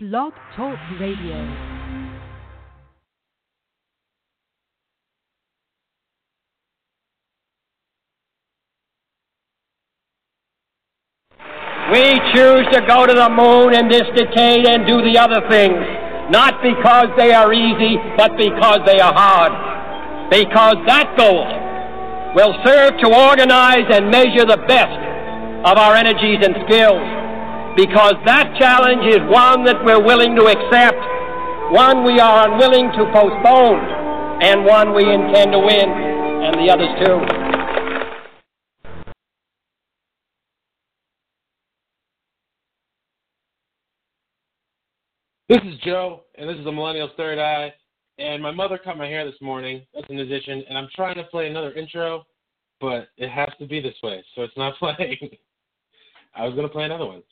Blog Talk Radio. We choose to go to the moon in this decade and do the other things, not because they are easy, but because they are hard. Because that goal will serve to organize and measure the best of our energies and skills. Because that challenge is one that we're willing to accept, one we are unwilling to postpone, and one we intend to win, and the others too. This is Joe, and this is the Millennial's Third Eye. And my mother cut my hair this morning. That's an addition. And I'm trying to play another intro, but it has to be this way, so it's not playing. I was gonna play another one.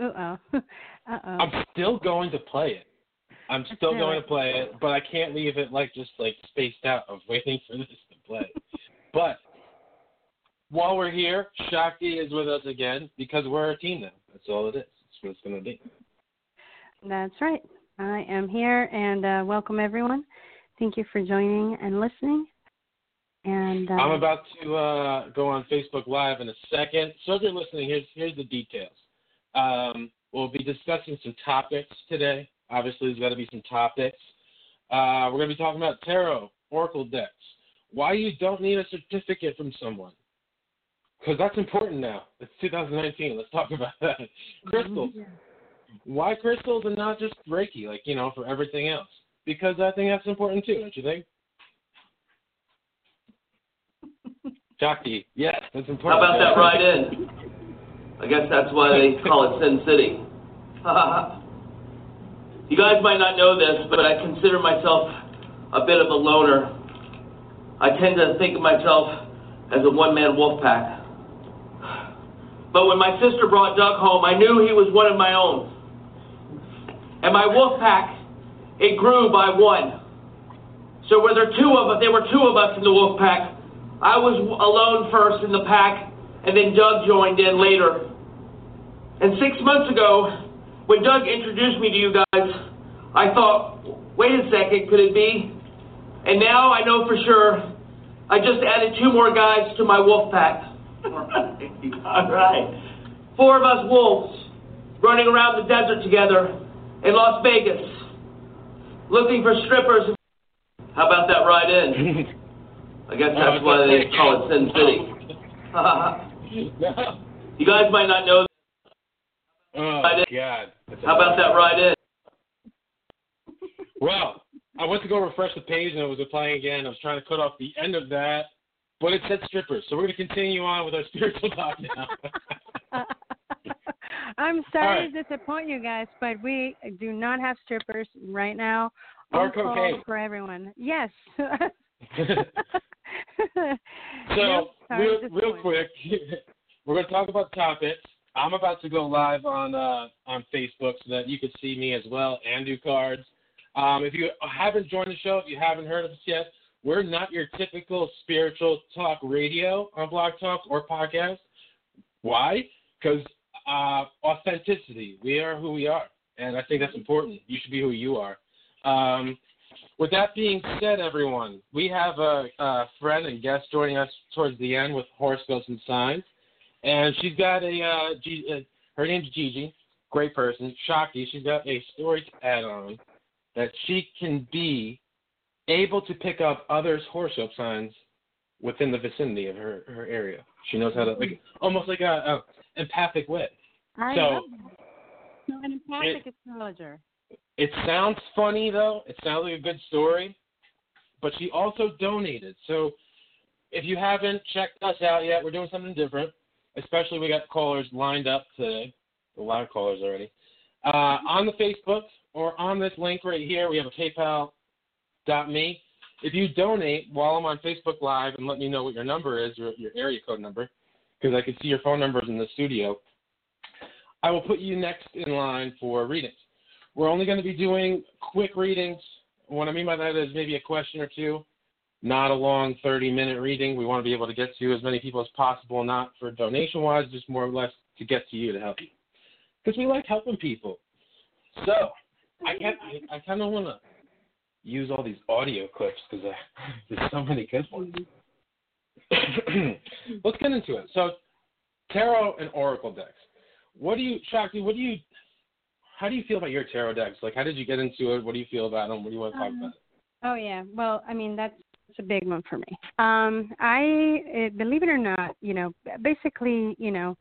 Uh oh. Uh oh. I'm still going to play it. I'm still going to play it, but I can't leave it like just like spaced out of waiting for this to play. but while we're here, Shakti is with us again because we're a team now. That's all it is. That's what it's gonna be. That's right. I am here and uh, welcome everyone. Thank you for joining and listening. And uh, I'm about to uh, go on Facebook Live in a second. So if you're listening, here's here's the details. Um, we'll be discussing some topics today. Obviously, there's got to be some topics. Uh, we're going to be talking about tarot, oracle decks, why you don't need a certificate from someone, because that's important now. It's 2019. Let's talk about that. Crystals. Why crystals and not just Reiki, like you know, for everything else? Because I think that's important too, don't you think? Shakti, yes, that's important. How about that ride in? I guess that's why they call it Sin City. you guys might not know this, but I consider myself a bit of a loner. I tend to think of myself as a one-man wolf pack. But when my sister brought Doug home, I knew he was one of my own. And my wolf pack, it grew by one. So were there two of us, there were two of us in the wolf pack. I was alone first in the pack, and then Doug joined in later. And six months ago, when Doug introduced me to you guys, I thought, wait a second, could it be? And now I know for sure, I just added two more guys to my wolf pack. All right. Four of us wolves running around the desert together in Las Vegas, looking for strippers. How about that ride in? I guess that's why they call it Sin City. you guys might not know. Oh God. How about that ride in? Well, I went to go refresh the page and it was applying again. I was trying to cut off the end of that, but it said strippers. So we're going to continue on with our spiritual talk now. I'm sorry right. to disappoint you guys, but we do not have strippers right now. Or cocaine. for everyone. Yes. so Yep, sorry real, real quick, we're going to talk about topics. I'm about to go live on uh, on Facebook so that you can see me as well and do cards. Um, if you haven't joined the show, if you haven't heard of us yet, we're not your typical spiritual talk radio on Blog Talk or podcast. Why? Because uh, authenticity. We are who we are, and I think that's important. You should be who you are. Um, with that being said, everyone, we have a, a friend and guest joining us towards the end with horoscopes and signs, and she's got a, uh, G, uh her name's Gigi, great person, Shakti. She's got a story to add on that she can be able to pick up others' horoscope signs within the vicinity of her, her area. She knows how to like almost like a, a empathic way. I So- love that. So an empathic astrologer. It sounds funny though. It sounds like a good story, but she also donated. So if you haven't checked us out yet, we're doing something different. Especially we got callers lined up today. A lot of callers already. Uh, on the Facebook or on this link right here, we have a PayPal.me. If you donate while I'm on Facebook Live and let me know what your number is, your, your area code number, because I can see your phone numbers in the studio, I will put you next in line for readings. We're only going to be doing quick readings. What I mean by that is maybe a question or two, not a long 30 minute reading. We want to be able to get to as many people as possible, not for donation wise, just more or less to get to you to help you. Because we like helping people. So I I, I kind of want to use all these audio clips because there's so many good ones. Let's get into it. So tarot and oracle decks. What do you, Shakti? What do you? How do you feel about your tarot decks? Like, how did you get into it? What do you feel about them? What do you want to talk Um, about? Oh yeah. Well, I mean that's that's a big one for me. Um, I eh, believe it or not, you know, basically, you know,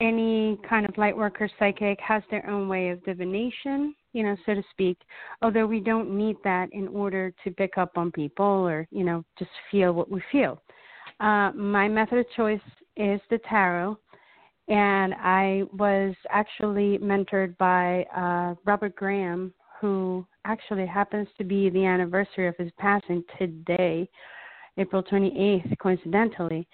any kind of light worker psychic has their own way of divination, you know, so to speak. Although we don't need that in order to pick up on people or you know just feel what we feel. Uh, my method of choice is the tarot, and I was actually mentored by uh, Robert Graham, who actually happens to be the anniversary of his passing today, April 28th, coincidentally.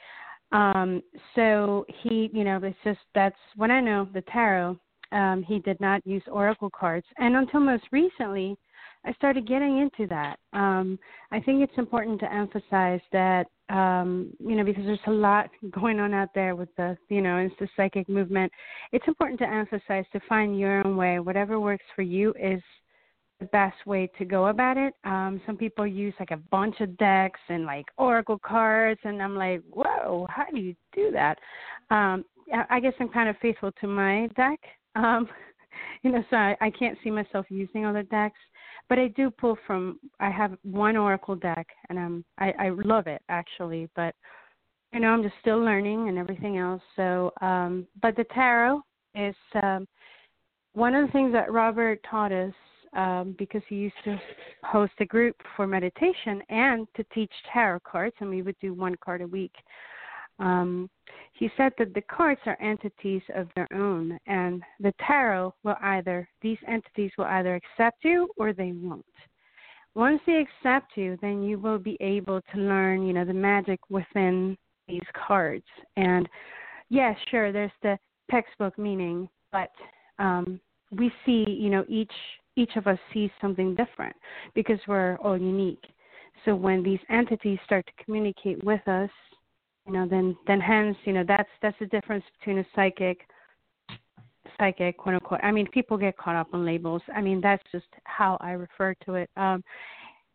Um, so he, you know, it's just that's when I know the tarot. Um, he did not use oracle cards, and until most recently, I started getting into that. Um, I think it's important to emphasize that, um, you know, because there's a lot going on out there with the, you know, it's the psychic movement. It's important to emphasize to find your own way. Whatever works for you is the best way to go about it. Um, some people use like a bunch of decks and like oracle cards, and I'm like, whoa, how do you do that? Um, I guess I'm kind of faithful to my deck. Um, you know, so I, I can't see myself using other decks, but I do pull from. I have one oracle deck, and um, I, I love it actually, but you know, I'm just still learning and everything else. So, um, but the tarot is um, one of the things that Robert taught us um, because he used to host a group for meditation and to teach tarot cards, and we would do one card a week. Um, he said that the cards are entities of their own, and the tarot will either, these entities will either accept you or they won't. Once they accept you, then you will be able to learn, you know, the magic within these cards. And yes, yeah, sure, there's the textbook meaning, but um, we see, you know, each each of us sees something different because we're all unique. So when these entities start to communicate with us, you know, then then hence, you know, that's that's the difference between a psychic psychic, quote unquote. I mean, people get caught up on labels. I mean, that's just how I refer to it. Um,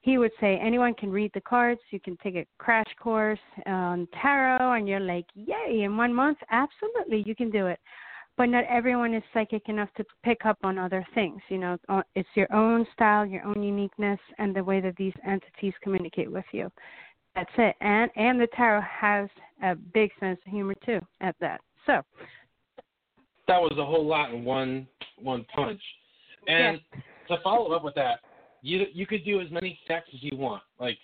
he would say anyone can read the cards. You can take a crash course on tarot, and you're like, yay! In one month, absolutely, you can do it. But not everyone is psychic enough to pick up on other things. You know, uh, it's your own style, your own uniqueness, and the way that these entities communicate with you. That's it. And and the tarot has a big sense of humor too. At that. So that was a whole lot in one one punch. And yeah. to follow up with that, you you could do as many decks as you want. Like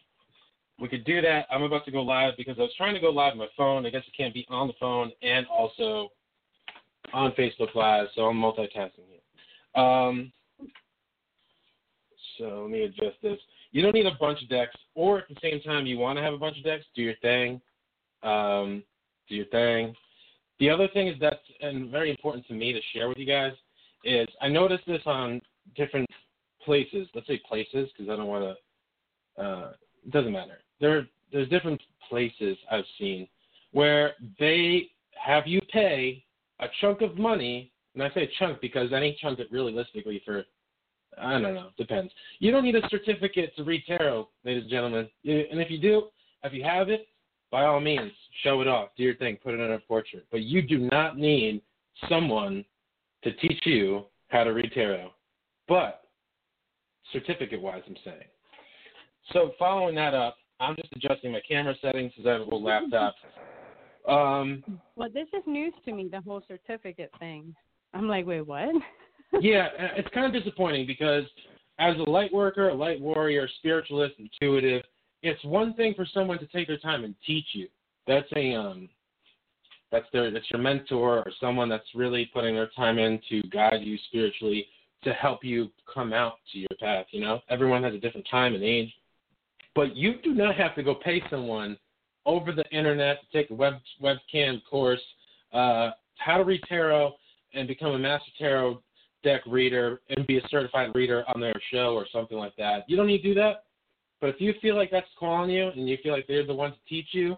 we could do that. I'm about to go live because I was trying to go live on my phone. I guess it can't be on the phone and also on Facebook Live, so I'm multitasking here. Um, so let me adjust this. You don't need a bunch of decks, or at the same time you want to have a bunch of decks, do your thing. Um, do your thing. The other thing is that's and very important to me to share with you guys is I noticed this on different places. Let's say places because I don't want to. Uh, it doesn't matter. There, there's different places I've seen where they have you pay a chunk of money, and I say chunk because any chunk is realistically for I don't know, depends. You don't need a certificate to read tarot, ladies and gentlemen. And if you do, if you have it, by all means, show it off, do your thing, put it on a portrait. But you do not need someone to teach you how to read tarot. But certificate wise, I'm saying. So following that up, I'm just adjusting my camera settings because I have a little laptop. Um, well, this is news to me, the whole certificate thing. I'm like, wait, what? yeah, it's kind of disappointing because as a light worker, a light warrior, spiritualist, intuitive, it's one thing for someone to take their time and teach you. That's a um, that's their that's your mentor or someone that's really putting their time in to guide you spiritually to help you come out to your path. You know, everyone has a different time and age, but you do not have to go pay someone over the internet to take a web webcam course, uh, how to read tarot and become a master tarot deck reader and be a certified reader on their show or something like that. You don't need to do that. But if you feel like that's calling you and you feel like they're the ones to teach you,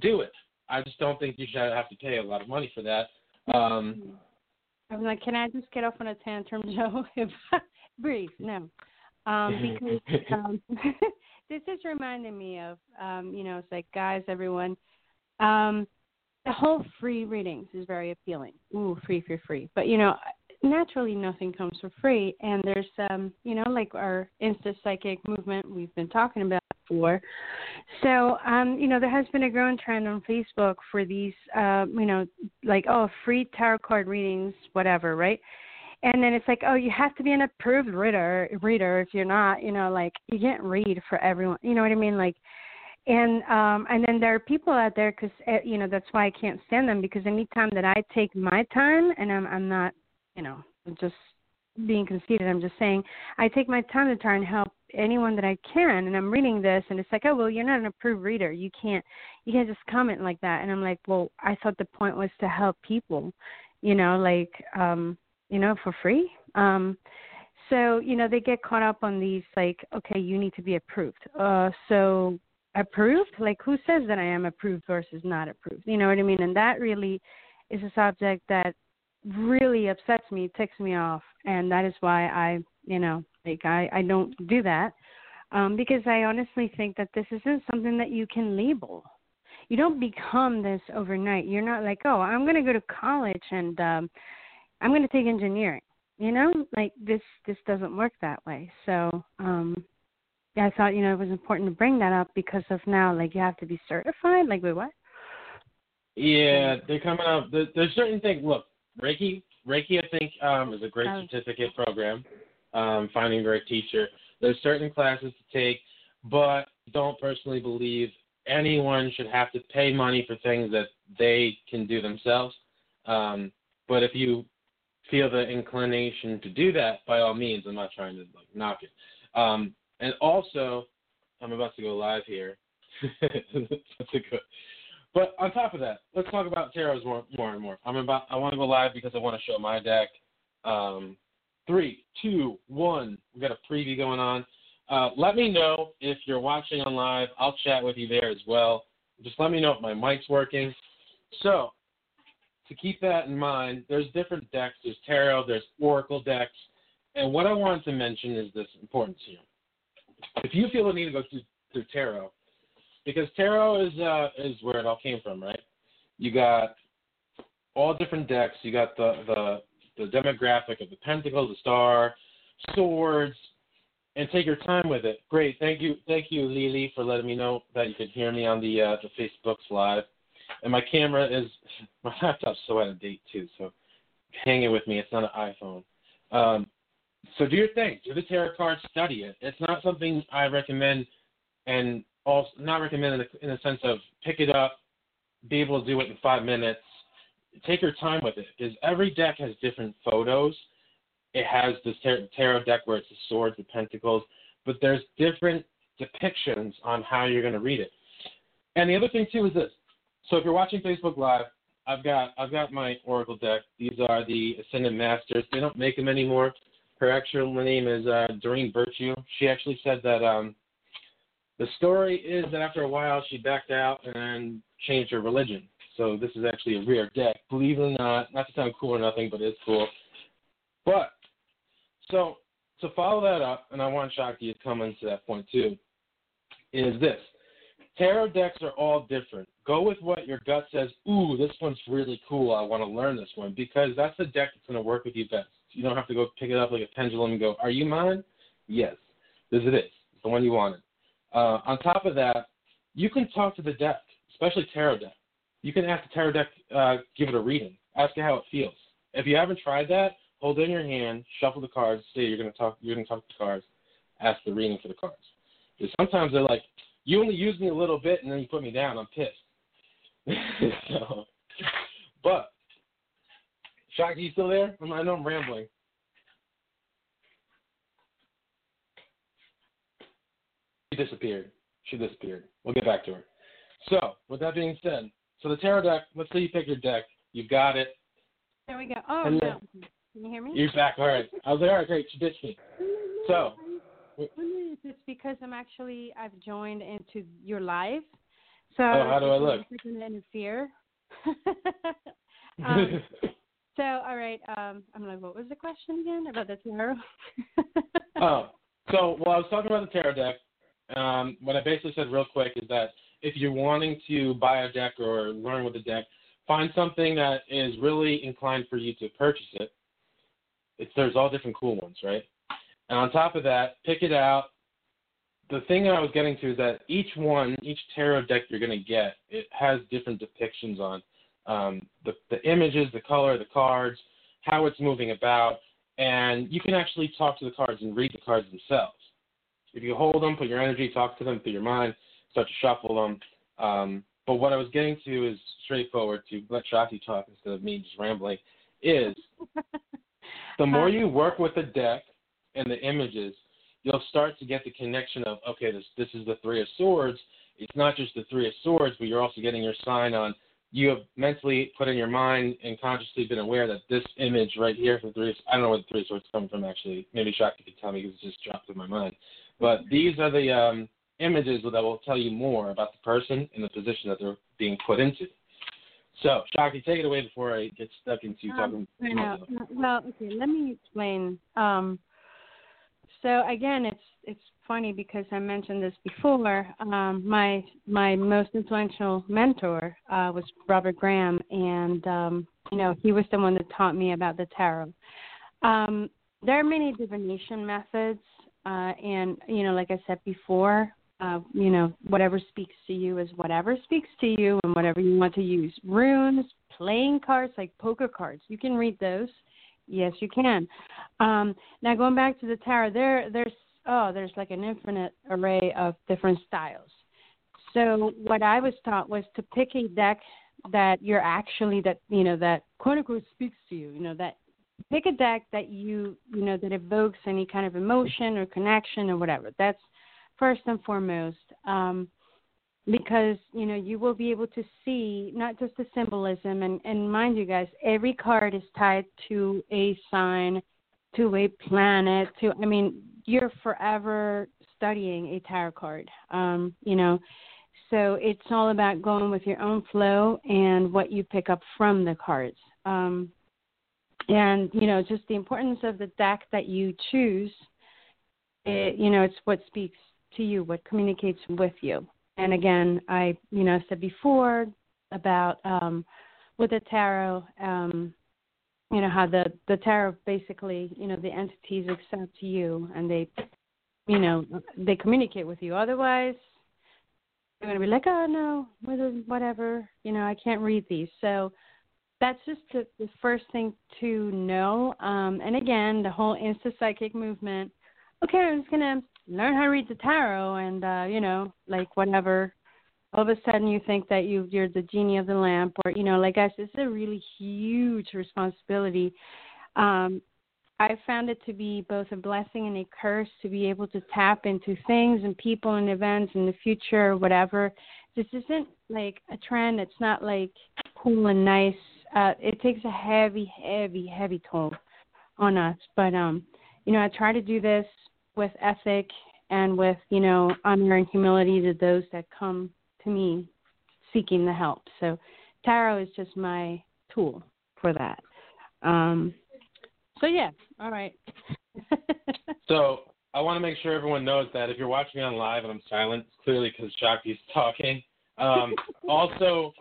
do it. I just don't think you should have to pay a lot of money for that. Um, I'm like, can I just get off on a tantrum, Joe? If brief, no, um, because um, this is reminding me of, um, you know, it's like guys, everyone. Um, the whole free readings is very appealing. Ooh, free for free. But you know, naturally nothing comes for free and there's um you know like our insta psychic movement we've been talking about before so um you know there has been a growing trend on facebook for these uh you know like oh free tarot card readings whatever right and then it's like oh you have to be an approved reader reader if you're not you know like you can't read for everyone you know what i mean like and um and then there are people out there because eh, you know that's why i can't stand them because anytime that i take my time and i'm i'm not you know, just being conceited. I'm just saying I take my time to try and help anyone that I can and I'm reading this and it's like, Oh well you're not an approved reader. You can't you can't just comment like that and I'm like, Well, I thought the point was to help people, you know, like um, you know, for free. Um so, you know, they get caught up on these like, okay, you need to be approved. Uh so approved? Like who says that I am approved versus not approved? You know what I mean? And that really is a subject that really upsets me, ticks me off, and that is why I, you know, like I I don't do that um, because I honestly think that this isn't something that you can label. You don't become this overnight. You're not like, oh, I'm going to go to college and um, I'm going to take engineering. You know, like this this doesn't work that way. So um, yeah, I thought you know it was important to bring that up because of now, like you have to be certified. Like, wait, what? Yeah, they're coming up. There's certain things. Look, Reiki, Reiki, I think, um, is a great oh. certificate program. Um, finding a great teacher. There's certain classes to take, but don't personally believe anyone should have to pay money for things that they can do themselves. Um, but if you feel the inclination to do that, by all means, I'm not trying to like knock it. Um, and also, I'm about to go live here. But on top of that, let's talk about tarots more, more and more. I'm about. I want to go live because I want to show my deck. Um, three, two, one. We got a preview going on. Uh, let me know if you're watching on live. I'll chat with you there as well. Just let me know if my mic's working. So, to keep that in mind, there's different decks. There's tarot. There's oracle decks. And what I wanted to mention is this importance here. If you feel the need to go through, through tarot, because tarot is uh, is where it all came from, right? You got all different decks. You got the the the demographic of the pentacle, the star, swords, and take your time with it. Great, thank you, thank you, Lily, for letting me know that you could hear me on the uh, the Facebook's live. And my camera is my laptop's so out of date too, so hang it with me. It's not an iPhone. Um, so do your thing. Do the tarot card. Study it. It's not something I recommend and also not recommend in the, in the sense of pick it up, be able to do it in five minutes. Take your time with it because every deck has different photos. It has this tarot deck where it's the swords, the pentacles, but there's different depictions on how you're going to read it. And the other thing too is this. So if you're watching Facebook Live, I've got I've got my Oracle deck. These are the Ascended Masters. They don't make them anymore. Her actual name is uh, Doreen Virtue. She actually said that um, the story is that after a while she backed out and changed her religion. So this is actually a rare deck. Believe it or not, not to sound cool or nothing, but it's cool. But so to follow that up, and I want Shakti to come into that point too, is this. Tarot decks are all different. Go with what your gut says, ooh, this one's really cool. I want to learn this one because that's the deck that's going to work with you best. You don't have to go pick it up like a pendulum and go, are you mine? Yes, this it is. It's the one you wanted. Uh, on top of that, you can talk to the deck, especially tarot deck. You can ask the tarot deck, uh, give it a reading, ask it how it feels. If you haven't tried that, hold it in your hand, shuffle the cards, say you're gonna talk, you're gonna talk to the cards, ask the reading for the cards. Because sometimes they're like, you only use me a little bit and then you put me down. I'm pissed. so, but Shakti, you still there? I know I'm rambling. She disappeared. She disappeared. We'll get back to her. So, with that being said, so the tarot deck, let's say you pick your deck. You've got it. There we go. Oh, and no. Can you hear me? You're back. All right. I was like, all right, great. She ditched me. So. It's because I'm actually, I've joined into your live. So oh, how do I look? Interfere. um, So, all right. Um, I'm like, what was the question again about the tarot? oh, so well, I was talking about the tarot deck. Um, what I basically said real quick is that if you're wanting to buy a deck or learn with a deck, find something that is really inclined for you to purchase it. It's, there's all different cool ones, right? And on top of that, pick it out. The thing I was getting to is that each one, each tarot deck you're going to get, it has different depictions on um, the, the images, the color, the cards, how it's moving about, and you can actually talk to the cards and read the cards themselves. If you hold them, put your energy, talk to them through your mind, start to shuffle them. Um, but what I was getting to is straightforward to let Shakti talk instead of me just rambling. Is the more you work with the deck and the images, you'll start to get the connection of okay, this this is the three of swords. It's not just the three of swords, but you're also getting your sign on you have mentally put in your mind and consciously been aware that this image right here for three, I don't know where the three swords come from actually. Maybe Shakti could tell me because it just dropped in my mind. But these are the um, images that will tell you more about the person and the position that they're being put into. So, Shakti, take it away before I get stuck into um, talking. Well, okay, let me explain. Um, so again, it's it's funny because I mentioned this before. Um, my my most influential mentor uh, was Robert Graham, and um, you know he was the one that taught me about the tarot. Um, there are many divination methods, uh, and you know, like I said before, uh, you know, whatever speaks to you is whatever speaks to you, and whatever you want to use. Runes, playing cards like poker cards, you can read those. Yes, you can. Um, now going back to the tarot, there there's oh, there's like an infinite array of different styles. So what I was taught was to pick a deck that you're actually that you know that quote unquote speaks to you. You know that pick a deck that you you know that evokes any kind of emotion or connection or whatever. That's first and foremost. Um, because you know you will be able to see not just the symbolism and and mind you guys every card is tied to a sign to a planet to i mean you're forever studying a tarot card. Um, you know, so it's all about going with your own flow and what you pick up from the cards. Um, and you know, just the importance of the deck that you choose. It, you know, it's what speaks to you, what communicates with you. And again, I you know said before about um, with the tarot. Um, you know how the the tarot basically you know the entities accept you and they you know they communicate with you. Otherwise they're going to be like oh no whatever you know i can't read these. So that's just the, the first thing to know. Um and again the whole insta psychic movement. Okay i'm just going to learn how to read the tarot and uh you know like whatever. All of a sudden you think that you you're the genie of the lamp or you know like guys it's a really huge responsibility. Um i found it to be both a blessing and a curse to be able to tap into things and people and events in the future or whatever. This isn't like a trend. It's not like cool and nice. Uh it takes a heavy heavy heavy toll on us. But um you know i try to do this with ethic and with you know honor and humility to those that come to me seeking the help. So tarot is just my tool for that. Um, so yeah, all right. so I want to make sure everyone knows that if you're watching me on live and I'm silent, it's clearly because Shakti's talking. Um, also,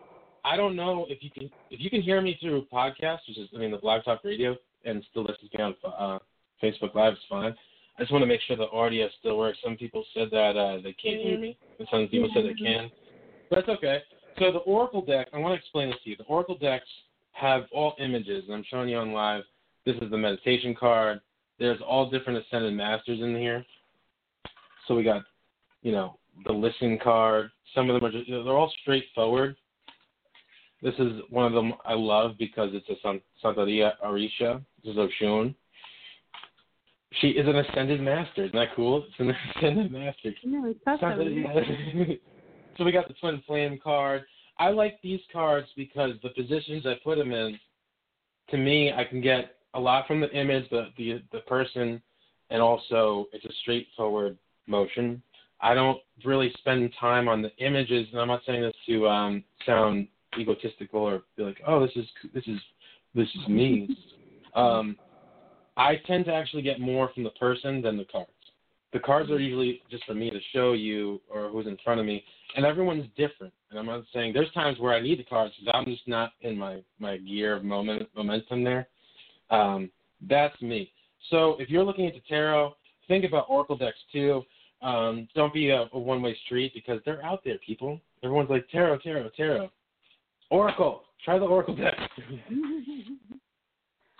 I don't know if you can if you can hear me through podcast, which is I mean the Blog Talk Radio, and still listen to me on uh, Facebook Live is fine. I just want to make sure the audio still works. Some people said that uh, they can't hear me, and some people said they can. That's okay. So the Oracle deck, I want to explain this to you. The Oracle decks have all images, and I'm showing you on live. This is the meditation card. There's all different ascended masters in here. So we got, you know, the listen card. Some of them are just, they're all straightforward. This is one of them I love because it's a Santeria Orisha. This is Oshun. She is an ascended master. Isn't that cool? It's an ascended master. No, it's awesome. So we got the Twin Flame card. I like these cards because the positions I put them in, to me, I can get a lot from the image, the the the person, and also it's a straightforward motion. I don't really spend time on the images, and I'm not saying this to um, sound egotistical or be like, oh, this is this is this is me. Um, I tend to actually get more from the person than the cards. The cards are usually just for me to show you or who's in front of me, and everyone's different. And I'm not saying there's times where I need the cards because I'm just not in my my gear of moment momentum there. Um, that's me. So if you're looking the tarot, think about oracle decks too. Um, don't be a, a one way street because they're out there, people. Everyone's like tarot, tarot, tarot. Oracle. Try the oracle deck.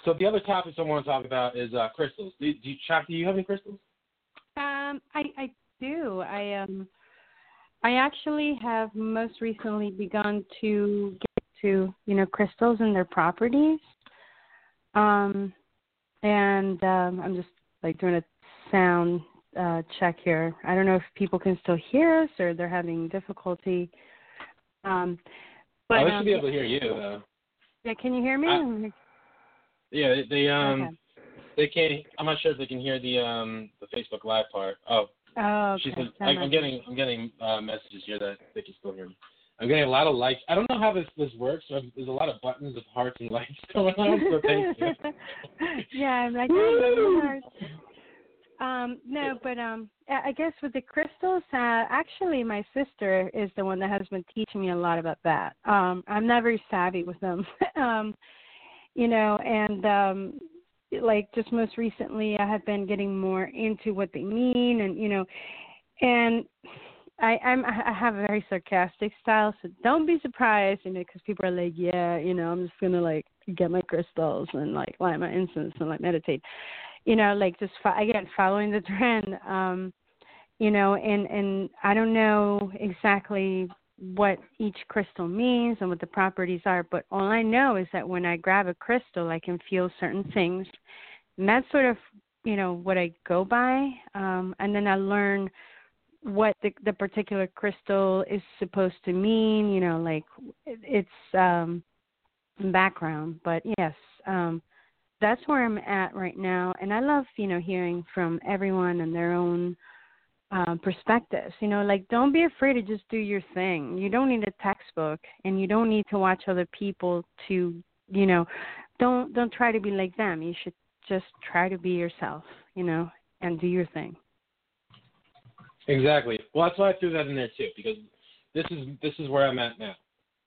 so the other topics I want to talk about is uh, crystals. Do, do you, Chuck, do you have any crystals? Um, I I do. I um, I actually have most recently begun to get to you know crystals and their properties. Um, and um, I'm just like doing a sound uh, check here. I don't know if people can still hear us or they're having difficulty. Um, but oh, they should um, be able to hear you though. Yeah, can you hear me? I, yeah, they, they um okay. they can't. I'm not sure if they can hear the um the Facebook Live part. Oh, Oh, okay. she said I, I'm getting I'm getting uh, messages here that they can still hear me. I'm getting a lot of likes. I don't know how this this works. There's a lot of buttons of hearts and likes going on. So thank you. yeah, I'm like, oh, my heart. Um, no, but um, I I guess with the crystals, uh, actually, my sister is the one that has been teaching me a lot about that. Um, I'm not very savvy with them, um, you know, and um, like just most recently, I have been getting more into what they mean, and you know, and I, I'm I have a very sarcastic style, so don't be surprised, you know, because people are like, yeah, you know, I'm just gonna like get my crystals and like light my incense and like meditate, you know, like just fo- again following the trend, um, you know, and and I don't know exactly what each crystal means and what the properties are, but all I know is that when I grab a crystal, I can feel certain things, and that's sort of you know what I go by, um, and then I learn what the the particular crystal is supposed to mean you know like it's um background but yes um that's where i'm at right now. And i love you know hearing from everyone and their own um perspectives you know like don't be afraid to just do your thing you don't need a textbook and you don't need to watch other people to you know don't don't try to be like them you should just try to be yourself you know and do your thing Exactly. Well, that's why I threw that in there too, because this is this is where I'm at now,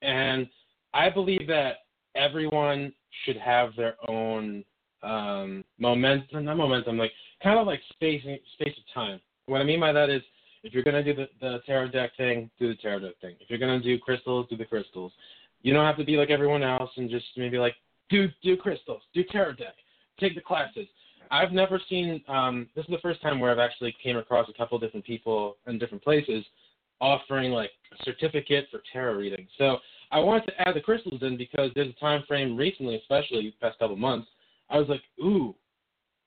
and I believe that everyone should have their own um, momentum, not momentum, like kind of like space space of time. What I mean by that is, if you're gonna do the, the tarot deck thing, do the tarot deck thing. If you're gonna do crystals, do the crystals. You don't have to be like everyone else and just maybe like do do crystals, do tarot deck, take the classes. I've never seen. Um, this is the first time where I've actually came across a couple different people in different places offering like a certificate for tarot reading. So I wanted to add the crystals in because there's a time frame recently, especially the past couple months. I was like, ooh,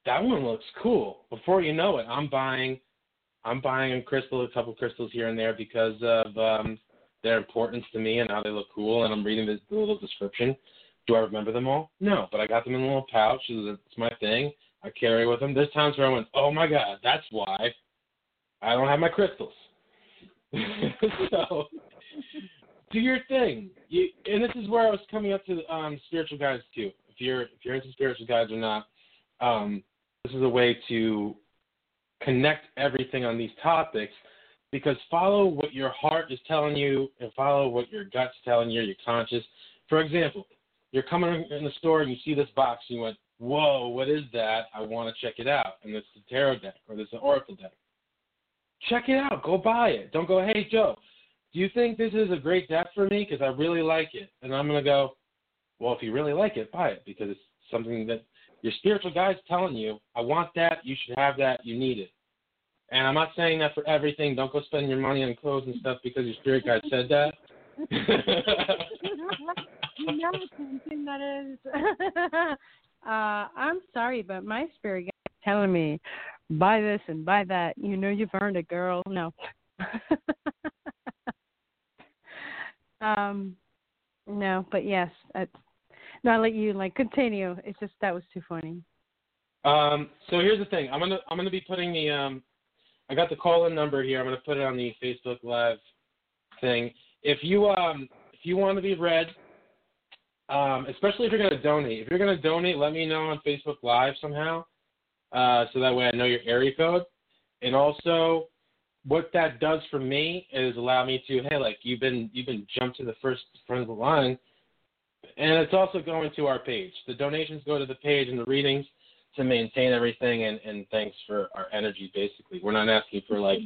that one looks cool. Before you know it, I'm buying, I'm buying a crystal, a couple crystals here and there because of um, their importance to me and how they look cool. And I'm reading the, the little description. Do I remember them all? No, but I got them in a little pouch. It's my thing. I carry with them. There's times where I went, oh my god, that's why I don't have my crystals. so do your thing. You, and this is where I was coming up to um, spiritual guides too. If you're if you're into spiritual guides or not, um, this is a way to connect everything on these topics because follow what your heart is telling you and follow what your gut's telling you, your conscious. For example, you're coming in the store and you see this box and you went, whoa, what is that? I want to check it out. And it's the tarot deck or this is an oracle deck. Check it out. Go buy it. Don't go, hey, Joe, do you think this is a great deck for me? Because I really like it. And I'm going to go, well, if you really like it, buy it because it's something that your spiritual guide's telling you, I want that. You should have that. You need it. And I'm not saying that for everything. Don't go spend your money on clothes and stuff because your spirit guide said that. you know something that is. uh, I'm sorry, but my spirit guide is telling me buy this and buy that. You know you've earned it, girl. No. um, no, but yes, that's. No, I'll let you like continue. It's just that was too funny. Um, so here's the thing. I'm gonna I'm gonna be putting the um, I got the call in number here. I'm gonna put it on the Facebook Live thing. If you um if you want to be read, um, especially if you're to donate. If you're to donate, let me know on Facebook Live somehow, uh, so that way I know your area code. And also, what that does for me is allow me to, hey, like you've been you've been jumped to the first front of the line, and it's also going to our page. The donations go to the page and the readings to maintain everything and, and thanks for our energy basically. We're not asking for like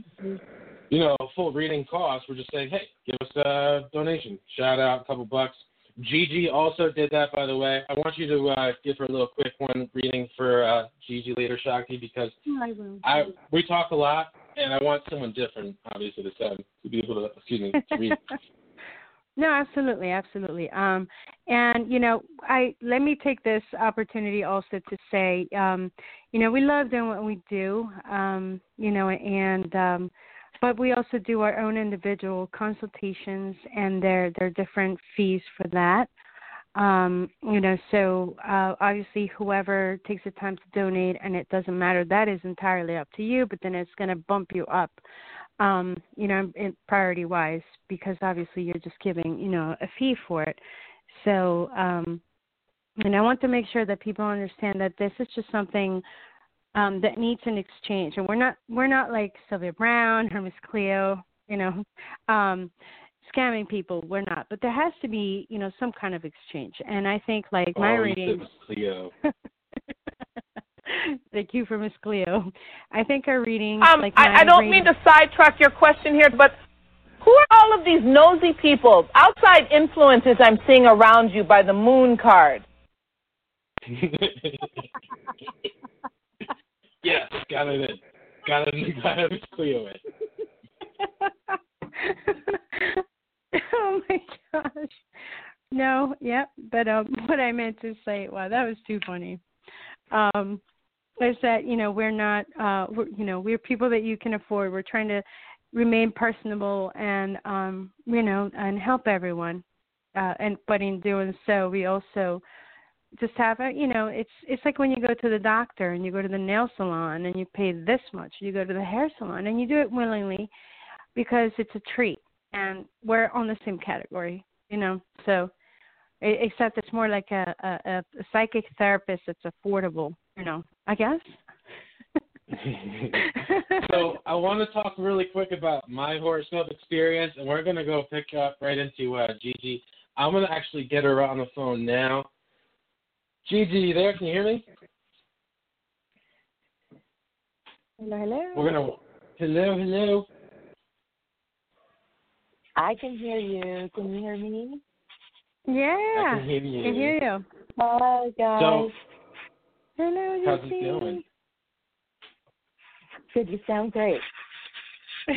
you know, full reading cost. We're just saying, hey, give us a donation. Shout out a couple bucks. Gigi also did that, by the way. I want you to uh, give her a little quick one reading for uh, Gigi later, Shakti, because I will. I we talk a lot, and I want someone different, obviously, to to be able to, excuse me, to read. no, absolutely, absolutely. Um, and you know, I let me take this opportunity also to say, um, you know, we love doing what we do, um, you know, and um, but we also do our own individual consultations, and there there are different fees for that. Um, you know, so uh, obviously, whoever takes the time to donate, and it doesn't matter, that is entirely up to you. But then it's going to bump you up, um, you know, in priority wise, because obviously you're just giving, you know, a fee for it. So, um, and I want to make sure that people understand that this is just something um, that needs an exchange. And we're not we're not like Sylvia Browne or Miss Cleo, you know, um, scamming people. We're not. But there has to be, you know, some kind of exchange. And I think like my oh, readings. Cleo. Thank you for Miss Cleo. I think our reading. Um, like I, I don't readings, mean to sidetrack your question here, but who are all of these nosy people, outside influences I'm seeing around you by the moon card? yes, got it in. Got it in. Got it Cleo in. oh my gosh. No, yep. But um what I meant to say, wow, that was too funny. Um is that, you know, we're not uh we're you know, we're people that you can afford. We're trying to remain personable and um, you know, and help everyone. Uh and but in doing so we also just have a you know it's it's like when you go to the doctor and you go to the nail salon and you pay this much you go to the hair salon and you do it willingly because it's a treat and we're on the same category you know so except it's more like a a, a psychic therapist that's affordable you know i guess so I want to talk really quick about my horoscope experience, and we're going to go pick up right into uh, Gigi. I'm going to actually get her on the phone now. Gigi, you there? Can you hear me? Hello, hello. We're gonna. Hello, hello. I can hear you. Can you hear me? Yeah. I can hear you. Can hear you. Hi guys. So, Hello, how's it going? Good. You sound great.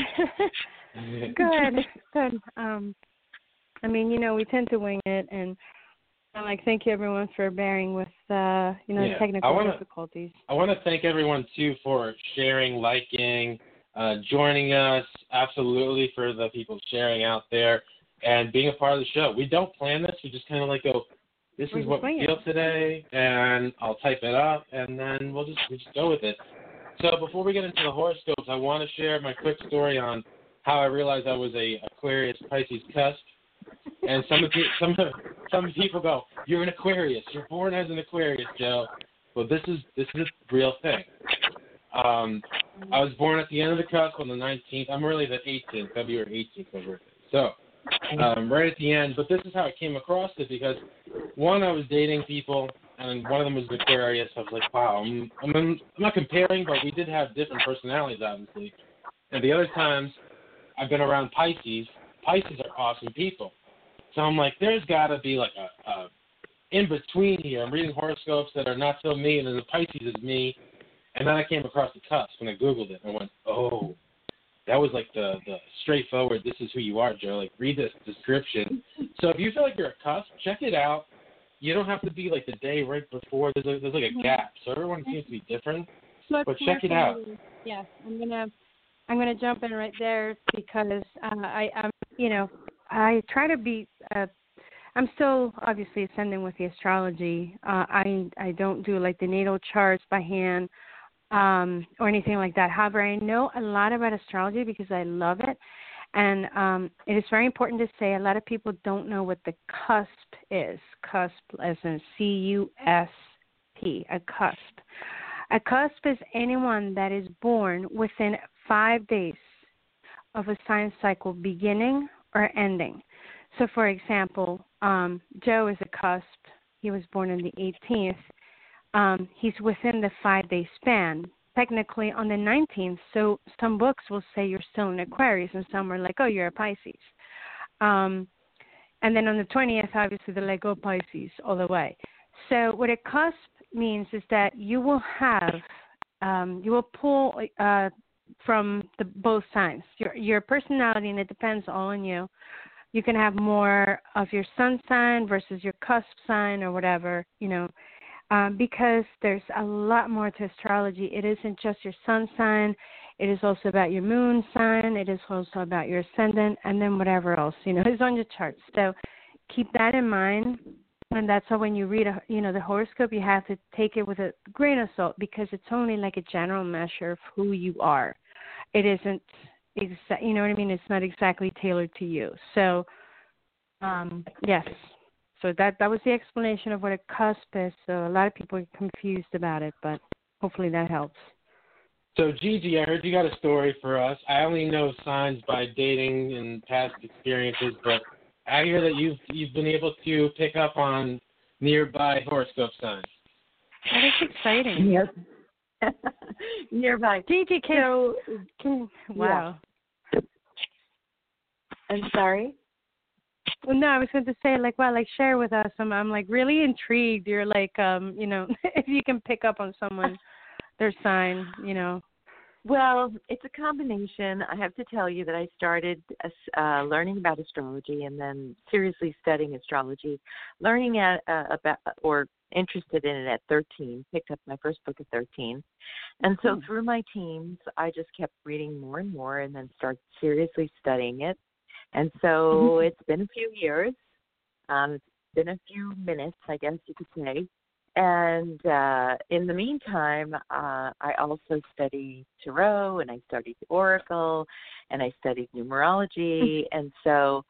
good, good. Um, I mean, you know, we tend to wing it, and I'm like, thank you everyone for bearing with, uh, you know, Yeah, the technical I wanna- difficulties. I want to thank everyone too for sharing, liking, uh, joining us. Absolutely for the people sharing out there and being a part of the show. We don't plan this. We just kind of like go. This is what we feel today, and I'll type it up, and then we'll just we just go with it. So before we get into the horoscopes, I want to share my quick story on how I realized I was a Aquarius Pisces cusp. And some of the, some some people go, "You're an Aquarius. You're born as an Aquarius, Joe." Well, this is this is a real thing. Um, I was born at the end of the cusp on the 19th. I'm really the 18th, February 18th, my birthday. So, um, right at the end. But this is how I came across it because one, I was dating people, and one of them was Aquarius. I was like, wow. I'm, I'm, I'm not comparing, but we did have different personalities, obviously. And the other times, I've been around Pisces. Pisces are awesome people. So I'm like, there's got to be like a, a in between here. I'm reading horoscopes that are not so me, and then the Pisces is me. And then I came across the cusp when I Googled it. And I went, oh, that was like the, the straightforward, this is who you are, Joe. Like, read this description. So if you feel like you're a cusp, check it out. You don't have to be like the day right before. There's, a, there's like a gap. So everyone seems to be different. So But check it out. Yes, I'm gonna I'm gonna jump in right there because uh, I I'm you know I try to be. Uh, I'm still obviously ascending with the astrology. Uh, I I don't do like the natal charts by hand um, or anything like that. However, I know a lot about astrology because I love it, and um, it is very important to say a lot of people don't know what the cusp is. Cusp as in C U S P, a cusp. A cusp is anyone that is born within five days of a sign cycle beginning or ending. So, for example, um, Joe is a cusp. He was born on the 18th. Um, he's within the five day span, technically on the 19th. So, some books will say you're still in Aquarius, and some are like, oh, you're a Pisces. Um, and then on the 20th, obviously, they're like, oh, Pisces, all the way. So, what a cusp means is that you will have, um, you will pull uh, from the both signs. Your your personality, and it depends all on you. You can have more of your sun sign versus your cusp sign, or whatever, you know, um, because there's a lot more to astrology. It isn't just your sun sign. It is also about your moon sign. It is also about your ascendant, and then whatever else you know is on your chart. So keep that in mind and that's why when you read a you know the horoscope you have to take it with a grain of salt because it's only like a general measure of who you are it isn't exact you know what i mean it's not exactly tailored to you so um yes so that that was the explanation of what a cusp is so a lot of people are confused about it but hopefully that helps so Gigi, I heard you got a story for us. I only know signs by dating and past experiences, but I hear that you've you've been able to pick up on nearby horoscope signs. That is exciting. Yep. nearby. Gigi, can, so, can wow. Yeah. I'm sorry. Well, no, I was going to say like, well, like share with us. I'm, I'm like really intrigued. You're like, um, you know, if you can pick up on someone, their sign, you know. Well, it's a combination. I have to tell you that I started uh, learning about astrology and then seriously studying astrology, learning at uh, about or interested in it at 13. Picked up my first book at 13, and so mm-hmm. through my teens, I just kept reading more and more, and then started seriously studying it. And so mm-hmm. it's been a few years. Um, it's been a few minutes, I guess you could say, and uh, in the meantime, uh, I also studied tarot and I studied oracle and I studied numerology. and so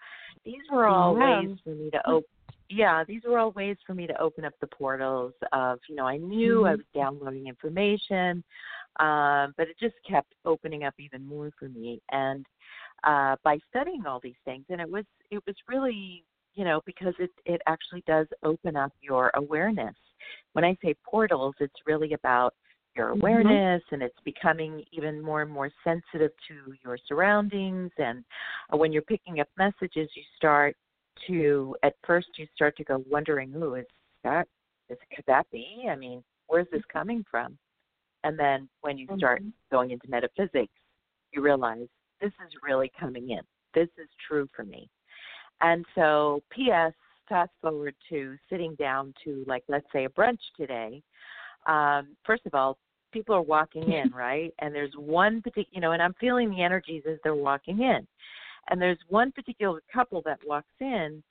these were all wow. ways for me to open. Yeah, these were all ways for me to open up the portals of, you know, I knew mm-hmm. I was downloading information, um, but it just kept opening up even more for me. And uh, by studying all these things, and it was it was really, you know, because it it actually does open up your awareness when I say portals, it's really about your mm-hmm. awareness mm-hmm. and it's becoming even more and more sensitive to your surroundings. And uh, when you're picking up messages, you start to, at first, you start to go wondering, "Ooh, is that, is, could that be? I mean, where's this coming from? And then when you start mm-hmm. going into metaphysics, you realize this is really coming in. This is true for me. And so, P.S fast forward to sitting down to like let's say a brunch today um first of all people are walking in right and there's one particular you know and i'm feeling the energies as they're walking in and there's one particular couple that walks in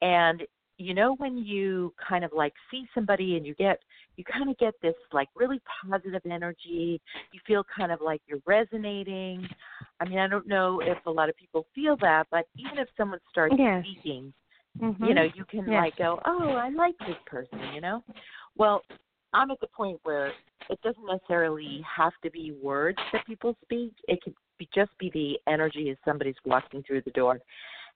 and you know when you kind of like see somebody and you get you kind of get this like really positive energy you feel kind of like you're resonating i mean i don't know if a lot of people feel that but even if someone starts yes. speaking Mm-hmm. You know, you can yes. like go, oh, I like this person. You know, well, I'm at the point where it doesn't necessarily have to be words that people speak. It could be just be the energy as somebody's walking through the door.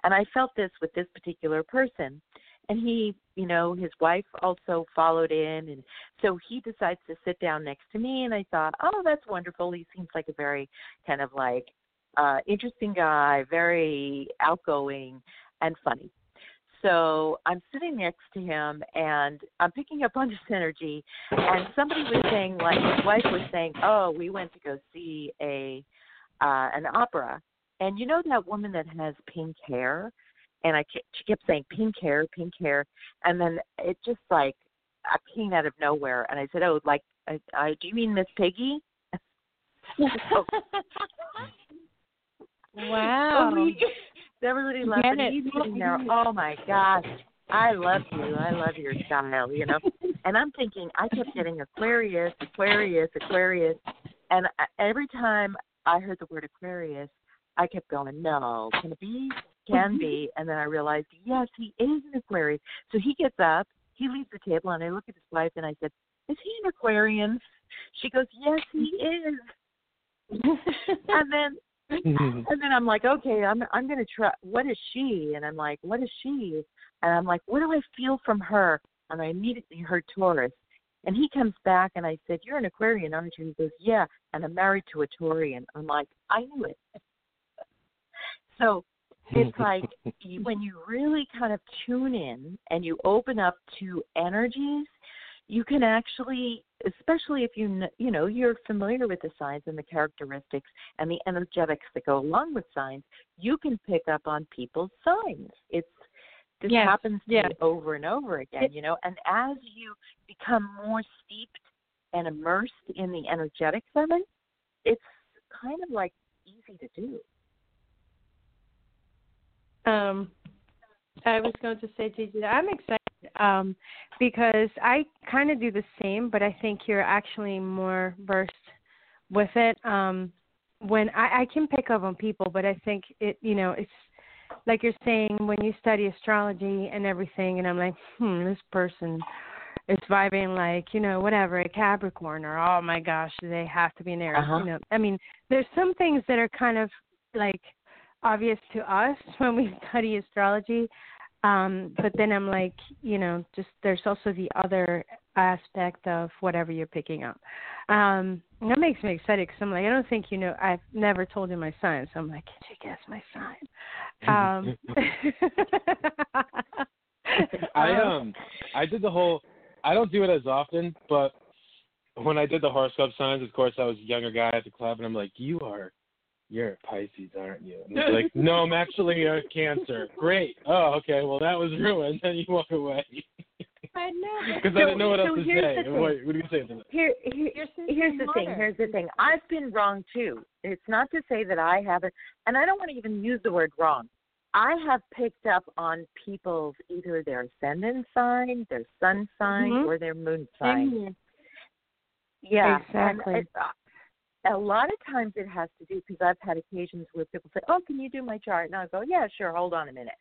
And I felt this with this particular person. And he, you know, his wife also followed in. And so he decides to sit down next to me. And I thought, oh, that's wonderful. He seems like a very kind of like uh, interesting guy, very outgoing and funny. So I'm sitting next to him and I'm picking up on his energy. And somebody was saying, like his wife was saying, "Oh, we went to go see a uh, an opera." And you know that woman that has pink hair, and I she kept saying pink hair, pink hair, and then it just like I came out of nowhere, and I said, "Oh, like, I, I, do you mean Miss Piggy?" Oh, wow. Oh, Everybody loves it. He's sitting there. Oh my gosh, I love you. I love your style. You know. And I'm thinking, I kept getting Aquarius, Aquarius, Aquarius, and uh, every time I heard the word Aquarius, I kept going, no, can it be can mm-hmm. be. And then I realized, yes, he is an Aquarius. So he gets up, he leaves the table, and I look at his wife and I said, Is he an Aquarian? She goes, Yes, he is. and then mm-hmm. and then I'm like, okay, I'm I'm gonna try. What is she? And I'm like, what is she? And I'm like, what do I feel from her? And I immediately heard Taurus. And he comes back and I said, You're an Aquarian, aren't you? He goes, Yeah, and I'm married to a Taurian. I'm like, I knew it. so it's like when you really kind of tune in and you open up to energies, you can actually, especially if you you know you're familiar with the signs and the characteristics and the energetics that go along with signs, you can pick up on people's signs. It's this yes. happens to yes. over and over again, you know. And as you become more steeped and immersed in the energetics of it, it's kind of like easy to do. Um, I was going to say, Gigi, I'm excited um, because I kind of do the same, but I think you're actually more versed with it. Um, when I, I can pick up on people, but I think it, you know, it's like you're saying when you study astrology and everything, and I'm like, hmm, this person is vibing like, you know, whatever, a Capricorn, or oh my gosh, they have to be an Aries. Uh-huh. You know, I mean, there's some things that are kind of like obvious to us when we study astrology. Um, but then I'm like, you know, just there's also the other aspect of whatever you're picking up. Um, and that makes me excited because I'm like, I don't think you know. I've never told you my sign, so I'm like, can you guess my sign? Um, I um I did the whole I don't do it as often, but when I did the horoscope signs, of course I was a younger guy at the club and I'm like, You are you're a Pisces, aren't you? And he's like, No, I'm actually a cancer. Great. Oh, okay, well that was ruined. Then you walk away. I know. Because I didn't know what so else to say. What, what do you say to that? Here, here here's the thing. Here's the thing. I've been wrong too. It's not to say that I haven't, and I don't want to even use the word wrong. I have picked up on people's either their ascendant sign, their sun sign, Mhm. or their moon Same sign. here. Yeah, Exactly. And it, uh, a lot of times it has to do because I've had occasions where people say, "Oh, can you do my chart?" And I go, "Yeah, sure. Hold on a minute."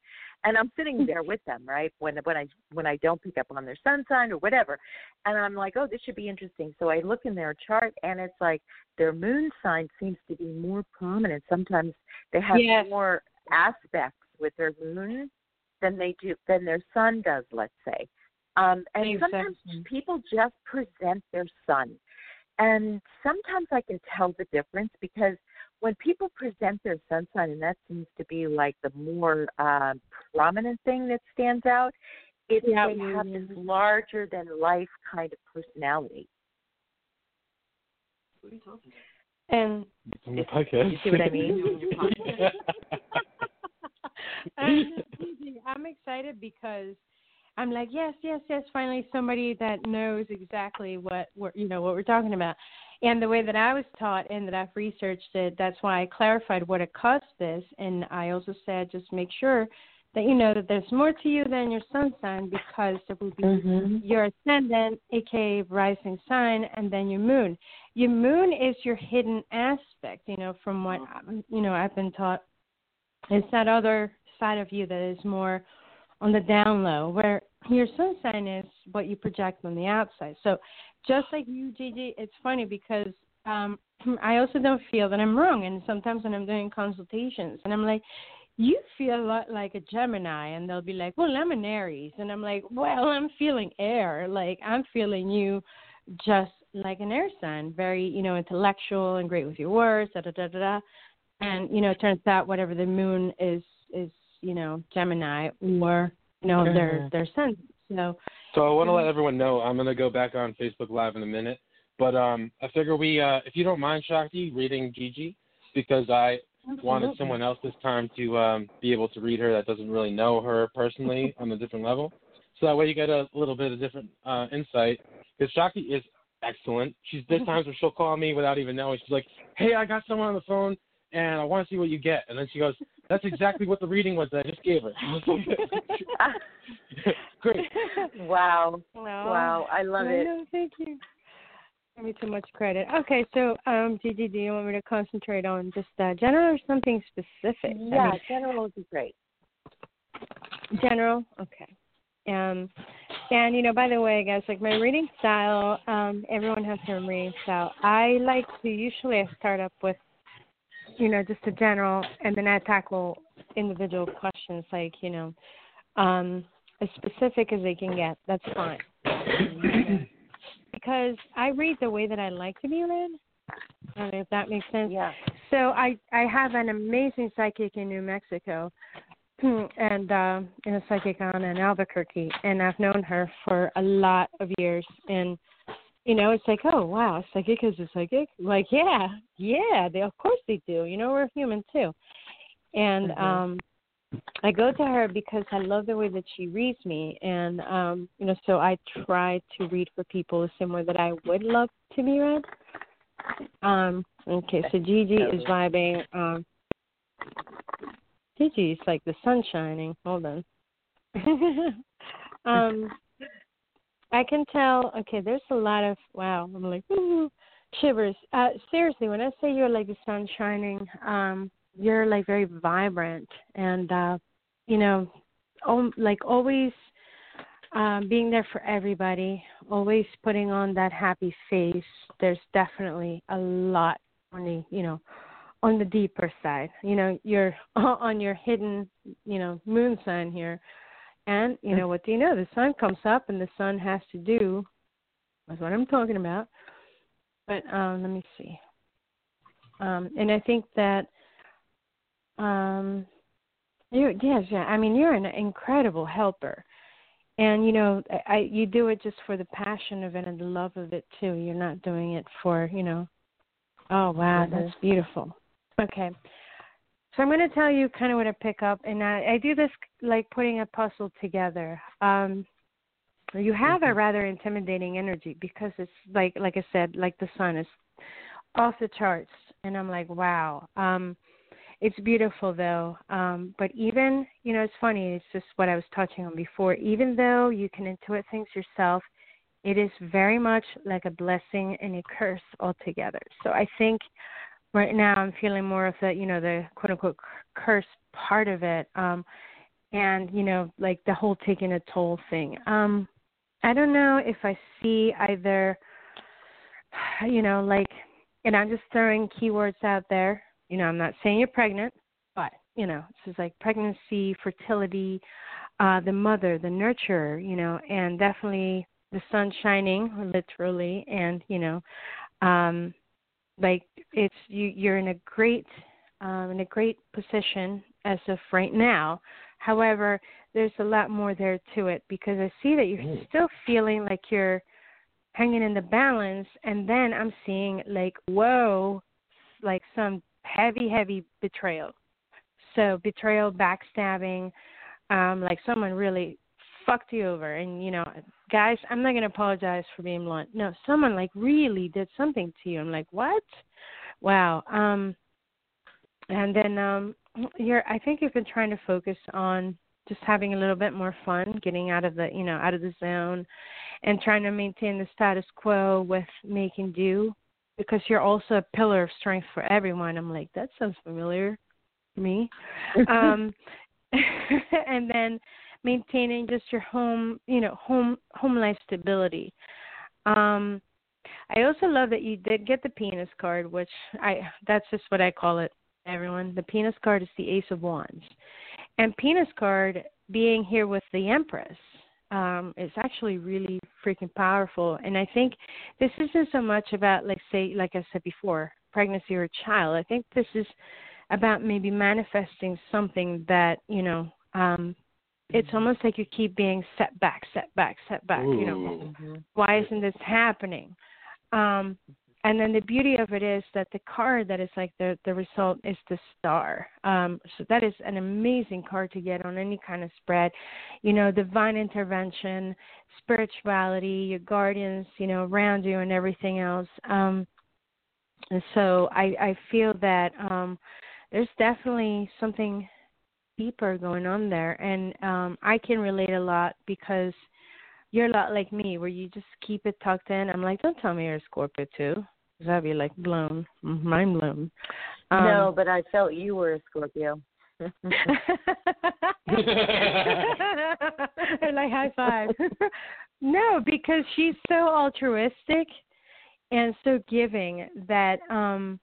And I'm sitting there with them, right? When when I when I don't pick up on their sun sign or whatever, and I'm like, "Oh, this should be interesting." So I look in their chart, and it's like their moon sign seems to be more prominent. Sometimes they have Yes. more aspects with their moon than they do than their sun does. Let's say. Um, and sometimes Exactly. people just present their sun. And sometimes I can tell the difference because when people present their sun sign, and that seems to be like the more uh, prominent thing that stands out, it's Yeah, they have this larger than life kind of personality. And It's on. You see what I mean? and I'm excited because I'm like, yes, yes, yes. Finally, somebody that knows exactly what we're, you know, what we're talking about. And the way that I was taught and that I've researched it, that's why I clarified what a cusp is. And I also said, just make sure that you know that there's more to you than your sun sign because it will be Mm-hmm. your ascendant, aka rising sign, and then your moon. Your moon is your hidden aspect, you know, from what you know I've been taught. It's that other side of you that is more on the down low, where your sun sign is what you project on the outside. So, just like you, Gigi, it's funny because um I also don't feel that I'm wrong, and sometimes when I'm doing consultations, and I'm like, you feel a lot like a Gemini, and they'll be like, well, I'm an Aries, and I'm like, well, I'm feeling air, like I'm feeling you just like an air sign, very, you know, intellectual and great with your words, da da da da. And, you know, it turns out whatever the moon is is, you know, Gemini or, you know, their their sun. So So I want to let everyone know I'm gonna go back on Facebook Live in a minute, but um, I figure we, uh, if you don't mind, Shakti, reading Gigi, because I wanted someone else this time to um, be able to read her that doesn't really know her personally on a different level, so that way you get a little bit of different uh, insight. Because Shakti is excellent. She's there's times where she'll call me without even knowing. She's like, "Hey, I got someone on the phone, and I want to see what you get." And then she goes, "That's exactly what the reading was that I just gave her." Great. wow. Well, Wow. I love I it. know, thank you. Give me too much credit. Okay, so um, Gigi, do you want me to concentrate on just uh, general or something specific? I Yeah, mean, general would be great. General. Okay. Um, and you know, by the way, guys, like my reading style, um, everyone has their own reading style. I like to usually I start up with, you know, just a general, and then I tackle individual questions, like you know, um, as specific as they can get. That's fine. because I read the way that I like to be read. I don't know if that makes sense. Yeah. So I I have an amazing psychic in New Mexico and uh, in a psychic on in Albuquerque, and I've known her for a lot of years. And you know, it's like, oh wow, psychic is a psychic. Like, yeah, yeah, they of course they do. You know, we're human too. And mm-hmm. um I go to her because I love the way that she reads me, and um, you know, so I try to read for people the same way that I would love to be read. Um, okay, so Gigi is vibing. Um, Gigi's like the sun shining. Hold on. um, I can tell. Okay, there's a lot of wow. I'm like ooh, shivers. Uh, seriously, when I say you're like the sun shining, um, you're like very vibrant and uh, you know, oh, like always um, being there for everybody, always putting on that happy face. There's definitely a lot on the you know on the deeper side. You know, you're on your hidden, you know, moon sign here. And, you know, what do you know? The sun comes up and the sun has to do that's what I'm talking about. But um let me see. Um and I think that um you yes, yeah, I mean you're an incredible helper. And you know, I I you do it just for the passion of it and the love of it too. You're not doing it for, you know, oh wow, mm-hmm. that's beautiful. Okay. So I'm going to tell you kind of what I pick up, and I, I do this like putting a puzzle together. Um, you have mm-hmm. a rather intimidating energy because it's like, like I said, like the sun is off the charts, and I'm like, wow. Um, it's beautiful though. Um, but even, you know, it's funny. It's just what I was touching on before. Even though you can intuit things yourself, it is very much like a blessing and a curse altogether. So I think right now I'm feeling more of the, you know, the quote unquote curse part of it. Um, and, you know, like the whole taking a toll thing. Um, I don't know if I see either, you know, like, and I'm just throwing keywords out there. You know, I'm not saying you're pregnant, but, you know, this is like pregnancy, fertility, uh, the mother, the nurturer, you know, and definitely the sun shining, literally, and, you know, um, like it's you you're in a great um in a great position as of right now however there's a lot more there to it because i see that you're mm. still feeling like you're hanging in the balance and then i'm seeing like whoa like some heavy heavy betrayal so betrayal backstabbing um like someone really fucked you over. And you know guys i'm not going to apologize for being blunt. No someone like really did something to you. I'm like what? Wow. Um and then um you're i think you've been trying to focus on just having a little bit more fun getting out of the you know out of the zone and trying to maintain the status quo with making do because you're also a pillar of strength for everyone. I'm like that sounds familiar to me. Um and then maintaining just your home, you know, home home life stability. Um, I also love that you did get the penis card, which I that's just what I call it. Everyone, the penis card is the Ace of Wands, and penis card being here with the Empress um, is actually really freaking powerful. And I think this isn't so much about, like, say, like I said before, pregnancy or child. I think this is about maybe manifesting something that you know um, it's almost like you keep being set back, set back, set back. Ooh. You know, mm-hmm. why isn't this happening? Um, and then the beauty of it is that the card that is like the the result is the star. Um, so that is an amazing card to get on any kind of spread. You know, divine intervention, spirituality, your guardians, you know, around you and everything else. Um, and so I I feel that um, there's definitely something deeper going on there and um I can relate a lot because you're a lot like me where you just keep it tucked in. I'm like, don't tell me you're a Scorpio too. Cause I'd be like blown, mind blown. Um, no, but I felt you were a Scorpio. like high five. no, because she's so altruistic and so giving that um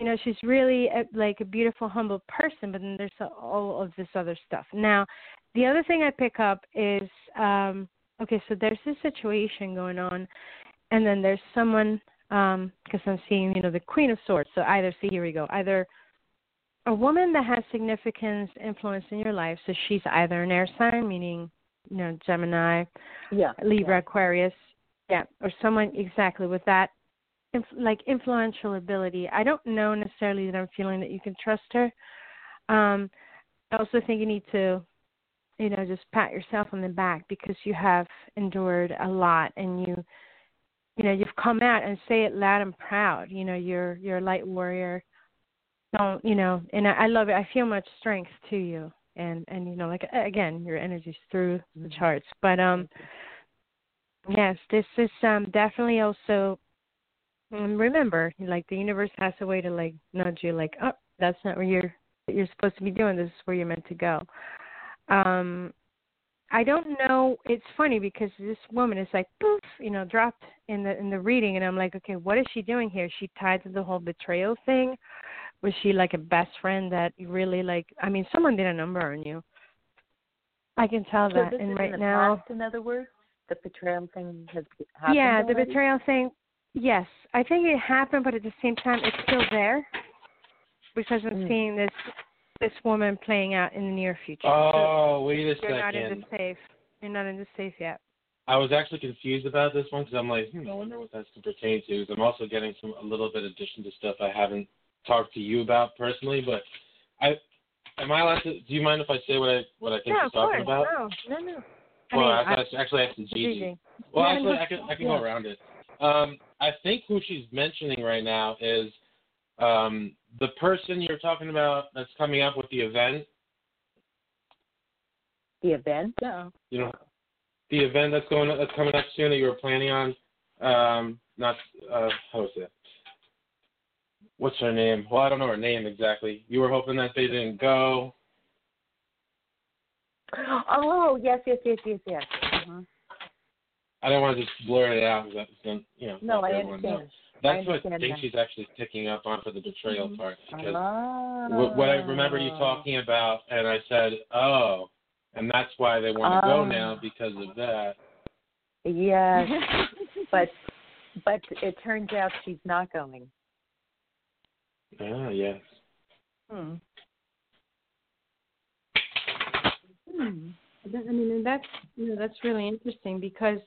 you know she's really a, like a beautiful humble person but then there's all of this other stuff now the other thing i pick up is um okay so there's this situation going on and then there's someone um because i'm seeing you know the queen of swords so either see here we go either a woman that has significance influence in your life so she's either an air sign meaning you know gemini yeah libra yeah. aquarius yeah or someone exactly with that inf- like influential ability. I don't know necessarily that i'm feeling that you can trust her. Um i also think you need to you know just pat yourself on the back because you have endured a lot and you you know you've come out and say it loud and proud. You know you're you're a light warrior. Don't you know and I, I love it. I feel much strength to you. And and you know like again your energy's through the Mm-hmm. charts. But um yes this is um definitely also and remember like the universe has a way to like nudge you like oh that's not where you're what you're supposed to be doing. This is where you're meant to go. Um i don't know. It's funny because this woman is like poof you know dropped in the in the reading and i'm like okay what is she doing here? Is she tied to the whole betrayal thing? Was she like a best friend that really like i mean someone did a number on you. I can tell So that and right now past, in other words, the betrayal thing has happened. yeah the betrayal thing yes i think it happened but at the same time it's still there because i'm Mm. seeing this this woman playing out in the near future Oh, wait a so you're not in the safe you're not in the safe yet I was actually confused about this one because I'm like, hmm, I wonder what that's to pertain to. 'Cause I'm also getting some a little bit addition to stuff I haven't talked to you about personally. But I, am I allowed to? Do you mind if I say what I what I think no she's of talking course about? no no no I Well, mean, I, I- thought I actually asked Gigi. Gigi. Well, Yeah, actually, I can I can yeah. go around it. Um, I think who she's mentioning right now is um, the person you're talking about that's coming up with the event. the event. no You know, the event that's going that's coming up soon that you were planning on. Um, not uh, how is it? What's her name? Well, I don't know her name exactly. You were hoping that they didn't go. Oh yes, yes, yes, yes, yes. Uh-huh. I don't want to just blur it out because that's you know. No, I everyone know. understand. That's I what I think that. she's actually picking up on for the betrayal Mhm. part. Because Ah. what, what I remember you talking about, and I said, oh, and that's why they want to go Ah. now because of that. Yes, but but it turns out she's not going. Ah, yes. Hmm. Hmm. I mean, and that's you know, that's really interesting because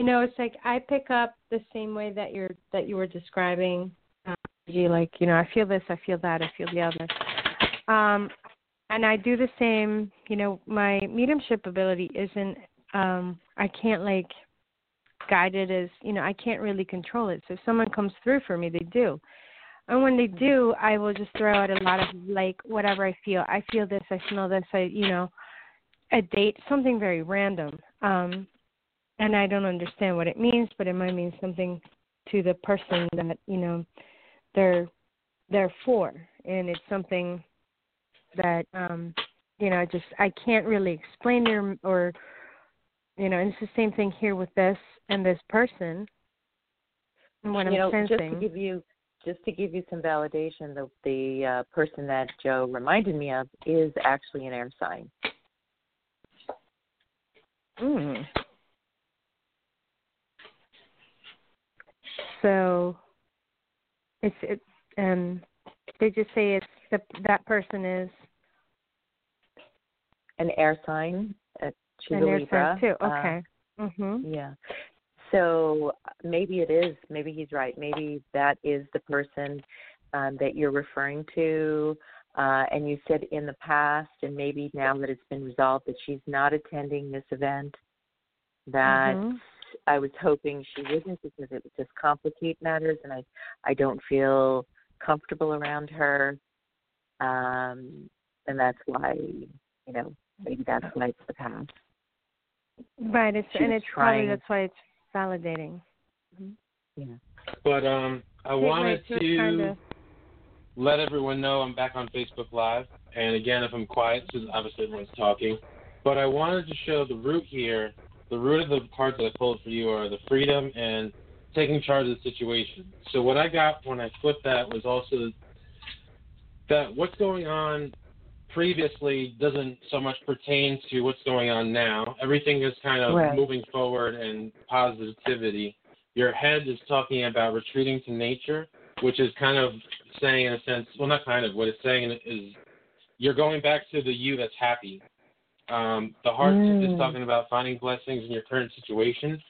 you know it's like I pick up the same way that you're that you were describing. Um, you like you know I feel this, I feel that, I feel the other. Um, and I do the same. You know, my mediumship ability isn't. Um, I can't like guide it as you know I can't really control it. So if someone comes through for me, they do. And when they do, I will just throw out a lot of like whatever I feel. I feel this, I smell this, I you know, a date, something very random. Um and I don't understand what it means, but it might mean something to the person that, you know, they're they're for. And it's something that um you know, just I can't really explain or, or you know, and it's the same thing here with this and this person. And what you I'm know, sensing. just to give you just to give you some validation, the the uh, person that Joe reminded me of is actually an air sign. Mm. So it's it and they just say it's the that person is An air sign. Uh, she's an a air Libra. sign too. Uh, Okay. mhm. Yeah. So maybe it is. Maybe he's right. Maybe that is the person um, that you're referring to. Uh, and you said in the past, and maybe now that it's been resolved, that she's not attending this event. That Mhm. I was hoping she wouldn't because it would just complicate matters, and I I don't feel comfortable around her. Um, and that's why you know maybe that's why it's the past. Right. It's She and was it's probably that's why it's validating. Yeah. But um, I Wait, wanted wait, she was trying to to- let everyone know I'm back on Facebook Live. And again, if I'm quiet, because obviously everyone's talking. But I wanted to show the root here. The root of the cards that I pulled for you are the freedom and taking charge of the situation. So what I got when I flipped that was also that what's going on previously doesn't so much pertain to what's going on now. Everything is kind of Right. moving forward and positivity. Your head is talking about retreating to nature, which is kind of saying in a sense, well, not kind of, what it's saying is you're going back to the you that's happy. Um, the heart Mm. is talking about finding blessings in your current situation.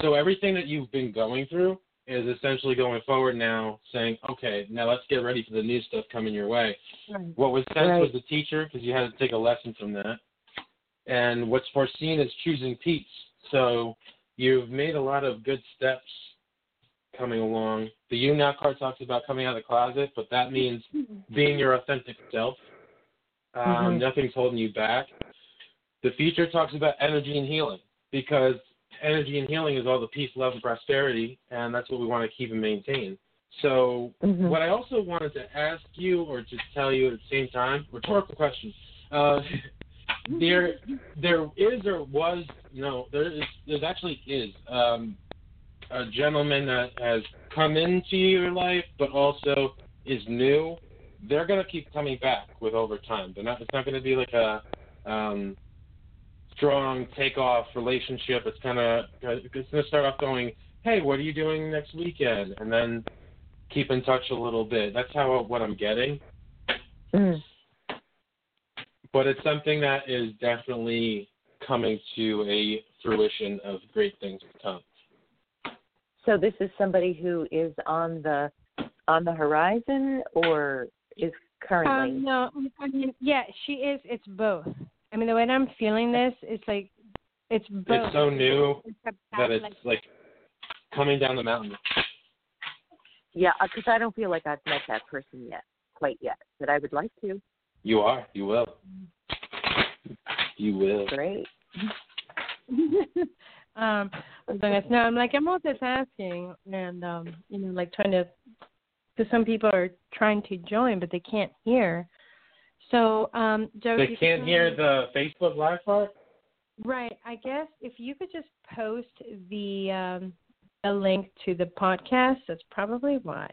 So everything that you've been going through is essentially going forward now, saying, okay, now let's get ready for the new stuff coming your way. Right. What was sent Right. was the teacher because you had to take a lesson from that. And what's foreseen is choosing peace. So you've made a lot of good steps coming along. The you now card talks about coming out of the closet, but that means being your authentic self. Um, Mhm. Nothing's holding you back. The future talks about energy and healing because energy and healing is all the peace, love, and prosperity, and that's what we want to keep and maintain. So Mhm. what I also wanted to ask you, or just tell you at the same time, rhetorical question. Uh, there, there is or was no, there is, there actually is um, a gentleman that has come into your life, but also is new. They're gonna keep coming back with over time. They're not. It's not gonna be like a um, strong takeoff relationship. It's kind of it's gonna start off going, hey, what are you doing next weekend, and then keep in touch a little bit. That's how what I'm getting. Mm. But it's something that is definitely coming to a fruition of great things to come. So this is somebody who is on the on the horizon or is currently Um, no, I mean, yeah, she is. It's both. I mean, the way that I'm feeling this, it's like it's both. It's so new It's a that it's like coming down the mountain. Yeah, because I don't feel like I've met that person yet, quite yet, but I would like to. You are. You will. You will. Great. um, so that's no, I'm like I'm multitasking and um, you know, like trying to. Because some people are trying to join, but they can't hear. So, um, Joe, They can't can- hear the Facebook Live part. Right. I guess if you could just post the um, a link to the podcast, that's probably why.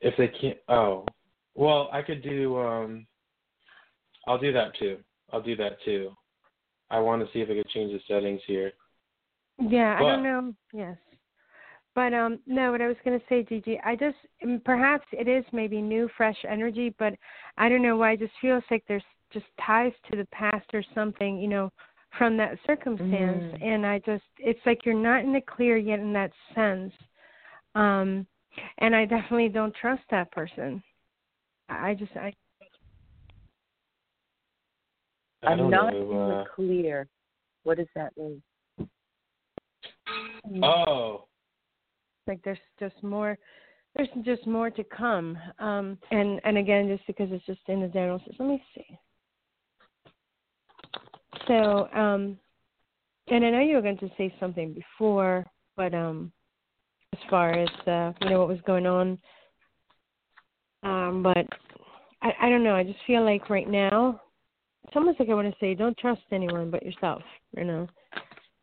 If they can't, oh, well, I could do. um I'll do that too. I'll do that too. I want to see if I could change the settings here. Yeah, I don't know. Yes. But um no, what I was going to say, Gigi, I just mm, perhaps it is maybe new, fresh energy, but I don't know why. It just feels like there's just ties to the past or something, you know, from that circumstance, Mm. and I just it's like you're not in the clear yet in that sense. Um, and I definitely don't trust that person. I I just I I I'm don't not know. in the Uh, clear. What does that mean? oh, like there's just more there's just more to come um and and again just because it's just in the general sense let me see so um and i know you were going to say something before but um as far as uh you know what was going on um but i i don't know i just feel like right now it's almost like i want to say don't trust anyone but yourself you know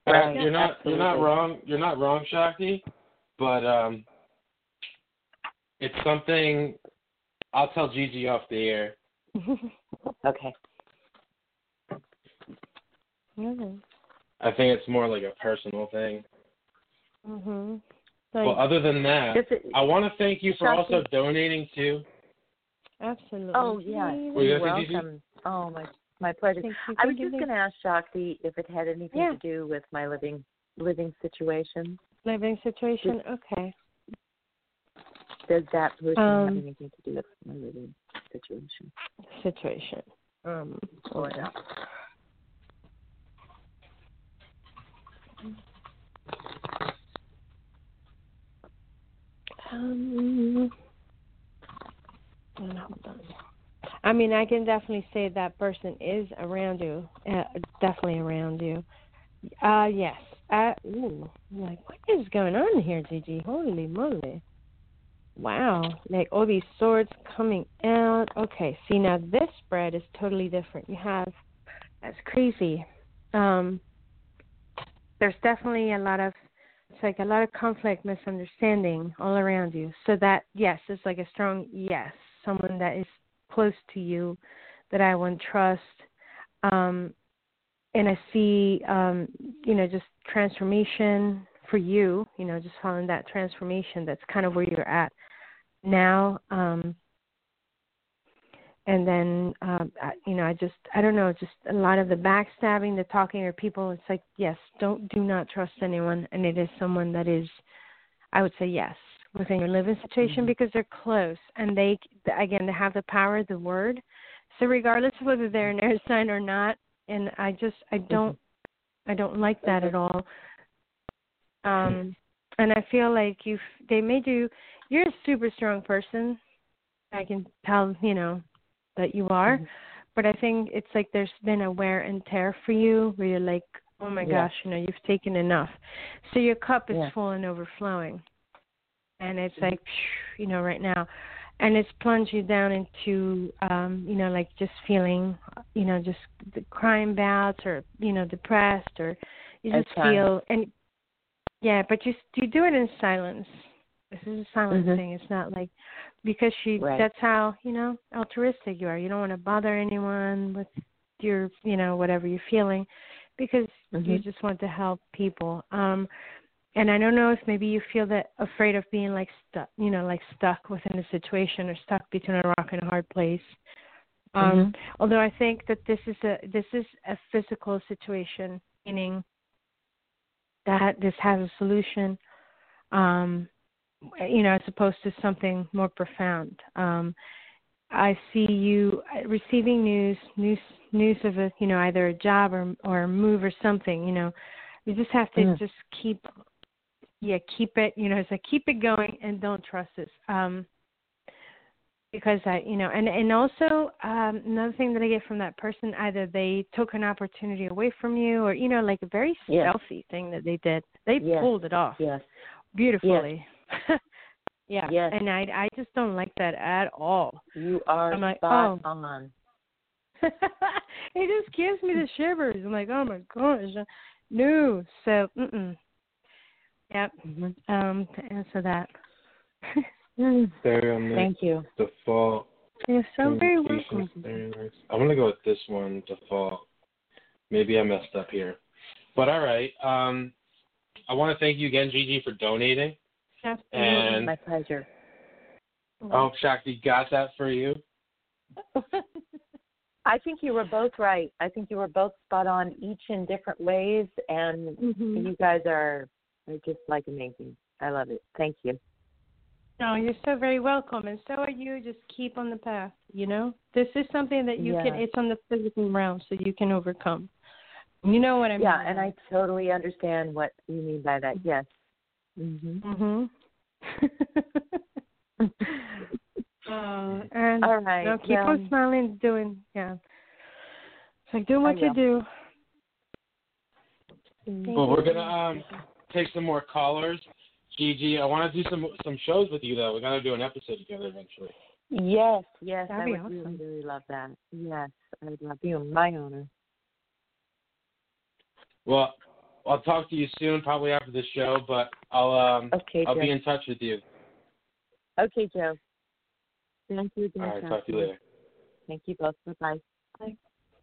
Uh, you're not. You're not wrong. You're not wrong, Shakti. But um, it's something. I'll tell Gigi off the air. Okay. mhm I think it's more like a personal thing. mhm Well, other than that, it, I want to thank you for Shakti- also donating too. absolutely oh yeah, Were you you're gonna Gigi? welcome. Oh my my pleasure. I was just going to ask Shakti if it had anything Yeah. to do with my living living situation. Living situation. Okay. Does that person have Um, anything to do with my living situation Situation. Um. or not? Um. I mean, I can definitely say that person is around you. Uh, definitely around you. Uh, yes. Uh, ooh. Like, what is going on here, Gigi? Holy moly. wow, like all these swords coming out. Okay, see now this spread is totally different. You have that's crazy. Um, there's definitely a lot of it's like a lot of conflict, misunderstanding all around you. So that yes, it's like a strong yes, someone that is close to you that I want trust. Um, and I see, um, you know, just transformation for you. You know, just following that transformation. That's kind of where you're at now. Um, and then, um, I, you know, I just, I don't know, just a lot of the backstabbing, the talking, or people. It's like, yes, don't, do not trust anyone, and it is someone that is, I would say, yes, within your living situation mm-hmm. because they're close and they, again, they have the power of the word. So regardless of whether they're an air sign or not, and I just, I don't, I don't like that at all. Um, and I feel like you've, they made you you're a super strong person. I can tell, you know, that you are. Mm-hmm. But I think it's like there's been a wear and tear for you where you're like, oh my yeah. gosh, you know, you've taken enough. So your cup is yeah. full and overflowing. And it's mm-hmm. like, you know, right now. And it's plunged you down into, um, you know, like just feeling, you know, just the crime bouts or, you know, depressed or you just feel, and yeah, but you, you do it in silence this is a silent mm-hmm. thing. It's not like because she right. that's how, you know, altruistic you are. You don't want to bother anyone with your, you know, whatever you're feeling because mm-hmm. you just want to help people. Um and I don't know if maybe you feel that afraid of being like stuck, you know, like stuck within a situation or stuck between a rock and a hard place. Um, mm-hmm. Although I think that this is a this is a physical situation, meaning that this has a solution. Um, you know, as opposed to something more profound. Um, I see you receiving news, news, news of a, you know, either a job or or a move or something. You know, you just have to mm. just keep, yeah, keep it. You know, it's like keep it going and don't trust this. Um, because I, you know, and and also um, another thing that I get from that person, either they took an opportunity away from you, or you know, like a very yes. stealthy thing that they did. They yes. pulled it off. Yes. Beautifully. Yes. yeah. Yes. And I I just don't like that at all. You are I'm like, spot oh. on. it just gives me the shivers. I'm like, oh my gosh, no. So, mm. Yep. Mm-hmm. Um, to answer that. Thank you. Default. You're so very welcome. I'm gonna go with this one, default. Maybe I messed up here, but all right. Um, I want to thank you again, Gigi, for donating. Absolutely, and, my pleasure. Oh, Shakti got that for you. I think you were both right. I think you were both spot on, each in different ways, and mm-hmm. you guys are are just like amazing. I love it. Thank you. No, you're so very welcome, and so are you. Just keep on the path. You know, this is something that you yeah. can. It's on the physical realm, so you can overcome. You know what I mean? Yeah, and I totally understand what you mean by that. Yes, Mhm. Mhm. uh, and All right. You know, keep yeah. on smiling, doing yeah. It's like do what you do. well, we're gonna um take some more callers. Gigi, I want to do some some shows with you though. We got to do an episode together eventually. Yes, yes, That'd I be would awesome. really, really love that. Yes, I would love you. My honor. Well, I'll talk to you soon, probably after the show, but I'll um okay, I'll Joe. be in touch with you. Okay, Joe. Thank you. All right, talk to you later. Thank you both. Bye bye.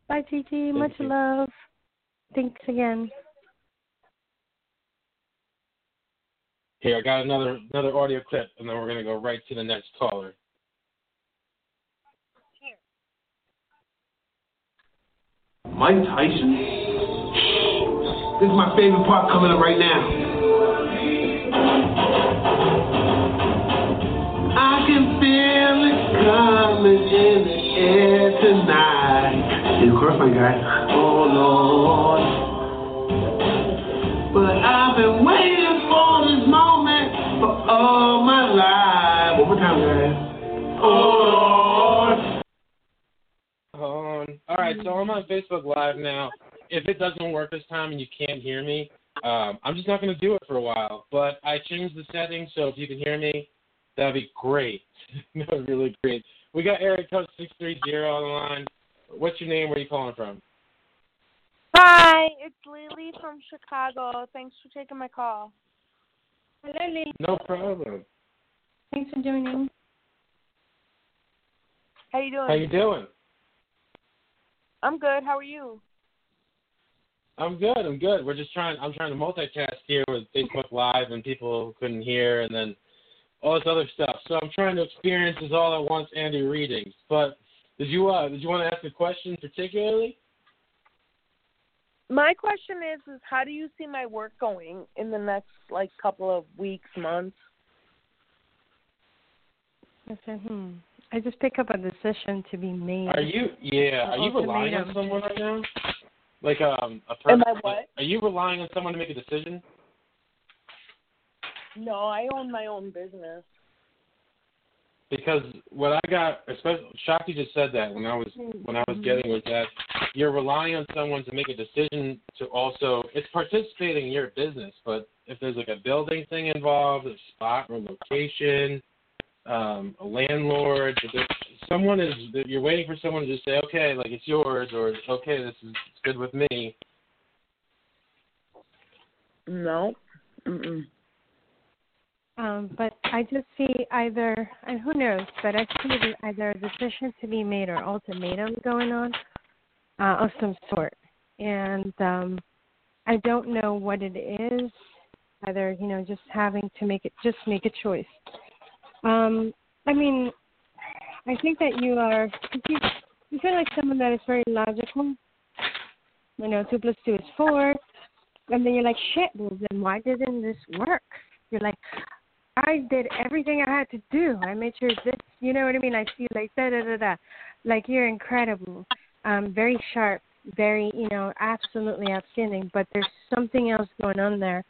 Bye, TT. Much you. love. Thanks again. Here, I got another another audio clip, and then we're gonna go right to the next caller. Mike Tyson. This is my favorite part coming up right now. I can feel it coming in the air tonight. You chorus, my guy. Oh Lord. Right, so I'm on Facebook Live now if it doesn't work this time and you can't hear me, um, I'm just not going to do it for a while. But I changed the settings, so if you can hear me, That'd be great. that would be really great. We got area code six three zero on the line. What's your name? Where are you calling from? Hi, it's Lily from Chicago. Thanks for taking my call. Hello, Lily. No problem. Thanks for joining. How you doing? How you doing? I'm good. How are you? I'm good. I'm good. We're just trying. I'm trying to multitask here with Facebook Live and people couldn't hear, and then all this other stuff. So I'm trying to experience this all at once Andy readings. But did you uh did you want to ask a question particularly? My question is, is how do you see my work going in the next like couple of weeks, months? I said, hmm. I just pick up a decision to be made. Are you? Yeah. Are you relying on someone right now? Like um a person? Am I what? Are you relying on someone to make a decision? No, I own my own business. Because what I got, especially Shakti just said that when I was when I was getting was that you're relying on someone to make a decision to also it's participating in your business, but if there's like a building thing involved, a spot or location, um, a landlord, if there's- someone is that you're waiting for someone to just say, okay, like it's yours, or okay, this is it's good with me. No. Mm-mm. Um, but I just see either, and who knows, but I see the- either a decision to be made or ultimatum going on uh, of some sort. And um, I don't know what it is. Either you know, just having to make it, just make a choice. Um, I mean, I think that you are. You, you feel like someone that is very logical. You know, two plus two is four, and then you're like, shit. Well, then why didn't this work? You're like, I did everything I had to do. I made sure this, you know what I mean? I feel like da da da da. Like you're incredible, um, very sharp, very, you know, absolutely outstanding. But there's something else going on there,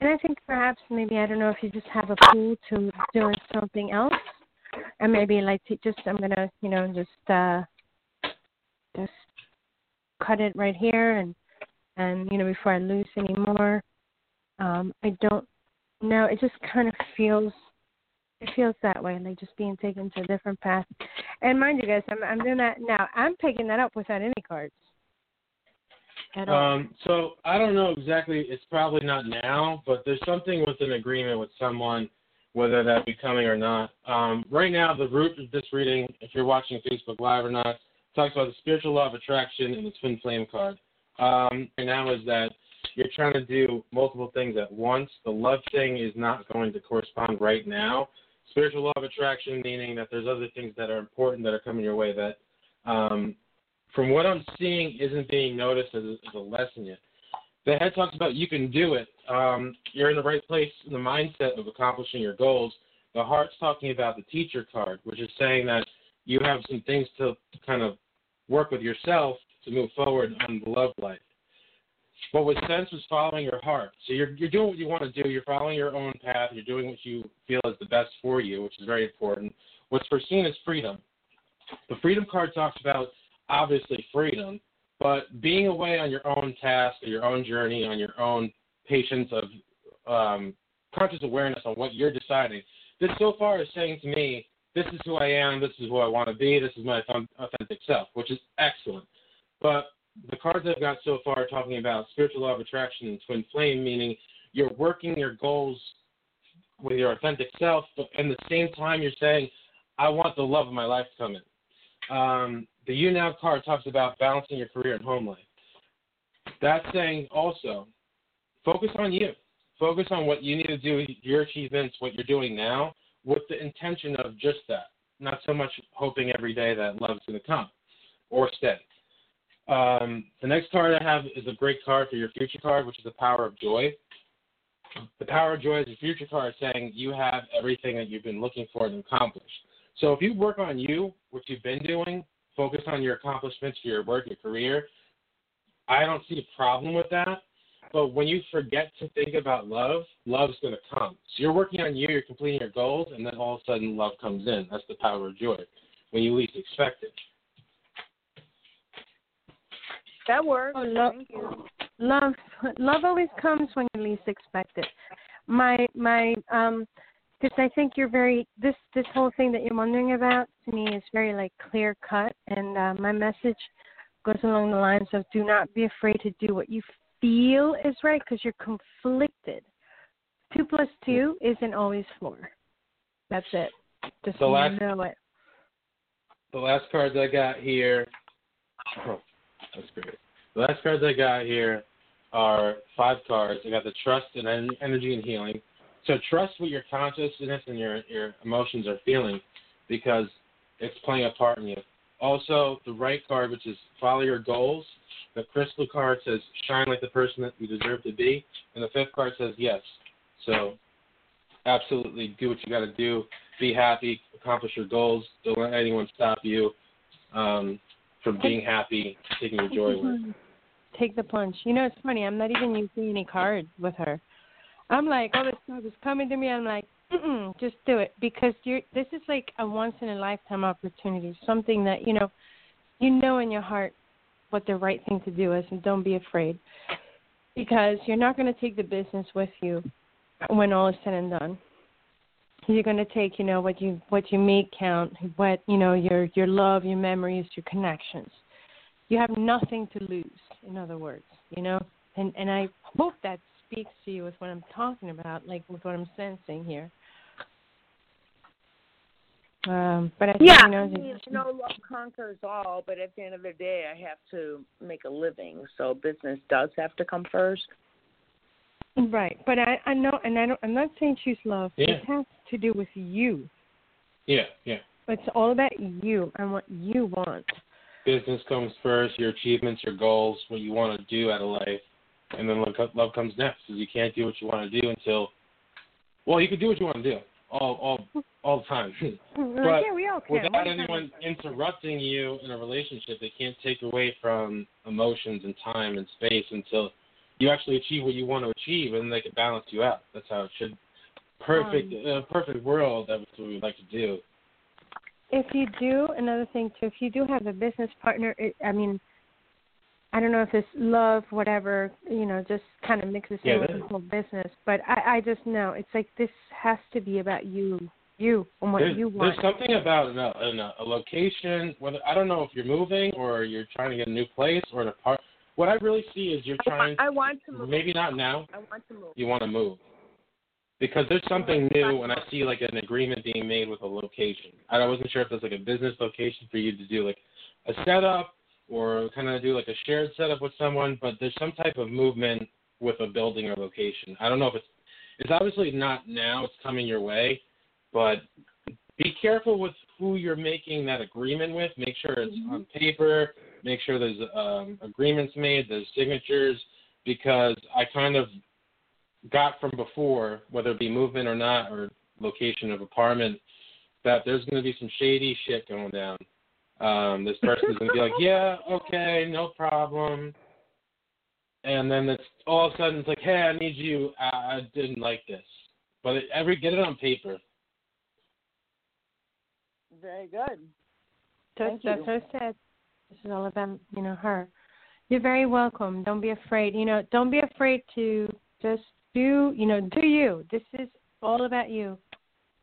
and I think perhaps maybe I don't know if you just have a pull to doing something else, and maybe like just I'm gonna, you know, just uh, just cut it right here and and you know before I lose any more. Um, I don't know. it just kind of feels it feels that way, like just being taken to a different path. And mind you guys, I'm I'm doing that now. I'm picking that up without any cards. Um, so I don't know exactly. It's probably not now, but there's something with an agreement with someone, whether that be coming or not. Um, right now, the root of this reading, if you're watching Facebook Live or not, talks about the spiritual law of attraction and the twin flame card. Um, right now is that you're trying to do multiple things at once. The love thing is not going to correspond right now. Spiritual law of attraction meaning that there's other things that are important that are coming your way that um, from what I'm seeing, isn't being noticed as a, as a lesson yet. The head talks about you can do it. Um, you're in the right place in the mindset of accomplishing your goals. The heart's talking about the teacher card, which is saying that you have some things to, to kind of work with yourself to move forward on the love life. What was sense was following your heart. So you're you're doing what you want to do. You're following your own path. You're doing what you feel is the best for you, which is very important. What's foreseen is freedom. The freedom card talks about obviously freedom, but being away on your own task, or your own journey, on your own patience of um, conscious awareness on what you're deciding. This so far is saying to me, this is who I am, this is who I want to be, this is my authentic self, which is excellent. But the cards I've got so far are talking about spiritual law of attraction and twin flame, meaning you're working your goals with your authentic self, but at the same time you're saying, I want the love of my life to come in. Um, the You Now card talks about balancing your career and home life. That's saying also, focus on you. Focus on what you need to do, your achievements, what you're doing now, with the intention of just that. Not so much hoping every day that love's going to come or stay. Um, the next card I have is a great card for your future card, which is the Power of Joy. The Power of Joy is a future card saying you have everything that you've been looking for and accomplished. So if you work on you, what you've been doing, focus on your accomplishments your work, your career, I don't see a problem with that. But when you forget to think about love, love's going to come. So you're working on you, you're completing your goals, and then all of a sudden love comes in. That's the power of joy when you least expect it. That works. Oh, love, Thank you. love, love always comes when you least expect it. My my um because I think you're very this this whole thing that you're wondering about to me is very like clear cut, and uh, my message goes along the lines of do not be afraid to do what you feel is right because you're conflicted. Two plus two isn't always four. That's it. Just The last- know it. The last cards I got here. Oh, that's great. The last cards I got here are five cards. I got the trust and energy and healing. So trust what your consciousness and your your emotions are feeling, because it's playing a part in you. Also, the right card, which is follow your goals. The crystal card says shine like the person that you deserve to be, and the fifth card says yes. So, absolutely do what you got to do. Be happy, accomplish your goals. Don't let anyone stop you um, from being happy, taking your joy with. Take the plunge. You know, it's funny. I'm not even using any cards with her. I'm like, all this stuff is coming to me. I'm like, Mm-mm, just do it because you're. This is like a once in a lifetime opportunity. Something that you know, you know in your heart what the right thing to do is, and don't be afraid because you're not going to take the business with you when all is said and done. You're going to take, you know, what you what you make count, what you know, your your love, your memories, your connections. You have nothing to lose. In other words, you know, and and I hope that speaks to you with what I'm talking about, like with what I'm sensing here. Um, but I think, Yeah, you know, I mean, no love conquers all, but at the end of the day, I have to make a living, so business does have to come first. right. But I I know, and I don't. I'm not saying choose love. Yeah. It has to do with you. Yeah, yeah. It's all about you and what you want. Business comes first, your achievements, your goals, what you want to do out of life, and then love, love comes next. Because you can't do what you want to do until, well, you can do what you want to do all all all the time. Like, yeah, we all can. without anyone interrupting you in a relationship, they can't take away from emotions and time and space until you actually achieve what you want to achieve, and they can balance you out. That's how it should. Perfect, Um, uh, perfect world. That's what we like to do. if you do another thing too, if you do have a business partner, it, I mean, I don't know if it's love, whatever, you know, just kind of mixes Yeah, in with the whole business. But I, I just know it's like this has to be about you, you, and what there's, you want. there's something about an, a, an, a location. Whether I don't know if you're moving or you're trying to get a new place or an apart. What I really see is you're I trying. want, I want to move. Maybe not now. I want to move. You want to move because there's something new, and I see like an agreement being made with a location. I wasn't sure if there's like a business location for you to do like a setup or kind of do like a shared setup with someone, but there's some type of movement with a building or location. I don't know if it's it's obviously not now. It's coming your way, but be careful with who you're making that agreement with. Make sure it's on paper. Make sure there's um, agreements made, there's signatures, because I kind of got from before, whether it be movement or not, or location of apartment, that there's going to be some shady shit going down. Um, this person's going to be like, yeah, okay, no problem. And then it's all of a sudden it's like, hey, I need you. I, I didn't like this, but it, every get it on paper. Very good. Thank that's you. what I said. This is all about, you know, her. You're very welcome. Don't be afraid. You know, don't be afraid to just do, you know, do you. This is all about you.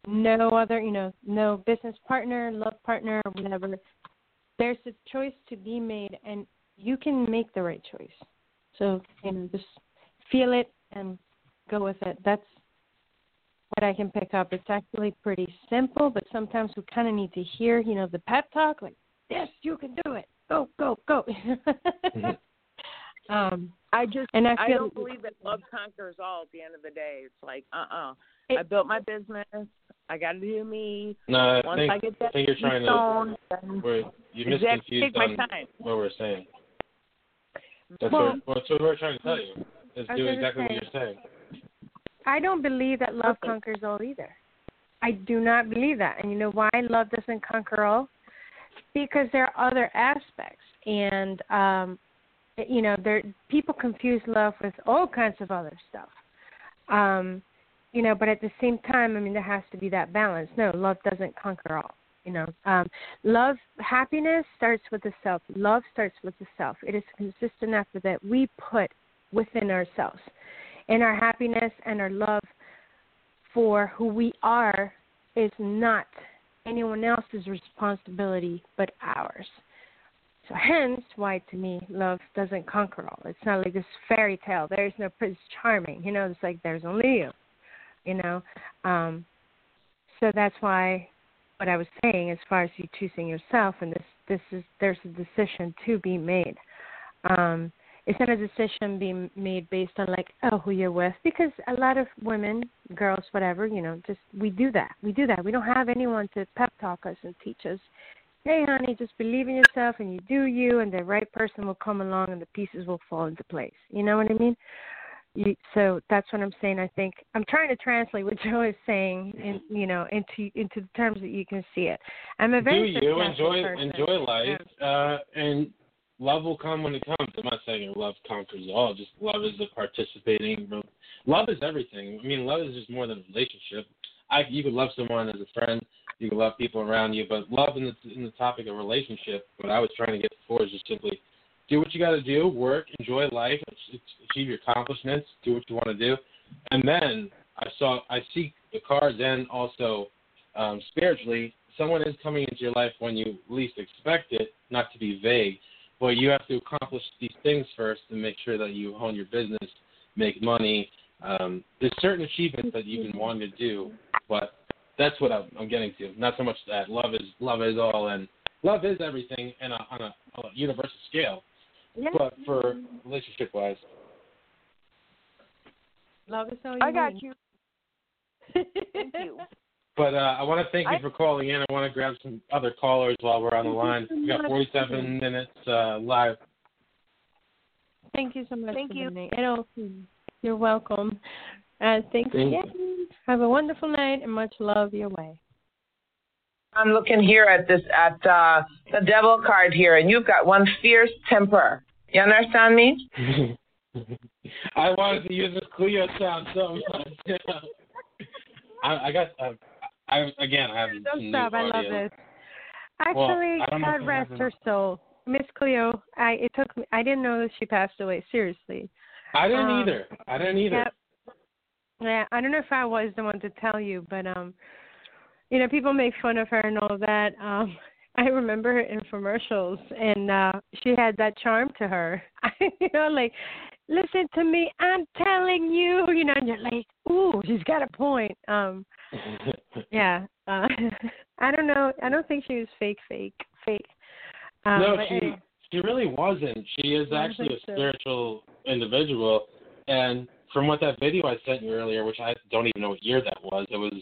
No other, you know, no business partner, love partner, whatever. There's a choice to be made, and you can make the right choice. So, you know, just feel it and go with it. That's what I can pick up. It's actually pretty simple, but sometimes we kind of need to hear, you know, the pep talk, like, yes, you can do it. Go, go, go. um, I just and I I don't believe that love conquers all at the end of the day. It's like, uh uh It- I built my business. I got to do me. No, I Once think, I get that I think you're trying to. stone, then We're, you misconfused on time. what we're saying. That's Well- what, that's what we're trying to tell you. Is do exactly what you're saying. I don't believe that love Okay. conquers all either. I do not believe that. And you know why love doesn't conquer all? Because there are other aspects. And um you know, there people confuse love with all kinds of other stuff. Um you know, but at the same time, I mean there has to be that balance. No, love doesn't conquer all. You know, um, love, happiness starts with the self. Love starts with the self. It is consistent effort that we put within ourselves, and our happiness and our love for who we are is not anyone else's responsibility but ours. So hence why to me love doesn't conquer all. It's not like this fairy tale. There's no Prince Charming. You know, it's like there's only you. You know, um, so that's why what I was saying, as far as you choosing yourself, and this this is there's a decision to be made. Um, it's not a decision being made based on like oh who you're with because a lot of women, girls, whatever, you know, just we do that. We do that. We don't have anyone to pep talk us and teach us hey honey, just believe in yourself and you do you and the right person will come along and the pieces will fall into place. You know what I mean? You, so that's what I'm saying. I think I'm trying to translate what Joe is saying, in you know, into into the terms that you can see it. I'm a very do you enjoy person. enjoy life, uh, and love will come when it comes. I'm not saying love conquers all. Just love is the participating. Love is everything. I mean, love is just more than a relationship. I you could love someone as a friend you can love people around you. But love in the in the topic of relationship, what I was trying to get before is just simply do what you got to do, work, enjoy life, achieve your accomplishments, do what you want to do, and then I saw I see the cards and also um, spiritually, someone is coming into your life when you least expect it. Not to be vague, but you have to accomplish these things first and make sure that you own your business, make money. Um, there's certain achievements that you've been wanting to do, but that's what I'm, I'm getting to. Not so much that love is love is all and love is everything and on a, on a universal scale. Yeah. But for relationship wise, love is all you I got need. you. Thank you. But uh, I want to thank you I- for calling in. I want to grab some other callers while we're on the line. We got 47 minutes uh, live. Thank you so much. Thank for you. the name. It'll, you're welcome. Uh, thanks Thank again. Have a wonderful night and much love your way. I'm looking here at this at uh, the devil card here, and you've got one fierce temper. You understand me? I wanted to use this Cleo sound so much. I, I got. Uh, I again. I have Don't some new stop. I love audio. this. Actually, I don't know if God rest her soul. Miss Cleo, I it took me I didn't know that she passed away, seriously. I didn't Um, either. I didn't either. Yep. Yeah, I don't know if I was the one to tell you, but um you know, people make fun of her and all that. Um I remember her infomercials and uh she had that charm to her. you know, like, listen to me, I'm telling you, you know, and you're like, Ooh, she's got a point. Um yeah. Uh I don't know. I don't think she was fake fake fake. Um, no, she anyway. she really wasn't. She is actually a so. spiritual individual, and from what that video I sent you earlier, which I don't even know what year that was, it was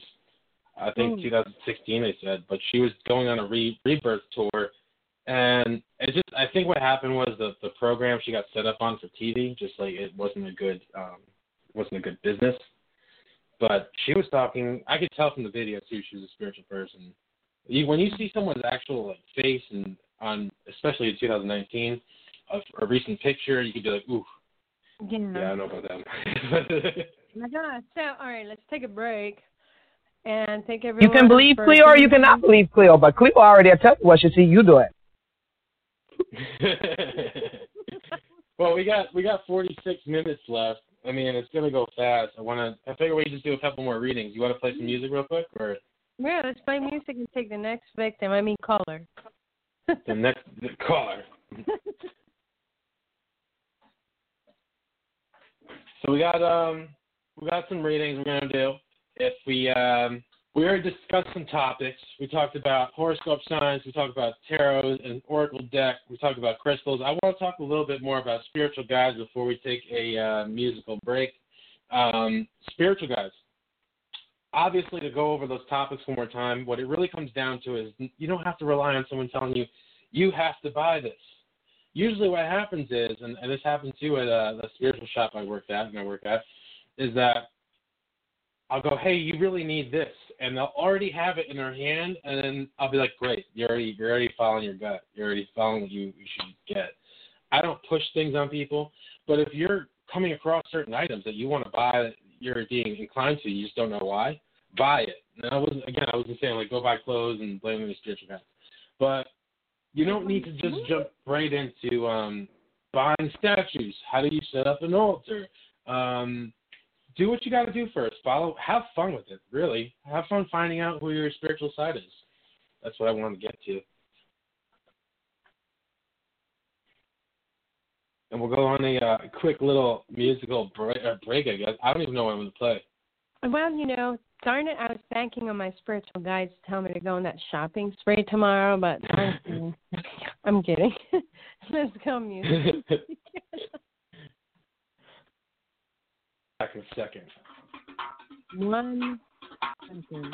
I think Mm. 2016 they said, but she was going on a re- rebirth tour, and it just I think what happened was the the program she got set up on for TV just like it wasn't a good um wasn't a good business. But she was talking. I could tell from the video too. She was a spiritual person. You, when you see someone's actual like face and on, especially in 2019, a, a recent picture, you could be like, ooh, Yeah. yeah, I know about them. My God. So, all right, let's take a break and thank You can believe Cleo or you cannot believe Cleo, but Cleo already tell you what she see you do it. well, we got we got 46 minutes left. I mean, it's gonna go fast. I wanna. I figure we just do a couple more readings. You want to play some music real quick, or Yeah, let's play music and take the next victim. I mean, caller. the next the caller? So we got um we got some readings we're gonna do. If we um we already discussed some topics. We talked about horoscope signs. We talked about tarot and oracle deck. We talked about crystals. I want to talk a little bit more about spiritual guides before we take a uh, musical break. Um, spiritual guides. Obviously, to go over those topics one more time, what it really comes down to is you don't have to rely on someone telling you you have to buy this. Usually, what happens is, and, and this happened too at uh, the spiritual shop I worked at and I work at, is that I'll go, hey, you really need this, and they'll already have it in their hand, and then I'll be like, great, you're already you're already following your gut, you're already following what you you should get. I don't push things on people, but if you're coming across certain items that you want to buy, you're being inclined to, you just don't know why, buy it. And I wasn't again, I wasn't saying like go buy clothes and blame the spiritual guys, but you don't need to just jump right into um, buying statues. How do you set up an altar? Um, do what you got to do first. Follow, have fun with it. Really, have fun finding out who your spiritual side is. That's what I want to get to. And we'll go on a uh, quick little musical break, uh, break, I guess. I don't even know what I'm going to play. Well, you know, darn it, I was banking on my spiritual guides to tell me to go on that shopping spree tomorrow, but I'm, I'm kidding. Let's go music. Back in a second. One second.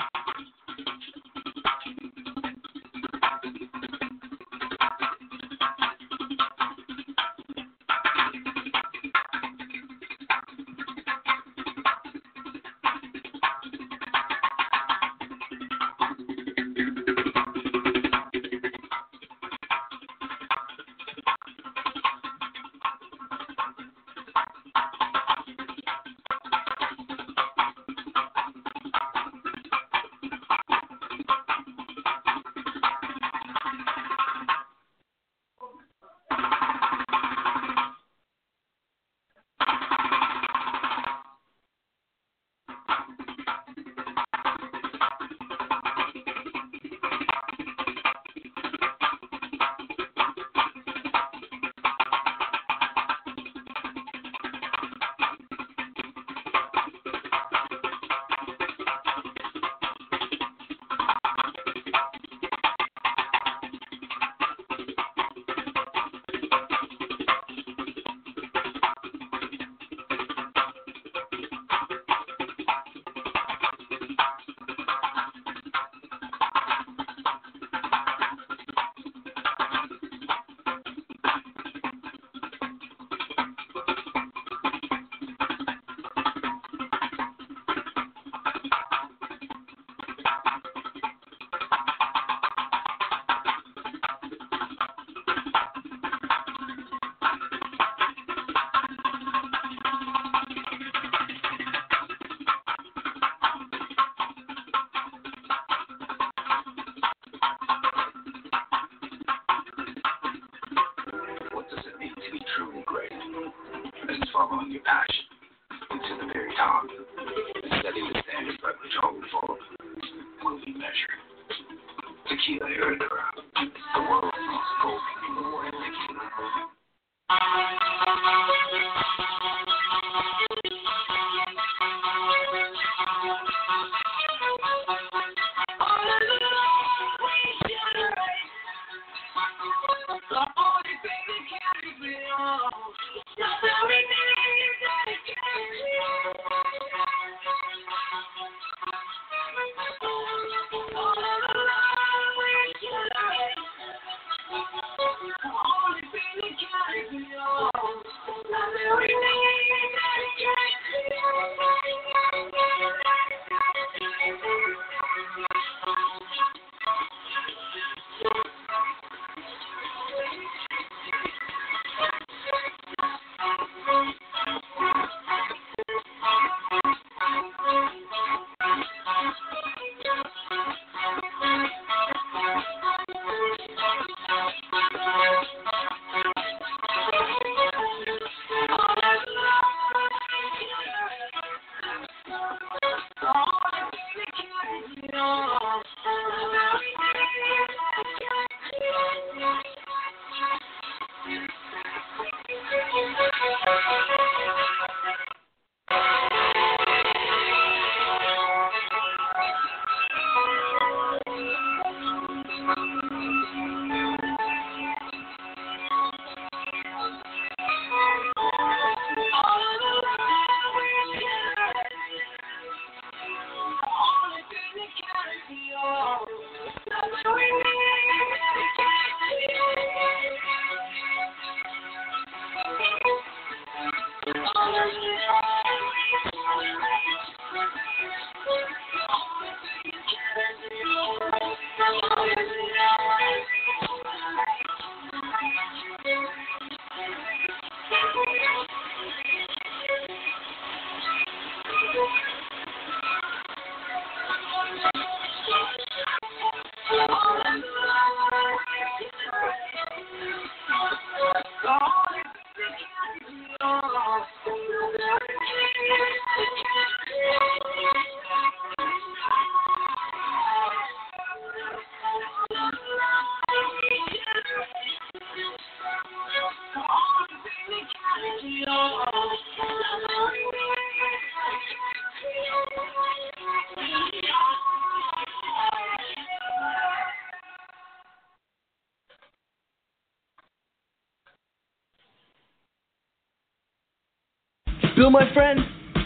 Bill, my friend?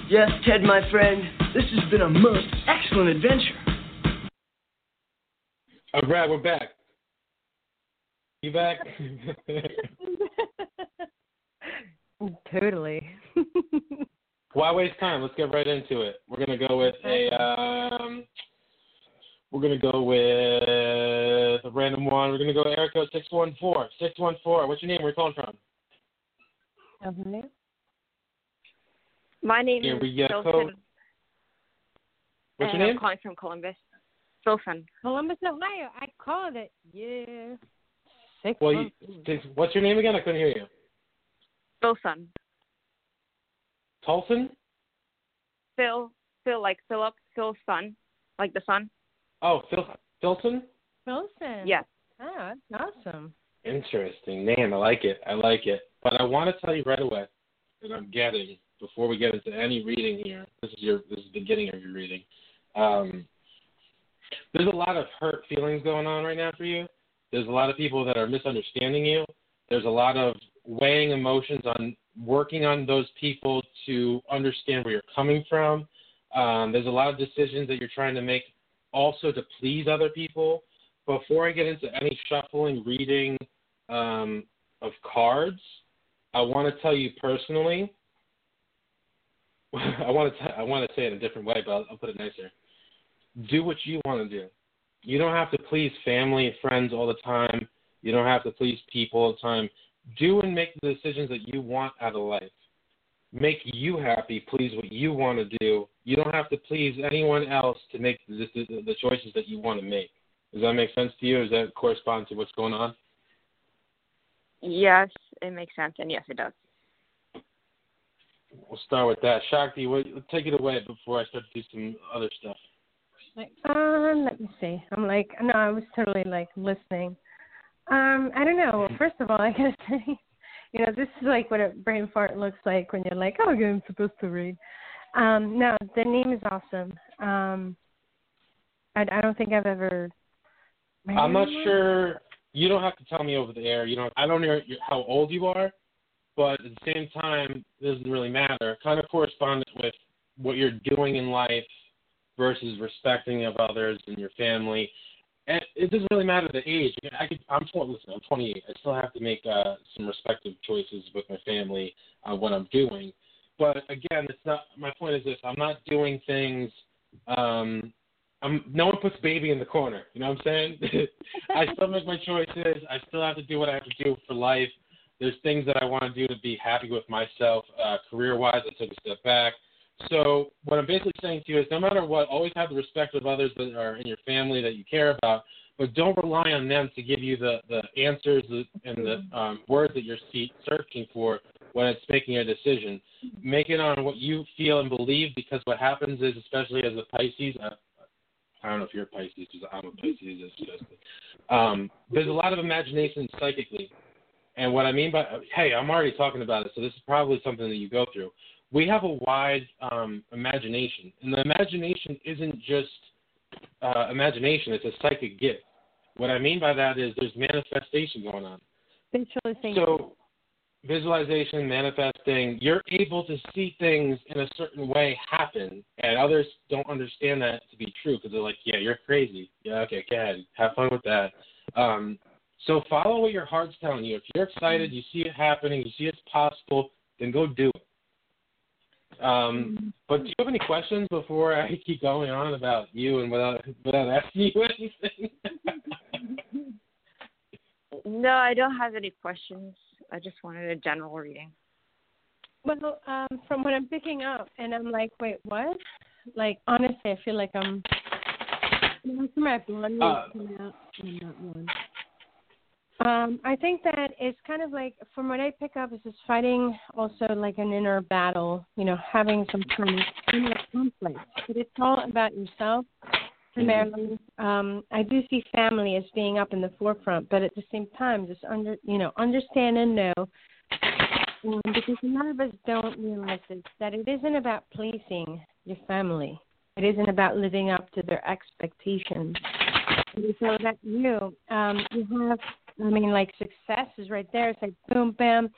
Yes, Ted, my friend. This has been a most excellent adventure. All right, we're back. You back? totally. Why waste time? Let's get right into it. We're gonna go with a um, we're gonna go with a random one. We're gonna go area code six one four. Six one four. What's your name? Where you calling from? Okay. My name Here is we go. What's and your name? I'm calling from Columbus. Wilson. Columbus, Ohio. I called it. Yeah. Six Well, you, what's your name again? I couldn't hear you. Wilson. Tolson? Phil. Phil, like Philip. Phil's son. Like the son. Oh, Phil Philson? Wilson. Yes. Oh, that's awesome. Interesting. Man, I like it. I like it. But I want to tell you right away that I'm getting before we get into any reading here. This is your this is the beginning of your reading. Um, there's a lot of hurt feelings going on right now for you. There's a lot of people that are misunderstanding you. There's a lot of weighing emotions on working on those people to understand where you're coming from. Um, there's a lot of decisions that you're trying to make also to please other people. Before I get into any shuffling reading um, of cards, I want to tell you personally. I want to I want to say it in a different way, but I'll, I'll put it nicer. Do what you want to do. You don't have to please family and friends all the time. You don't have to please people all the time. Do and make the decisions that you want out of life. Make you happy. Please what you want to do. You don't have to please anyone else to make the, the, the choices that you want to make. Does that make sense to you? Does that correspond to what's going on? Yes, it makes sense, and yes, it does. We'll start with that. Shakti, what, take it away before I start to do some other stuff. Um, let me see. I'm like, no, I was totally like listening. Um, I don't know. Well, first of all, I gotta say, you know, this is like what a brain fart looks like when you're like, oh, okay, I'm supposed to read. Um, no, the name is awesome. Um, I, I don't think I've ever. I'm not sure. You don't have to tell me over the air. You don't. I don't know how old you are, but at the same time, it doesn't really matter. Kind of correspondent with what you're doing in life versus respecting of others and your family. And it doesn't really matter the age. I could. I'm 20. Listen, I'm 28. I still have to make uh, some respective choices with my family on what I'm doing. But again, it's not. My point is this: I'm not doing things. Um, I'm, no one puts baby in the corner. You know what I'm saying? I still make my choices. I still have to do what I have to do for life. There's things that I want to do to be happy with myself. Uh, career wise, I took a step back. So what I'm basically saying to you is, no matter what, always have the respect of others that are in your family that you care about, but don't rely on them to give you the the answers and the um, words that you're searching for when it's making a decision. Make it on what you feel and believe, because what happens is, especially as a Pisces, uh, I don't know if you're a Pisces, because I'm a Pisces. It's just, um, there's a lot of imagination psychically, and what I mean by hey, I'm already talking about it, so this is probably something that you go through. We have a wide um, imagination, and the imagination isn't just uh, imagination; it's a psychic gift. What I mean by that is there's manifestation going on. Visualization. So, visualization, manifesting, you're able to see things in a certain way happen, and others don't understand that to be true because they're like, yeah, you're crazy. Yeah, okay, go ahead. Have fun with that. Um, so, follow what your heart's telling you. If you're excited, you see it happening, you see it's possible, then go do it. Um, but do you have any questions before I keep going on about you and without without asking you anything? No, I don't have any questions. I just wanted a general reading. Well, um, from what I'm picking up, and I'm like, wait, what? Like, honestly, I feel like I'm. After my blonde Uh, come out, no, not one. Um, I think that it's kind of like, from what I pick up, is just fighting also like an inner battle. You know, having some kind of inner conflict, but it's all about yourself primarily. Um, I do see family as being up in the forefront, but at the same time, just under you know understand and know um, because a lot of us don't realize this, that it isn't about pleasing your family. It isn't about living up to their expectations. And so that you, um, you have, I mean, like success is right there. It's like boom, bam,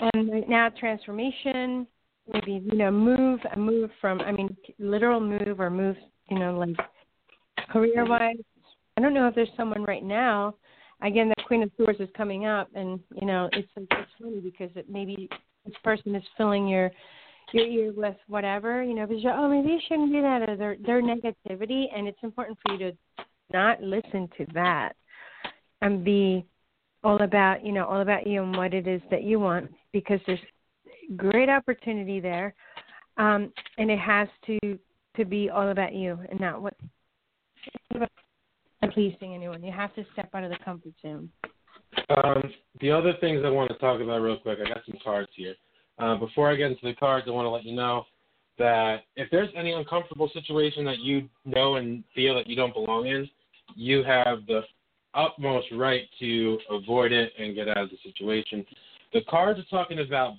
and right now transformation maybe you know move a move from I mean literal move or move you know like career wise. I don't know if there's someone right now. Again, the Queen of Swords is coming up, and you know it's it's funny because it maybe this person is filling your your ear with whatever you know because you're oh maybe you shouldn't do that or their their negativity, and it's important for you to not listen to that and be all about you know all about you and what it is that you want because there's great opportunity there um and it has to to be all about you and not what pleasing anyone you have to step out of the comfort zone Um, the other things I want to talk about real quick, I got some cards here. Uh, before I get into the cards, I want to let you know that if there's any uncomfortable situation that you know and feel that you don't belong in, you have the utmost right to avoid it and get out of the situation. The cards are talking about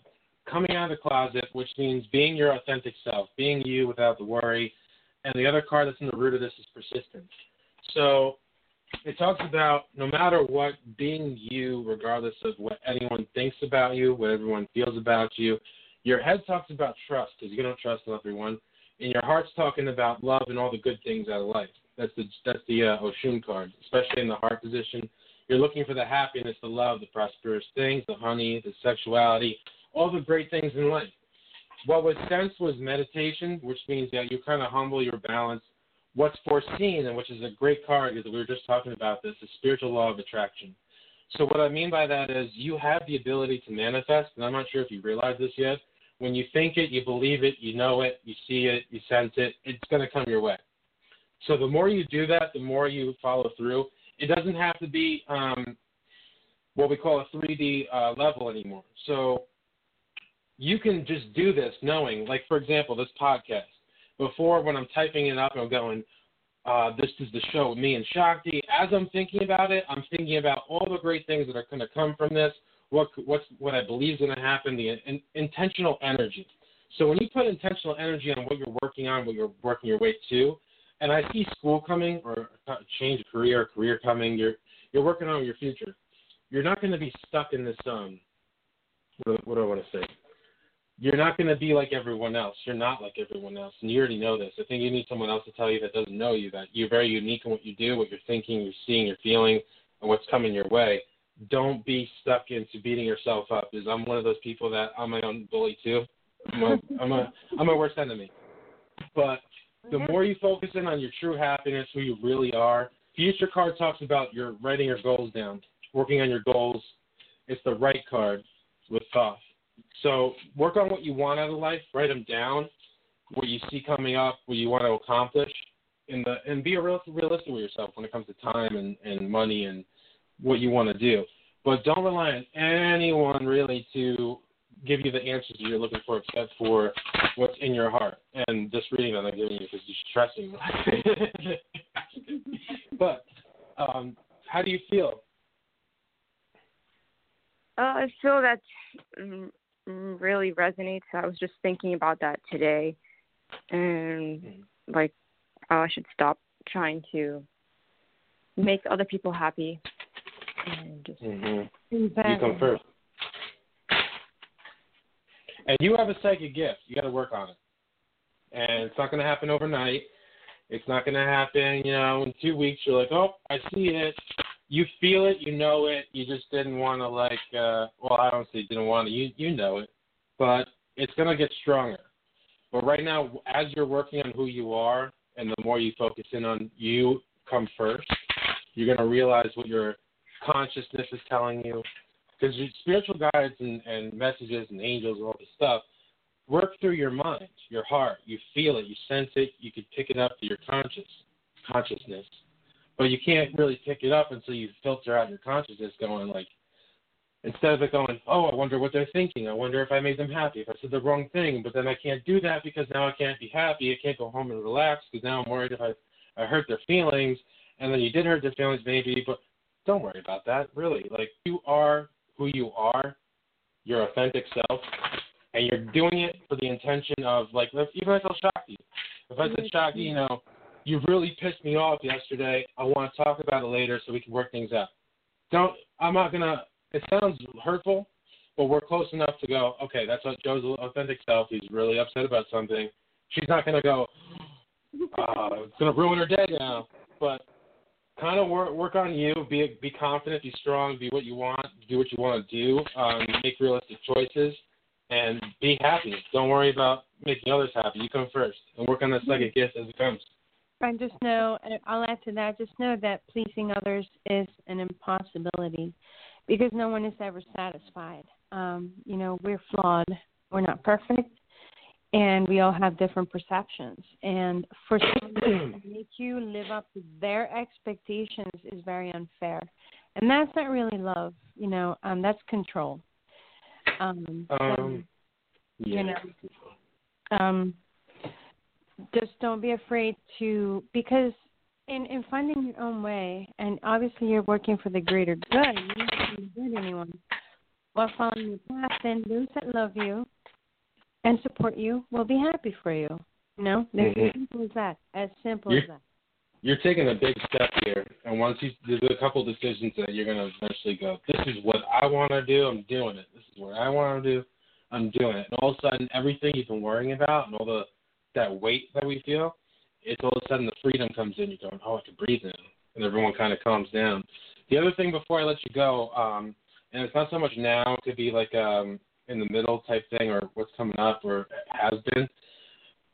coming out of the closet, which means being your authentic self, being you without the worry. And the other card that's in the root of this is persistence. So it talks about no matter what, being you, regardless of what anyone thinks about you, what everyone feels about you. Your head talks about trust because you don't trust everyone, and your heart's talking about love and all the good things out of life. That's the that's the uh, Oshun card, especially in the heart position. You're looking for the happiness, the love, the prosperous things, the honey, the sexuality, all the great things in life. What was sensed was meditation, which means that you kind of humble your balance. What's foreseen, and which is a great card, because we were just talking about this, the spiritual law of attraction. So what I mean by that is you have the ability to manifest, and I'm not sure if you realize this yet. When you think it, you believe it, you know it, you see it, you sense it, it's going to come your way. So the more you do that, the more you follow through. It doesn't have to be um, what we call a 3D uh, level anymore. So you can just do this knowing, like for example, this podcast. Before, when I'm typing it up, I'm going, uh, "This is the show with me and Shakti." As I'm thinking about it, I'm thinking about all the great things that are going to come from this. What what's what I believe is going to happen. The in, intentional energy. So when you put intentional energy on what you're working on, what you're working your way to, and I see school coming or change of career, career coming. You're you're working on your future. You're not going to be stuck in this um. What, what do I want to say? You're not going to be like everyone else. You're not like everyone else, and you already know this. I think you need someone else to tell you that doesn't know you that you're very unique in what you do, what you're thinking, you're seeing, you're feeling, and what's coming your way. Don't be stuck into beating yourself up. Because I'm one of those people that I'm my own bully too. I'm a I'm a I'm a worst enemy. But the more you focus in on your true happiness, who you really are, future card talks about your writing your goals down, working on your goals. It's the right card with Thoth. So work on what you want out of life, write them down, what you see coming up, what you want to accomplish, in the uh, and be realistic, realistic with yourself when it comes to time and, and money and what you want to do. But don't rely on anyone really to give you the answers you're looking for except for what's in your heart. And this reading that I'm giving you because you're stressing. but um, how do you feel? Uh, I feel that mm, mm, really resonates. I was just thinking about that today, and like, oh, I should stop trying to make other people happy and just. Mm-hmm. You come first. And you have a psychic gift. You got to work on it. And it's not going to happen overnight. It's not going to happen, you know, in two weeks. You're like, oh, I see it. You feel it. You know it. You just didn't want to, like, uh, well, I don't say didn't want to. You, you know it. But it's going to get stronger. But right now, as you're working on who you are, and the more you focus in on you come first, you're going to realize what your consciousness is telling you, because spiritual guides and, and messages and angels and all this stuff work through your mind, your heart. You feel it, you sense it, you can pick it up to your conscious consciousness. But you can't really pick it up until you filter out your consciousness going like instead of it going, Oh, I wonder what they're thinking, I wonder if I made them happy, if I said the wrong thing, but then I can't do that because now I can't be happy, I can't go home and relax because now I'm worried if I I hurt their feelings and then you did hurt their feelings maybe, but don't worry about that, really. Like you are who you are, your authentic self, and you're doing it for the intention of like even if I tell Shakti, if I said Shakti, you know, you've really pissed me off yesterday. I want to talk about it later so we can work things out. Don't. I'm not gonna. It sounds hurtful, but we're close enough to go. Okay, that's what Joe's authentic self. He's really upset about something. She's not gonna go. Uh, it's gonna ruin her day now. But kind of work work on you. Be be confident. Be strong. Be what you want. Do what you want to do. Um, make realistic choices, and be happy. Don't worry about making others happy. You come first, and work on that second gift as it comes. And just know, and I'll add to that, just know that pleasing others is an impossibility because no one is ever satisfied. Um, you know, we're flawed, we're not perfect, and we all have different perceptions. And for someone to make you live up to their expectations is very unfair. And that's not really love, you know, um, that's control. Um, so, Um, you yeah. know, um, just don't be afraid to because in in finding your own way and obviously you're working for the greater good you don't hurt anyone while following your path then those that love you and support you will be happy for you you know Mhm. as simple as that as simple You're- as that you're taking a big step here, and once you there's a couple decisions that you're gonna eventually go. This is what I want to do. I'm doing it. This is what I want to do. I'm doing it. And all of a sudden, everything you've been worrying about and all the that weight that we feel, it's all of a sudden the freedom comes in. You're going, oh, I can breathe now, and everyone kind of calms down. The other thing before I let you go, um, and it's not so much now. It could be like um, in the middle type thing, or what's coming up, or has been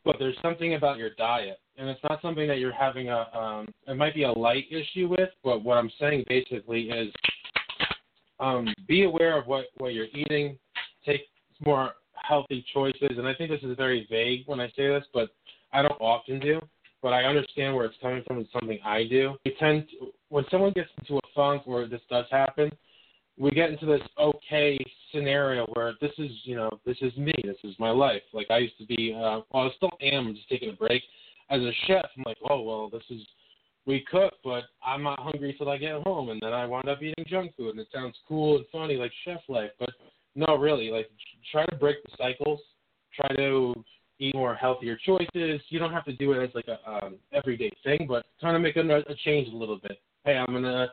but there's something about your diet, and it's not something that you're having a. Um, it might be a light issue with, but what I'm saying basically is, um, be aware of what what you're eating. Take more healthy choices, and I think this is very vague when I say this, but I don't often do. But I understand where it's coming from. It's something I do. We tend to, when someone gets into a funk where this does happen, we get into this okay scenario where this is you know this is me this is my life. Like i used to be uh well i still am just taking a break as a chef. I'm like oh well this is we cook but i'm not hungry till i get home and then i wind up eating junk food and it sounds cool and funny like chef life but no really. Like try to break the cycles. Try to eat more healthier choices. You don't have to do it as like a um everyday thing but kind of make a, a change a little bit. Hey i'm gonna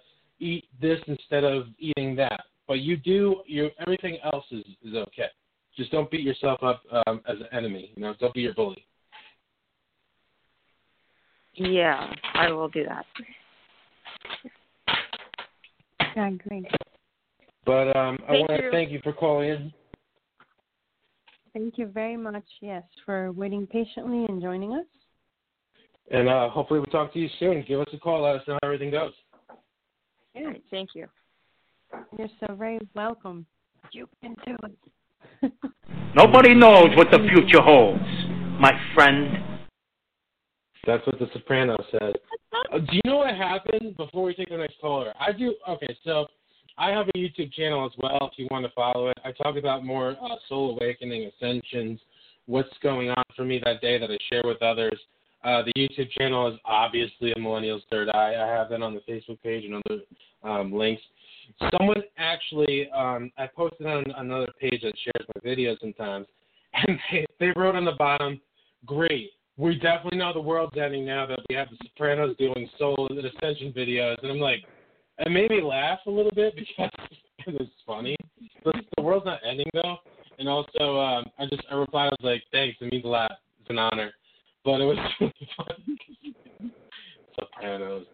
eat this instead of eating that. But you do you everything else is is okay. Just don't beat yourself up um, as an enemy. You know, don't be your bully. Yeah, I will do that. I agree. But um, I Thank want to you. thank you for calling in. thank you very much yes for waiting patiently and joining us And uh, hopefully we'll talk to you soon. Give us a call. Let us know how everything goes. All right, thank you. you're so very welcome you can do it Nobody knows what the future holds, my friend. That's what The Soprano said. Uh, do you know what happened before we take the next caller? I do. Okay, so I have a YouTube channel as well. If you want to follow it, I talk about more uh, soul awakening, ascensions, what's going on for me that day that I share with others. Uh, the YouTube channel is obviously a Millennial's Third Eye. I have that on the Facebook page and other um, links. Someone actually, um, I posted on another page that shares my videos sometimes, and they, they wrote on the bottom, "Great, we definitely know the world's ending now that we have the Sopranos doing soul and ascension videos." And I'm like, it made me laugh a little bit because it was funny. But the world's not ending though. And also, um, I just I replied, I was like, "Thanks, it means a lot. It's an honor." But it was really funny. Sopranos.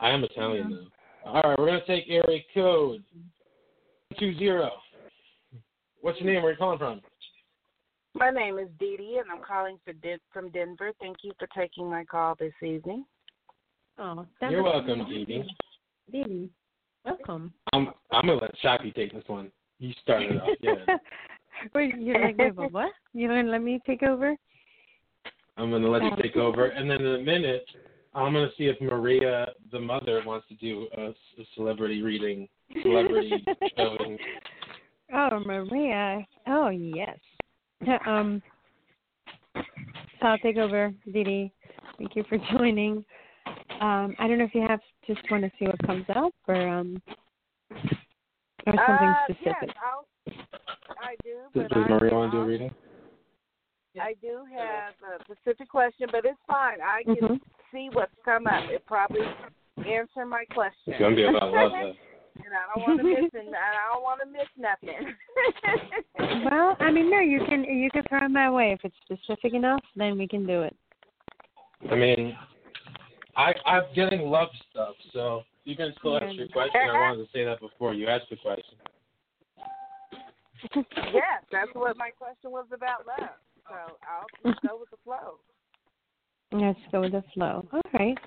I am Italian though. All right, we're gonna take area code two zero. What's your name? Where are you calling from? My name is Dee Dee, and I'm calling for Den- from Denver. Thank you for taking my call this evening. oh You're welcome, Dee Dee. Dee, welcome I'm I'm gonna let Shakti take this one. You started off, yeah. Wait, you're like, wait, what? You're gonna let me take over? I'm gonna let you take over, and then in a minute, I'm gonna see if Maria, the mother, wants to do a, a celebrity reading, celebrity showing. Oh, Maria. Oh, yes. Um, so I'll take over, Didi. Thank you for joining. Um, I don't know if you have just want to see what comes up or um or something uh, specific. Yes, I'll, I do, Does, but does I, Maria want to do a reading? I do have a specific question, but it's fine. I can Mhm. see what's come up. It probably answer my question. It's gonna be about love, though. you I don't want to miss it. I don't want to miss nothing. well, I mean, no, you can you can throw them my way if it's specific enough. Then we can do it. I mean, I I'm getting love stuff, so you can still ask your question. I wanted to say that before you asked the question. yes, that's what my question was about love. So I'll just go with the flow. Let's go with the flow. All right.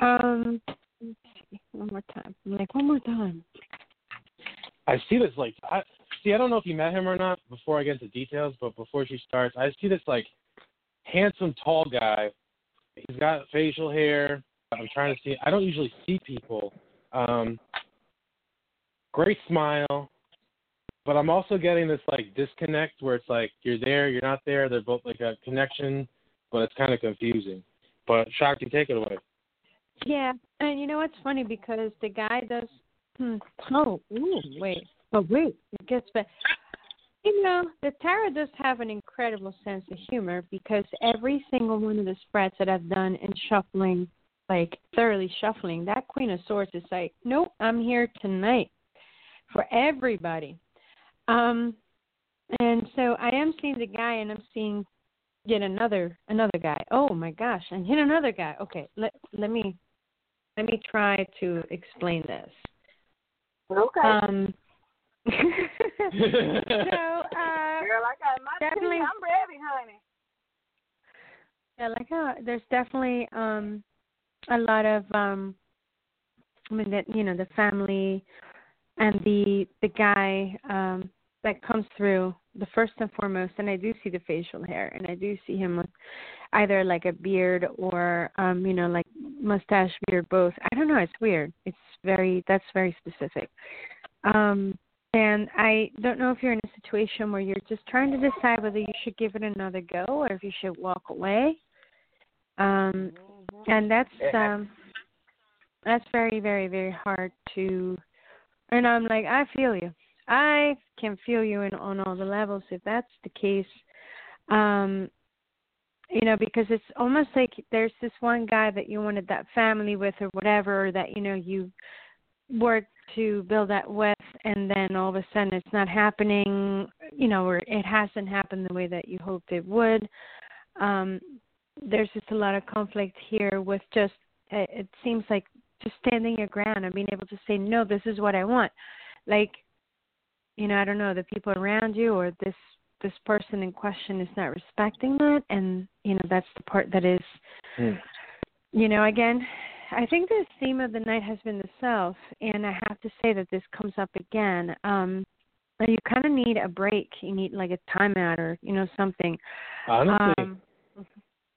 Um, let's see. One more time. I'm like one more time. I see this like I see. I don't know if you met him or not. Before I get into details, but before she starts, I see this like handsome, tall guy. He's got facial hair. I'm trying to see. I don't usually see people. Um, great smile, but I'm also getting this like disconnect where it's like you're there, you're not there. They're both like a connection, but it's kind of confusing. But Shakti, take it away. Yeah, and you know what's funny because the guy does. Hmm, oh, ooh, wait, oh wait, it gets better. You know, the tarot does have an incredible sense of humor because every single one of the spreads that I've done in shuffling, like thoroughly shuffling, that Queen of Swords is like, nope, I'm here tonight for everybody. Um, and so I am seeing the guy, and I'm seeing yet another another guy. Oh my gosh, and yet another guy. Okay, let let me let me try to explain this. Okay. Um, so, uh, Girl, I got my definitely- tea. I'm ready, honey. yeah, like uh, there's definitely um a lot of um I mean that you know the family and the the guy um that comes through the first and foremost and I do see the facial hair and I do see him with either like a beard or um you know like mustache beard both. I don't know it's weird. It's very that's very specific. Um and I don't know if you're in a situation where you're just trying to decide whether you should give it another go or if you should walk away. Um and that's um that's very very very hard to and i'm like i feel you i can feel you in on all the levels if that's the case. Um you know because it's almost like there's this one guy that you wanted that family with or whatever that you know you worked to build that with and then all of a sudden it's not happening you know or it hasn't happened the way that you hoped it would. Um there's just a lot of conflict here with just it seems like just standing your ground and being able to say no this is what i want. Like you know i don't know the people around you or this this person in question is not respecting that and you know that's the part that is you know again i think the theme of the night has been the self and i have to say that this comes up again um you kind of need a break you need like a timeout or you know something Honestly, um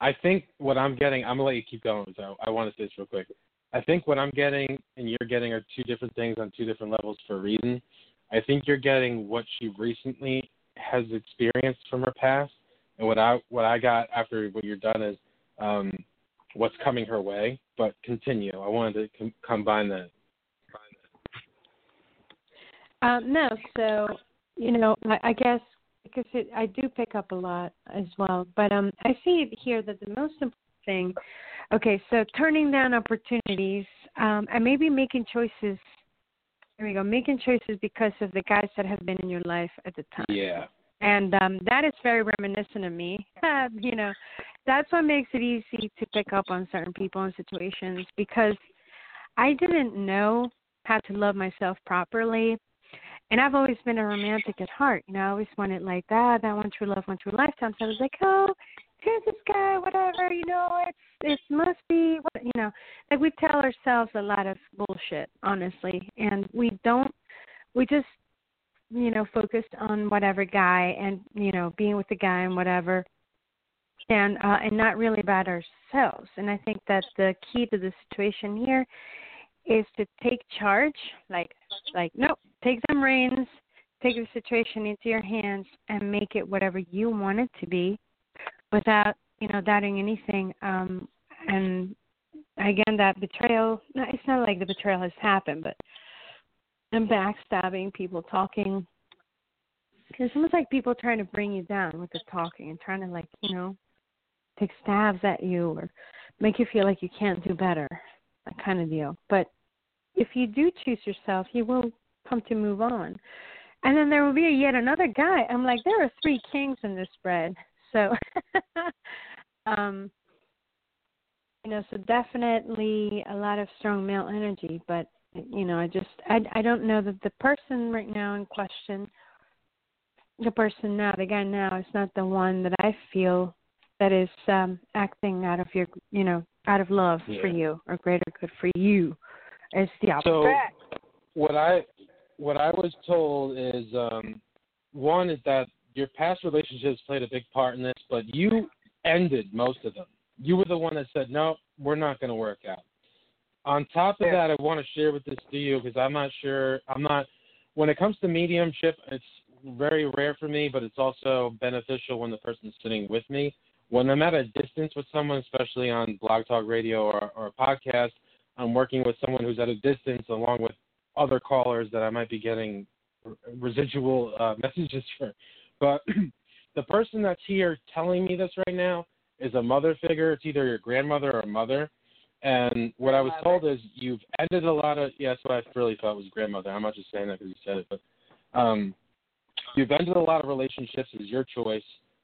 I think what I'm getting, I'm gonna let you keep going. So I want to say this real quick. I think what I'm getting and you're getting are two different things on two different levels for a reason. I think you're getting what she recently has experienced from her past, and what I what I got after what you're done is um, what's coming her way. But continue. I wanted to com- combine that. Um, no, so you know, I, I guess because it, I do pick up a lot as well. But um, I see it here that the most important thing. Okay, so turning down opportunities, um, and maybe making choices. There we go, making choices because of the guys that have been in your life at the time. Yeah. And um, that is very reminiscent of me. you know, that's what makes it easy to pick up on certain people and situations because I didn't know how to love myself properly. And I've always been a romantic at heart. You know, I always wanted like that, that one true love, one true lifetime. So I was like, oh, here's this guy, whatever. You know, it's it must be, what you know, like we tell ourselves a lot of bullshit, honestly, and we don't. We just, you know, focused on whatever guy and you know being with the guy and whatever, and uh, and not really about ourselves. And I think that the key to the situation here is to take charge, like like nope, take them reins, take the situation into your hands, and make it whatever you want it to be, without you know doubting anything. Um, and again, that betrayal. No, it's not like the betrayal has happened, but and backstabbing, people talking. It's almost like people trying to bring you down with the talking and trying to like you know take stabs at you or make you feel like you can't do better, that kind of deal. But if you do choose yourself, you will come to move on. And then there will be yet another guy. I'm like, there are three kings in this spread. So, um, you know, so definitely a lot of strong male energy. But you know, I just, I, I don't know that the person right now in question, the person now, the guy now, is not the one that I feel that is um acting out of your, you know, out of love Yeah. for you or greater good for you. It's the opposite. So what I what I was told is um one is that your past relationships played a big part in this, but you ended most of them. You were the one that said, "No, we're not going to work out." On top of that, I want to share with this to you because I'm not sure. I'm not. When it comes to mediumship, it's very rare for me, but it's also beneficial when the person's sitting with me. When I'm at a distance with someone, especially on Blog Talk Radio or, or a podcast, I'm working with someone who's at a distance along with other callers that I might be getting residual uh, messages for. But the person that's here telling me this right now is a mother figure. It's either your grandmother or mother. And what I was told is you've ended a lot of. Yeah, that's what I really thought was grandmother. I'm not just saying that because you said it, but um, you've ended a lot of relationships. It was your choice.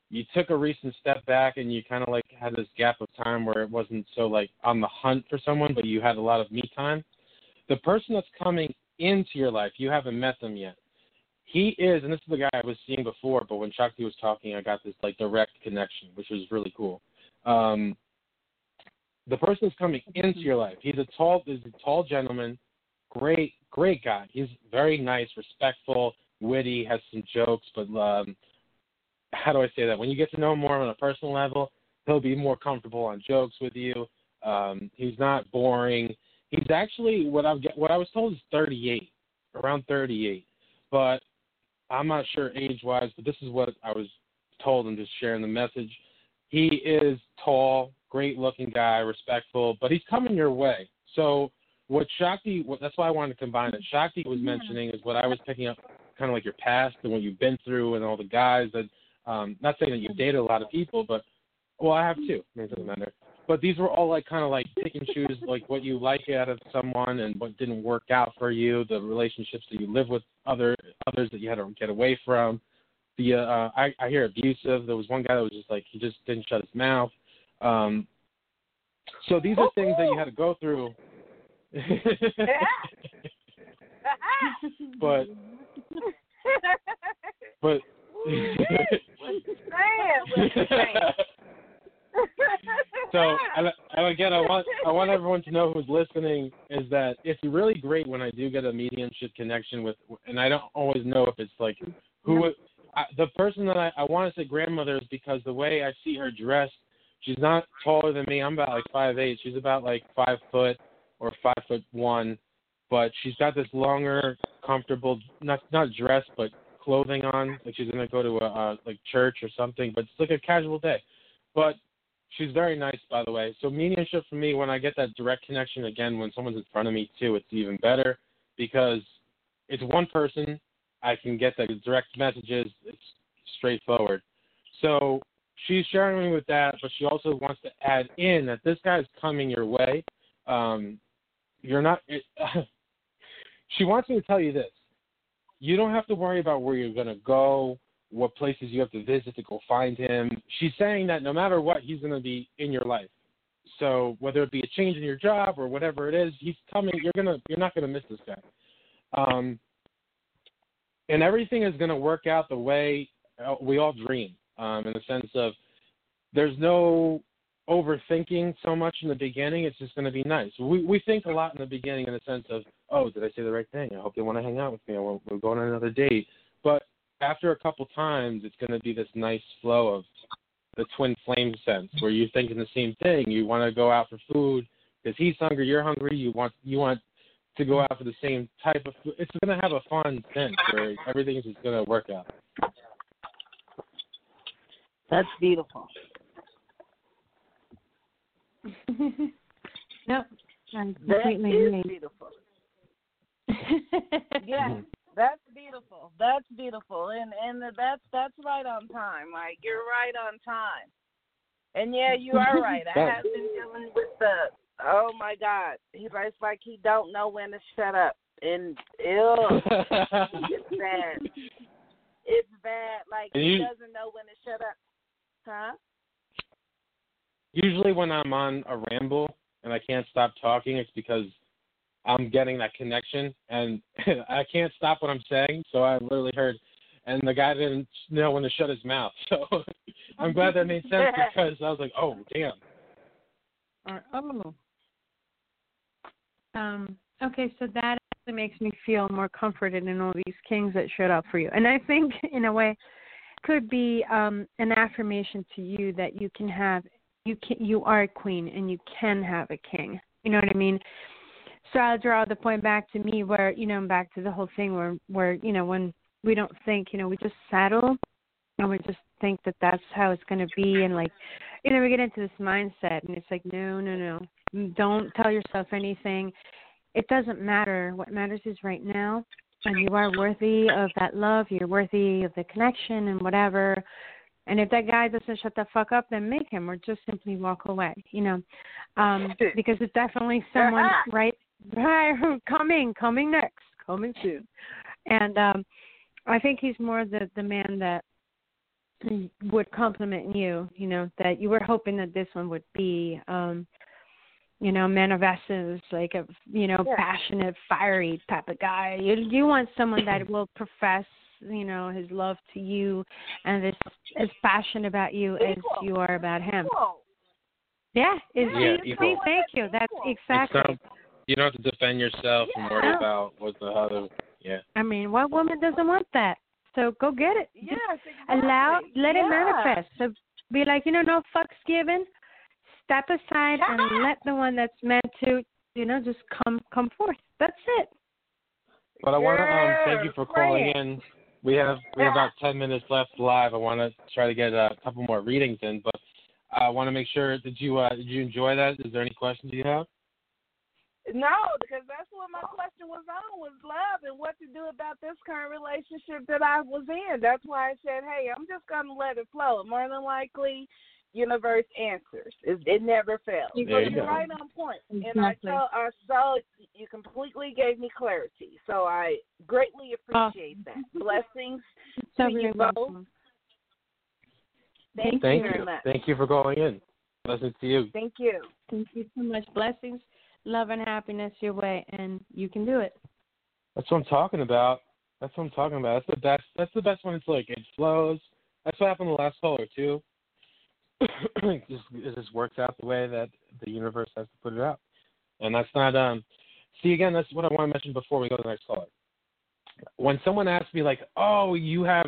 You took a recent step back and you kind of like had this gap of time where it wasn't so like on the hunt for someone, but you had a lot of me time. The person that's coming into your life, you haven't met them yet. He is, and this is the guy I was seeing before, but when Shakti was talking, I got this like direct connection, which was really cool. Um, the person that's coming into your life, he's a tall, he's a tall gentleman, great, great guy. He's very nice, respectful, witty, has some jokes, but um, how do I say that? When you get to know him more on a personal level, he'll be more comfortable on jokes with you. Um, he's not boring. He's actually what I've what I was told is 38, around 38, but I'm not sure age wise. But this is what I was told. I'm just sharing the message. He is tall, great looking guy, respectful, but he's coming your way. So what Shakti, that's why I wanted to combine it. Shakti was mentioning is what I was picking up, kind of like your past and what you've been through, and all the guys that. Um, not saying that you've dated a lot of people, but well, I have too. It doesn't matter. But these were all like kind of like pick and choose, like what you like out of someone and what didn't work out for you, the relationships that you live with other others that you had to get away from. The uh, I, I hear abusive. There was one guy that was just like he just didn't shut his mouth. Um, so these are things that you had to go through. but but so and, and again i want i want everyone to know who's listening is that it's really great when i do get a mediumship connection with and i don't always know if it's like who I, the person that i i want to say grandmother is because the way i see her dressed she's not taller than me. I'm about like five eight. She's about like five foot or five foot one but she's got this longer comfortable not not dress but clothing on. Like she's gonna go to a uh, like church or something but it's like a casual day. But she's very nice by the way. So mediumship for me when i get that direct connection again when someone's in front of me too it's even better because it's one person. I can get the direct messages. It's straightforward. So she's sharing me with that but she also wants to add in that this guy's coming your way. Um you're not it, she wants me to tell you this. You don't have to worry about where you're going to go, what places you have to visit to go find him. She's saying that no matter what, he's going to be in your life. So whether it be a change in your job or whatever it is, he's coming. You're gonna, you're not to miss this guy. Um, and everything is going to work out the way uh, we all dream, um, in the sense of there's no overthinking so much in the beginning. It's just going to be nice. We we think a lot in the beginning in the sense of, oh, did I say the right thing? I hope they want to hang out with me. Want, we're going on another date. But after a couple times, it's going to be this nice flow of the twin flame sense, where you're thinking the same thing. You want to go out for food because he's hungry, you're hungry. You want you want to go out for the same type of food. It's going to have a fun sense where everything's just going to work out. That's beautiful. no, I That completely is beautiful. yeah, mm-hmm. That's beautiful. That's beautiful, and and that's that's right on time. Like you're right on time. And yeah, you are right. I have been dealing with the Oh my God, he writes like he don't know when to shut up, and ew, it's bad. It's bad. Like And he you- doesn't know when to shut up. Huh? Usually when I'm on a ramble and I can't stop talking, it's because I'm getting that connection and I can't stop what I'm saying. So I literally heard, and the guy didn't know when to shut his mouth. So I'm glad that made sense because I was like, oh damn. Or, oh. Um, okay, so that actually makes me feel more comforted in all these kings that showed up for you. And I think, in a way, could be um, an affirmation to you that you can have, you can, you are a queen and you can have a king. You know what I mean? So I'll draw the point back to me where, you know, back to the whole thing where, where, you know, when we don't think, you know, we just settle and we just think that that's how it's going to be and like you know we get into this mindset and it's like no no no. Don't tell yourself anything. It doesn't matter. What matters is right now and you are worthy of that love. You're worthy of the connection and whatever. And if that guy doesn't shut the fuck up then make him or just simply walk away you know. Um because it's definitely someone right right coming coming next coming soon and um i think he's more the the man that would compliment you, you know, that you were hoping that this one would be um you know, man of essence, like a you know, Yeah. passionate, fiery type of guy. You you want someone that will profess, you know, his love to you and is as passionate about you as you are about him. Equal. Yeah, is Yeah, see, equal. thank you. That's exactly. It's not, you don't have to defend yourself and worry about what the other. Yeah. I mean, what woman doesn't want that? So go get it. Just Yes, allow exactly. let it manifest. So be like, you know, no fucks given. Step aside and let the one that's meant to, you know, just come come forth. That's it. But I want to um, thank you for calling right. in. We have we have about ten minutes left live. I want to try to get a couple more readings in, but I want to make sure. Did you uh, did you enjoy that? Is there any questions you have? No, because that's what my question was on was love and what to do about this current relationship that I was in. That's why I said, hey, I'm just gonna let it flow. More than likely, universe answers. It, it never fails. There so you you're go. right on point. And I Exactly. so I so you completely gave me clarity. So I greatly appreciate that. Blessings So to you both. welcome. Thank, Thank you very you. much. Thank you for calling in. Blessings to you. Thank you. Thank you so much. Blessings, love and happiness your way and you can do it. That's what I'm talking about. That's what I'm talking about. That's the best. That's the best when it's like it flows. That's what happened the last caller too. just it just works out the way that the universe has to put it out, and that's not um. See again, that's what I want to mention before we go to the next caller. When someone asks me like, "Oh, you have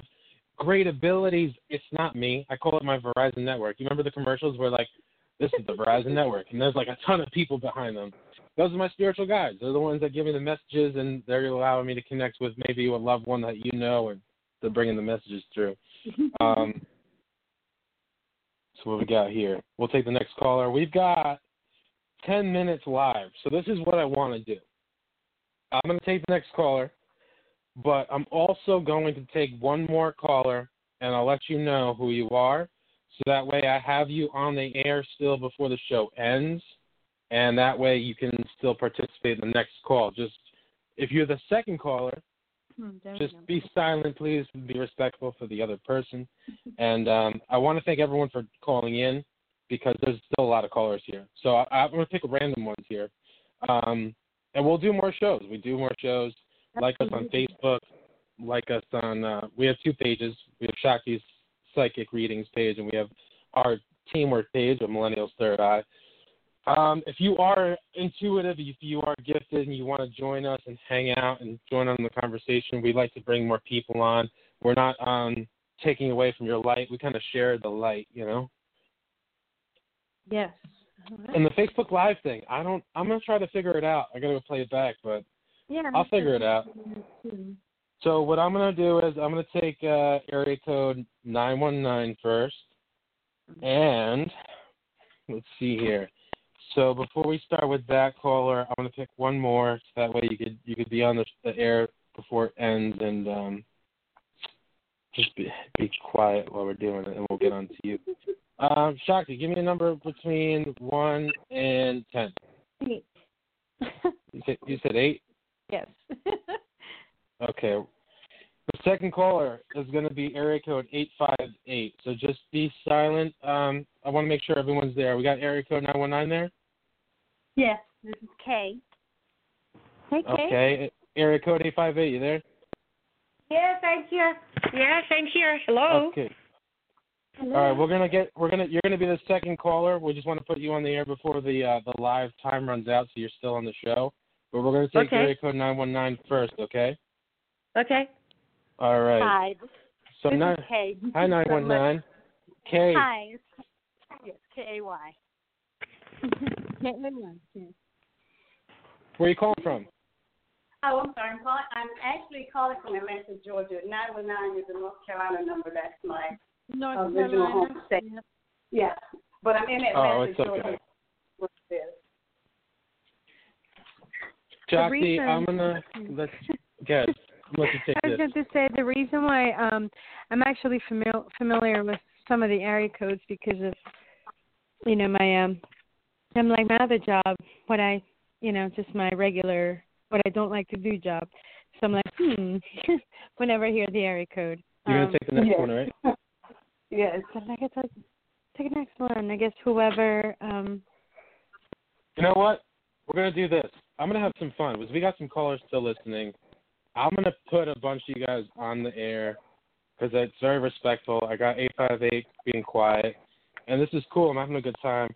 great abilities," it's not me. I call it my Verizon network. You remember the commercials where like, "This is the Verizon network," and there's like a ton of people behind them those are my spiritual guides. They're the ones that give me the messages, and they're allowing me to connect with maybe a loved one that you know, and they're bringing the messages through. Um, so what we got here? We'll take the next caller. We've got ten minutes live, so this is what I want to do. I'm going to take the next caller, but I'm also going to take one more caller, and I'll let you know who you are, so that way I have you on the air still before the show ends and that way you can still participate in the next call. Just if you're the second caller, Hmm, just be silent, please. Be respectful for the other person. And um, I want to thank everyone for calling in because there's still a lot of callers here. So I, I'm going to pick random ones here, um, and we'll do more shows. We do more shows. Like us on Facebook. Like us on. Uh, we have two pages. We have Shakti's psychic readings page, and we have our teamwork page of Millennials Third Eye. Um, if you are intuitive, if you are gifted, and you want to join us and hang out and join on the conversation, we'd like to bring more people on. We're not um, taking away from your light. We kind of share the light, you know. Yes. Right. And the Facebook Live thing, I don't. I'm gonna try to figure it out. I gotta go play it back, but Yeah, I'll figure it out. So what I'm gonna do is I'm gonna take uh, area code 919 first, and let's see here. So before we start with that caller, I'm gonna pick one more, so that way you could you could be on the, the air before it ends, and um, just be be quiet while we're doing it, and we'll get on to you. Um, Shakti, give me a number between one and ten. Eight. You said you said eight. Yes. Okay. The second caller is going to be area code eight five eight. So just be silent. Um, I want to make sure everyone's there. We got area code nine one nine there. Yes, this is Kay. Hey, Kay. Okay. Area code eight five eight. You there? Yes, I'm here. Yes, I'm here. Hello. Okay. Hello. All right, we're gonna get we're gonna you're gonna be the second caller. We just want to put you on the air before the uh, the live time runs out, so you're still on the show. But we're gonna take Okay. area code nine one nine first, okay? Okay. All right. Hi. So this nine is Kay. hi nine one nine. K. Hi. Yes, K A Y. Where are you calling from? Oh, I'm sorry. I'm calling. I'm actually calling from Atlanta, Georgia. Nine one nine is a North Carolina number. That's my North original Carolina. home state. Yeah, but I'm in Oh, Atlanta, it's. Georgia. What it is. Jackie, reason- I'm gonna let's get let you take I was this. going to say the reason why um I'm actually familiar familiar with some of the area codes because of you know my um I'm like my other job, what I you know just my regular what I don't like to do job. So I'm like hmm whenever I hear the area code. You're um, gonna take the next yes. one, right? Yes. So I guess I take the next one. I guess whoever um You know what? We're gonna do this. I'm gonna have some fun because we got some callers still listening. I'm gonna put a bunch of you guys on the air because it's very respectful. I got eight five eight being quiet, and this is cool. I'm having a good time.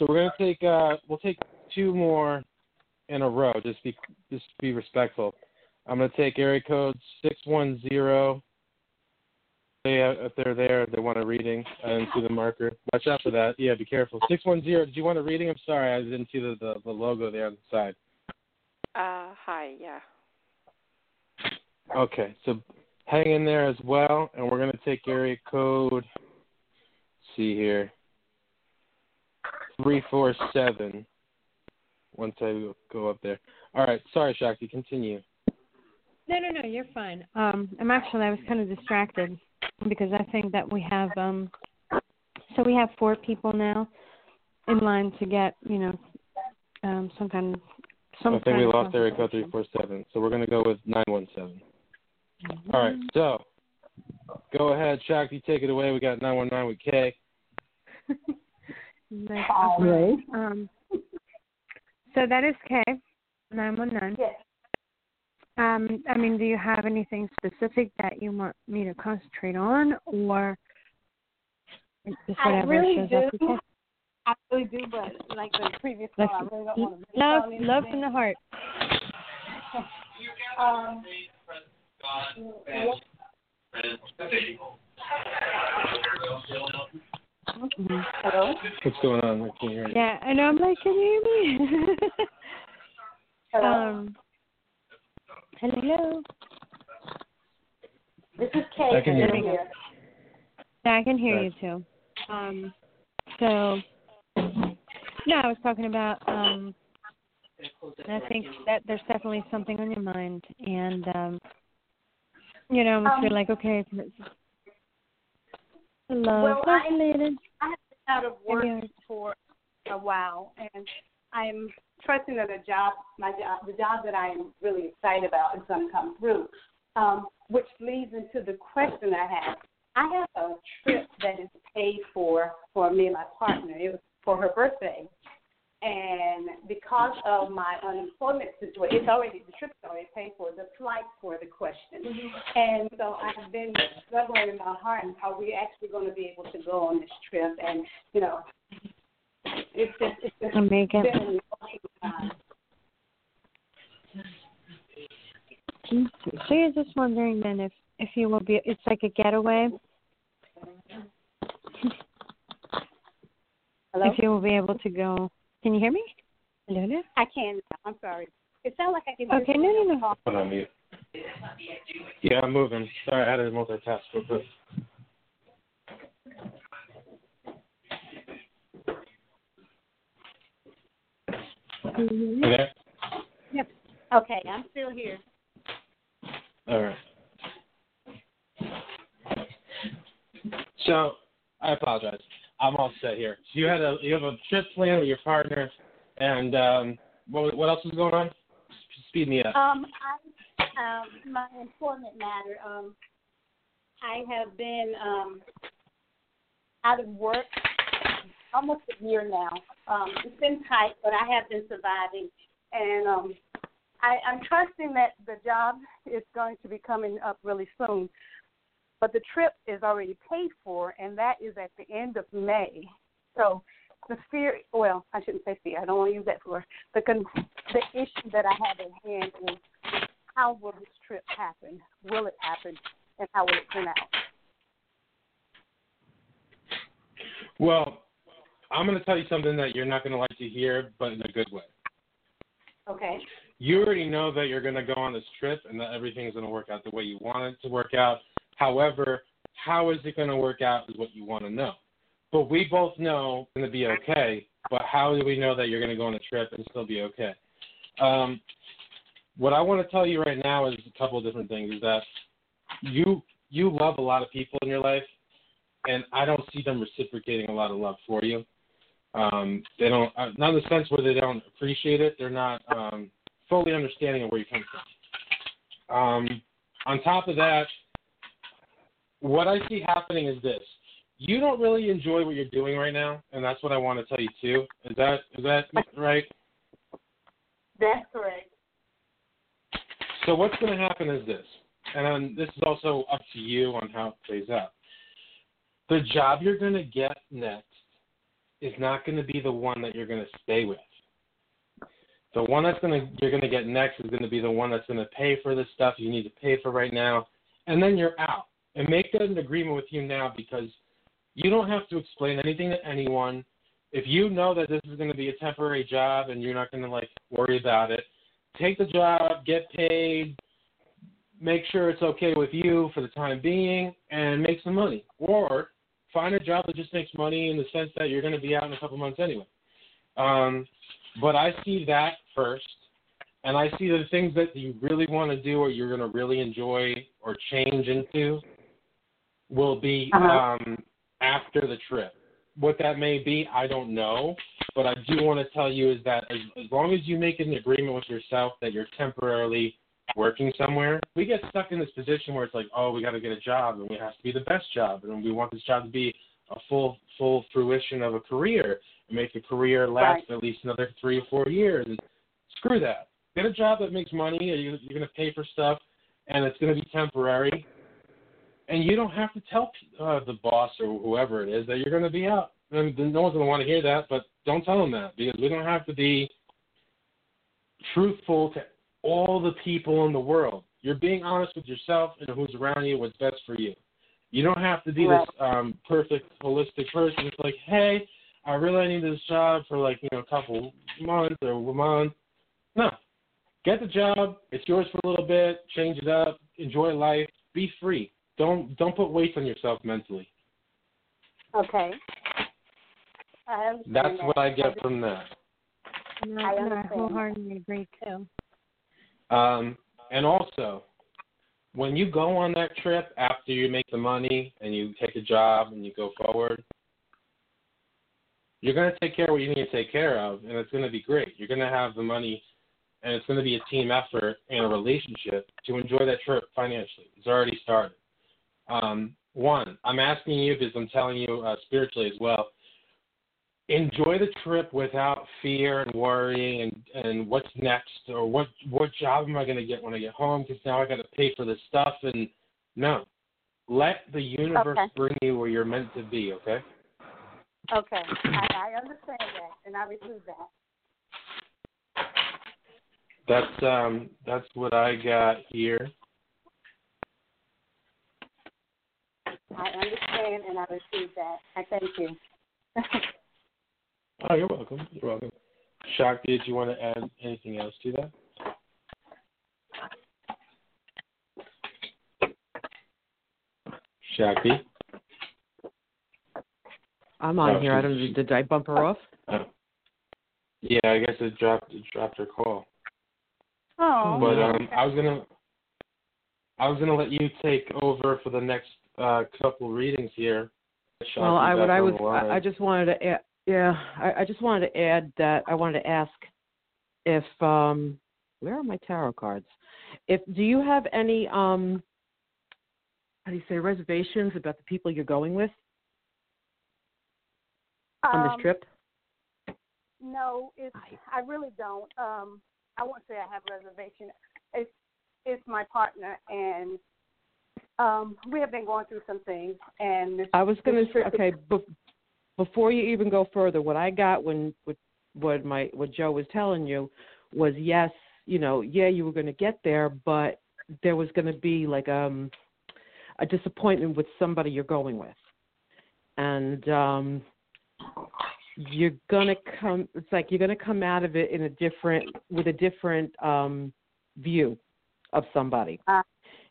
So we're gonna take uh we'll take two more in a row. Just be just be respectful. I'm gonna take area code six one zero. They uh, if they're there, they want a reading. I didn't see the marker. Watch out for that. Yeah, be careful. Six one zero. Did you want a reading? I'm sorry, I didn't see the the, the logo there on the side. Uh, hi, yeah. Okay, so hang in there as well, and we're gonna take area code. let's see here. Three four seven. Once I go up there. All right. Sorry, Shakti. Continue. No, no, no, you're fine. Um, I'm actually I was kind of distracted because I think that we have um, so we have four people now in line to get you know um some kind of some I think we lost area code three four seven, so we're gonna go with nine one seven. All right. So go ahead, Shakti. Take it away. We got nine one nine with K. Nice. Right. Um, so that is K, nine one nine. Yes. Um, I mean, do you have anything specific that you want me to concentrate on, or just I whatever really shows do. up? Okay. I really do, but like the previous Love, call, I really don't want to love, miss love from the heart. Um, Hello. What's going on? I can't hear you. Yeah, I know. I'm like, can you hear me? Hello. um, hello. This is Kay. I can hear you. Yeah, I can hear Right. you too. Um, so no, I was talking about. Um, I think that there's definitely something on your mind, and um, you know, I Um, feel like okay. Hello, Well, I-. I have been out of work for a while, and I'm trusting that the job, my job, the job that I'm really excited about is going to come through. Um, which leads into the question I have. I have a trip that is paid for for me and my partner. It was for her birthday, and because of my unemployment situation, it's already the trip's already paid for. The flight for the question, mm-hmm. and so I've been struggling in my heart and how we actually going to be able to go on this trip, and you know, it's just it's just I'll make it. been an emotional time. So you're just wondering then if if you will be? It's like a getaway. Hello? If you will be able to go. Can you hear me? Hello. hello? I can. now. I'm sorry. It sounds like I can. Okay, no, no, no. Put on mute. Yeah, I'm moving. Sorry, I had to multitask real quick. Okay. Yep. Okay, I'm still here. All right. So I apologize. I'm all set here. So you had a you have a trip plan with your partner, And um, what what else is going on? Speed me up. Um, I, um, my employment matter. Um, I have been um out of work almost a year now. Um, it's been tight, but I have been surviving, and um, I, I'm trusting that the job is going to be coming up really soon. But the trip is already paid for, and that is at the end of May. So the fear, well, I shouldn't say fear. I don't want to use that word. The con- the issue that I have at hand is how will this trip happen? Will it happen? And how will it turn out? Well, I'm going to tell you something that you're not going to like to hear, but in a good way. Okay. You already know that you're going to go on this trip and that everything's going to work out the way you want it to work out. However, how is it going to work out is what you want to know. But we both know it's going to be okay. But how do we know that you're going to go on a trip and still be okay? Um, what I want to tell you right now is a couple of different things. Is that you you love a lot of people in your life, and I don't see them reciprocating a lot of love for you. Um, they don't, uh, not in the sense where they don't appreciate it. They're not um, fully understanding of where you come from. Um, on top of that, what I see happening is this: you don't really enjoy what you're doing right now, and that's what I want to tell you too. Is that is that right? That's correct. So what's going to happen is this, and this is also up to you on how it plays out. The job you're going to get next is not going to be the one that you're going to stay with. The one that's going to you're going to get next is going to be the one that's going to pay for the stuff you need to pay for right now, and then you're out. And make that an agreement with you now because you don't have to explain anything to anyone. If you know that this is going to be a temporary job and you're not going to like worry about it, take the job, get paid, make sure it's okay with you for the time being, and make some money. Or find a job that just makes money in the sense that you're going to be out in a couple months anyway. Um, but I see that first, and I see the things that you really want to do or you're going to really enjoy or change into will be Uh-huh. um, after the trip. What that may be, I don't know, but I do want to tell you is that as, as long as you make an agreement with yourself that you're temporarily working somewhere, we get stuck in this position where it's like, oh, we got to get a job and we have to be the best job and we want this job to be a full full fruition of a career and make the career last Right. at least another three or four years. And screw that. Get a job that makes money. Or you're, you're going to pay for stuff, and it's going to be temporary. And you don't have to tell uh, the boss or whoever it is that you're going to be out. And no one's going to want to hear that, but don't tell them that because we don't have to be truthful to all the people in the world. You're being honest with yourself and who's around you, what's best for you. You don't have to be Right. this um, perfect, holistic person. It's like, hey, I really need this job for like you know a couple months or a month. No, get the job. It's yours for a little bit. Change it up. Enjoy life. Be free. Don't don't put weights on yourself mentally. Okay. I understand That's that. what I get from that. And I I, and I understand. wholeheartedly agree too. Um, and also, when you go on that trip after you make the money and you take a job and you go forward, you're going to take care of what you need to take care of, and it's going to be great. You're going to have the money, and it's going to be a team effort and a relationship to enjoy that trip financially. It's already started. Um, one, I'm asking you because I'm telling you uh, spiritually as well. Enjoy the trip without fear and worrying and and what's next or what what job am I going to get when I get home because now I got to pay for this stuff and no, let the universe Okay. bring you where you're meant to be. Okay. Okay. I, I understand that, and I receive that. That's um that's what I got here. I understand, and I receive that. I thank you. Oh, you're welcome. You're welcome. Shakti, did you want to add anything else to that? Shakti? I'm on Oh, here. I don't. she- Did I bump her off? Oh. Yeah, I guess it dropped it dropped her call. Oh. But um I was gonna I was gonna let you take over for the next uh couple readings here. Well, I Shakti's what I on was. I I just wanted to a- Yeah, I, I just wanted to add that I wanted to ask if um where are my tarot cards? If do you have any um how do you say reservations about the people you're going with on this Um, trip? No, it's I really don't. Um, I won't say I have reservation. It's it's my partner, and um, we have been going through some things. And I was going to say, okay, be- before you even go further, what I got when what what my what Joe was telling you was yes, you know, yeah, you were going to get there, but there was going to be like um a disappointment with somebody you're going with, and um you're gonna come. It's like you're gonna come out of it in a different with a different um view of somebody. Uh,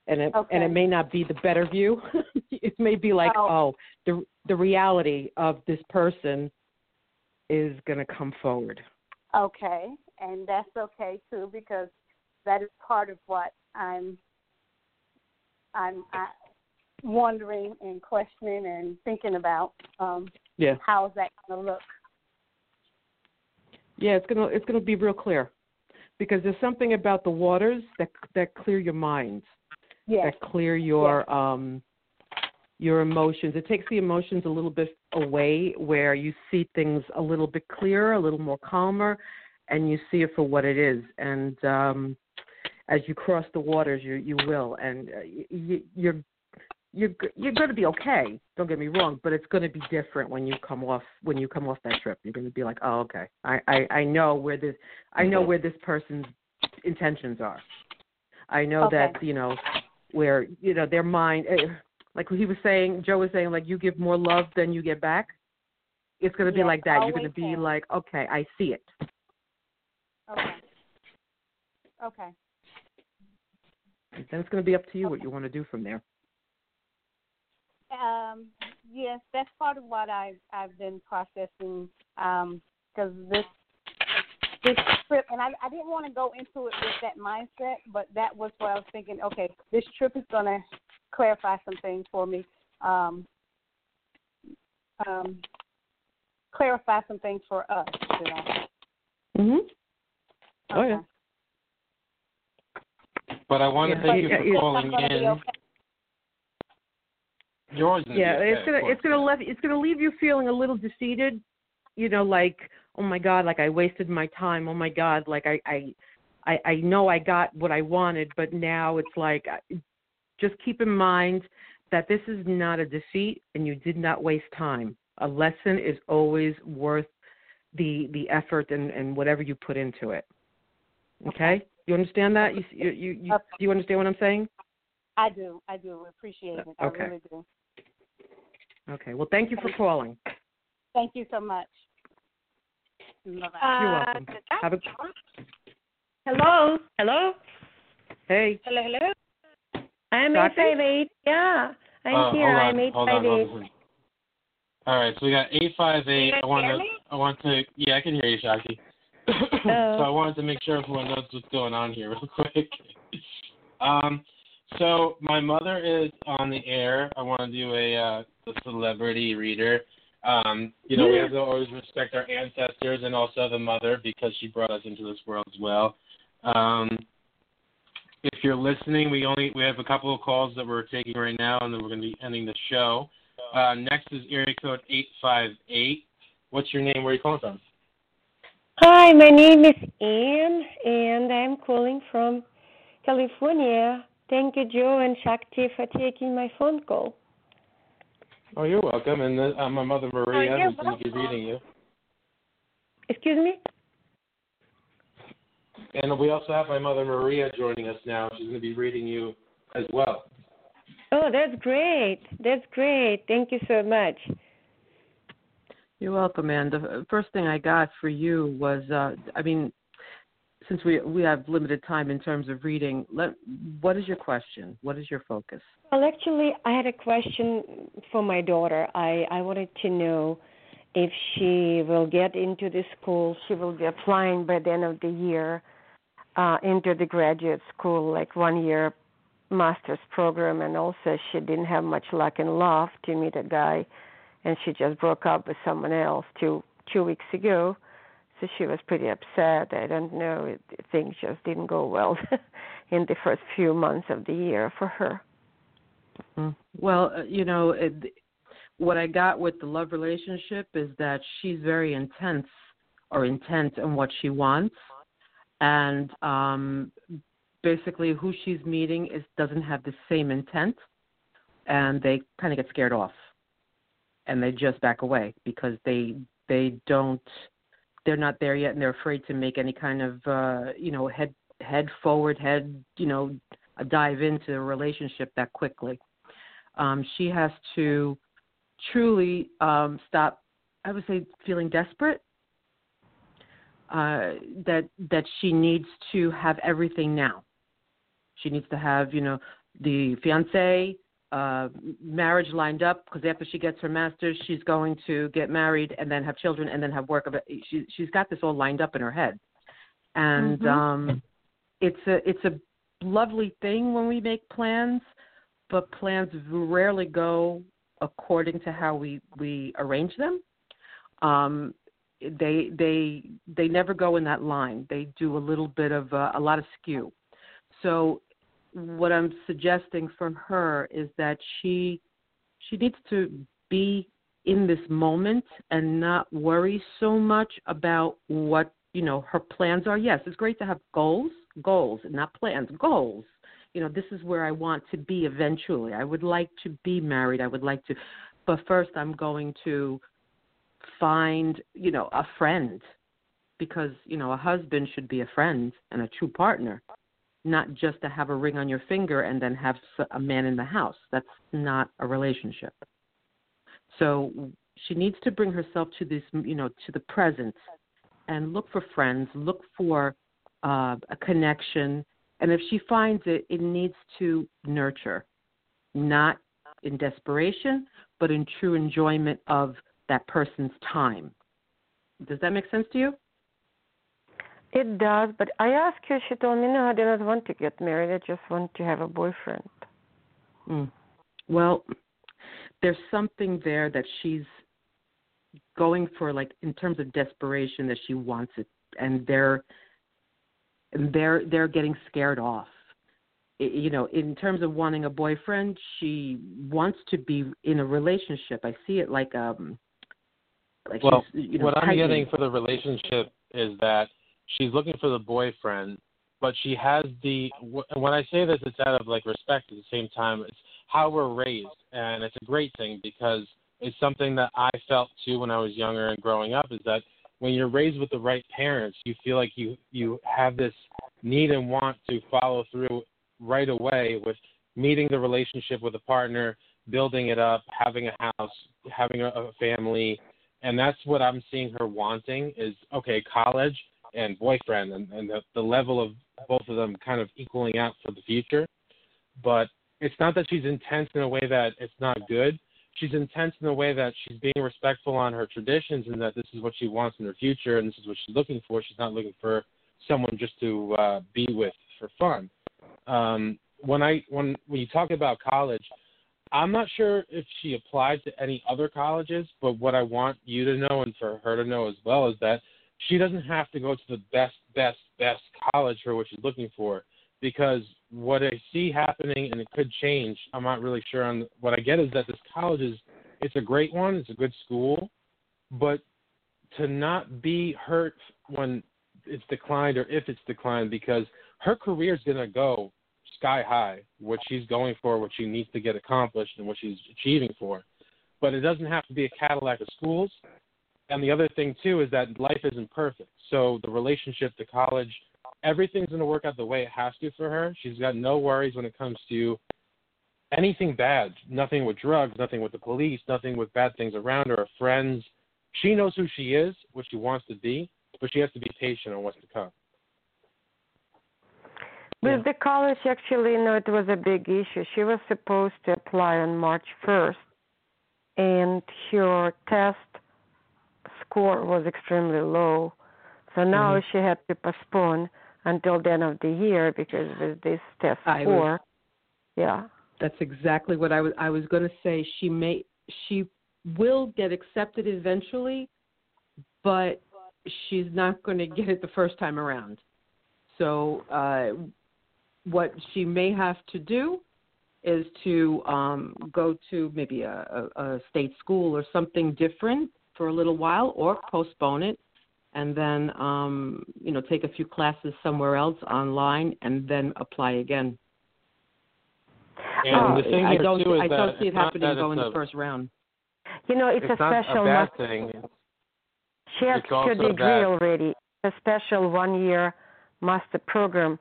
and it okay. and it may not be the better view. it may be like, Oh. oh, the the reality of this person is going to come forward. Okay, and that's okay too because that is part of what I'm I'm I, wondering and questioning and thinking about. Um, Yeah. how is that going to look? Yeah, it's gonna it's gonna be real clear, because there's something about the waters that that clear your mind, Yes. that clear your um your emotions. It takes the emotions a little bit away, where you see things a little bit clearer, a little more calmer, and you see it for what it is. And um as you cross the waters, you you will, and uh, you, you're you're you're going to be okay. Don't get me wrong, but it's going to be different when you come off when you come off that trip. You're going to be like, oh, okay, I I, I know where this I know where this person's intentions are. I know Okay. that you know where you know their mind. eh, Like he was saying, Joe was saying, like you give more love than you get back. It's going to be Yes, like that. You're going to be has. like, okay, I see it. Okay. Okay. Then it's going to be up to you what you want to do from there. Um, yes, that's part of what I've I've been processing um because this this trip, and I I didn't want to go into it with that mindset, but that was what I was thinking. Okay, this trip is going to clarify some things for me. Um, um, clarify some things for us. You know. Mhm. Oh yeah. But I want to Yeah, thank you for yeah. calling in. Yours is yeah okay, it's gonna it's gonna leave it's gonna leave you feeling a little defeated you know like oh my god like i wasted my time. Oh my god like i i i, I know i got what i wanted but now it's like uh, just keep in mind that this is not a defeat and you did not waste time. A lesson is always worth the the effort and and whatever you put into it. Okay. You understand that? You you you, you do you understand what i'm saying? I do. I do. Appreciate it. I Okay. really do. okay. Well thank you for calling. Thank you so much. Bye-bye. you're welcome have a Hello. Hello. hey Hello. Hello. I'm Doctor? eight five eight. Yeah, I'm Oh, here. I'm eight hold five on, eight. hold on. All right, so we got eight five eight. You I want to. I want to, yeah, I can hear you, Shakti. so I wanted to make sure everyone knows what's going on here, real quick. um, so my mother is on the air. I want to do a, uh, a celebrity reader. Um, you know, we have to always respect our ancestors and also the mother because she brought us into this world as well. Um, if you're listening, we only we have a couple of calls that we're taking right now, and then we're going to be ending the show. Uh, next is area code eight five eight. What's your name? Where are you calling from? Hi, my name is Anne, and I'm calling from California. Thank you, Joe and Shakti, for taking my phone call. Oh, you're welcome. And uh, my mother Maria, you're who's going to be reading you. Excuse me? And we also have my mother Maria joining us now. She's going to be reading you as well. Oh, that's great. That's great. Thank you so much. You're welcome, and the first thing I got for you was, uh, I mean, since we we have limited time in terms of reading, let what is your question? What is your focus? Well, actually, I had a question for my daughter. I, I wanted to know if she will get into the school. She will be applying by the end of the year uh, into the graduate school, like one year master's program. And also, she didn't have much luck in love to meet a guy, and she just broke up with someone else two two weeks ago, so she was pretty upset. I don't know, things just didn't go well in the first few months of the year for her. Mm. Well, uh, you know, it, what I got with the love relationship is that she's very intense or intent on what she wants, and um basically who she's meeting is doesn't have the same intent, and they kind of get scared off, and they just back away because they they don't they're not there yet, and they're afraid to make any kind of uh, you know head head forward head you know dive into a relationship that quickly. Um, she has to truly um, stop. I would say feeling desperate. Uh, that that she needs to have everything now. She needs to have you know the fiance uh, marriage lined up because after she gets her master's, she's going to get married and then have children and then have work. She she's got this all lined up in her head, and Mhm. um, it's a it's a lovely thing when we make plans, but plans rarely go according to how we we arrange them. Um, they they they never go in that line. They do a little bit of uh, a lot of skew. So what I'm suggesting for her is that she she needs to be in this moment and not worry so much about what you know her plans are. Yes, it's great to have goals, goals, not plans, goals. You know, this is where I want to be eventually. I would like to be married. I would like to, but first I'm going to find you know a friend because you know a husband should be a friend and a true partner not just to have a ring on your finger and then have a man in the house. That's not a relationship. So she needs to bring herself to this you know to the present and look for friends look for uh, a connection. And if she finds it it needs to nurture not in desperation but in true enjoyment of that person's time. Does that make sense to you It does, but I asked her. She told me no, I do not want to get married. I just want to have a boyfriend. Mm. Well, there's something there that she's going for, like in terms of desperation, that she wants it, and they're and they're they're getting scared off. You know, in terms of wanting a boyfriend, she wants to be in a relationship. I see it like um, like Well, she's, you know, what I'm tightening. getting for the relationship is that she's looking for the boyfriend, but she has the. When I say this, it's out of like respect. At the same time, it's how we're raised, and it's a great thing because it's something that I felt too when I was younger and growing up. Is that when you're raised with the right parents, you feel like you you have this need and want to follow through right away with meeting the relationship with a partner, building it up, having a house, having a, a family, and that's what I'm seeing her wanting is okay, college and boyfriend, and, and the, the level of both of them kind of equaling out for the future. But it's not that she's intense in a way that it's not good. She's intense in a way that she's being respectful on her traditions and that this is what she wants in her future and this is what she's looking for. She's not looking for someone just to uh, be with for fun. Um, when I when when you talk about college, I'm not sure if she applied to any other colleges, but what I want you to know and for her to know as well is that she doesn't have to go to the best, best, best college for what she's looking for. Because what I see happening, and it could change, I'm not really sure on what I get is that this college is it's a great one, it's a good school, but to not be hurt when it's declined or if it's declined because her career is going to go sky high what she's going for what she needs to get accomplished and what she's achieving for but it doesn't have to be a cadillac of schools and the other thing too is that life isn't perfect. So the relationship to college everything's going to work out the way it has to for her. She's got no worries when it comes to anything bad nothing with drugs nothing with the police nothing with bad things around her or friends. She knows who she is what she wants to be but she has to be patient on what's to come. With the college, actually, no, it was a big issue. She was supposed to apply on March 1st, and her test score was extremely low. So now Mhm. she had to postpone until the end of the year because with this test I was- score, yeah. That's exactly what I was. I was going to say. She may. She will get accepted eventually, but she's not going to get it the first time around. So uh, what she may have to do is to um, go to maybe a, a, a state school or something different for a little while, or postpone it, and then um, you know take a few classes somewhere else online, and then apply again. And Uh, the thing I here don't, too is I that don't see it happening that though in the first round. You know, it's, it's a not special a bad master. thing. She has It's her degree that- already, a special one-year master program,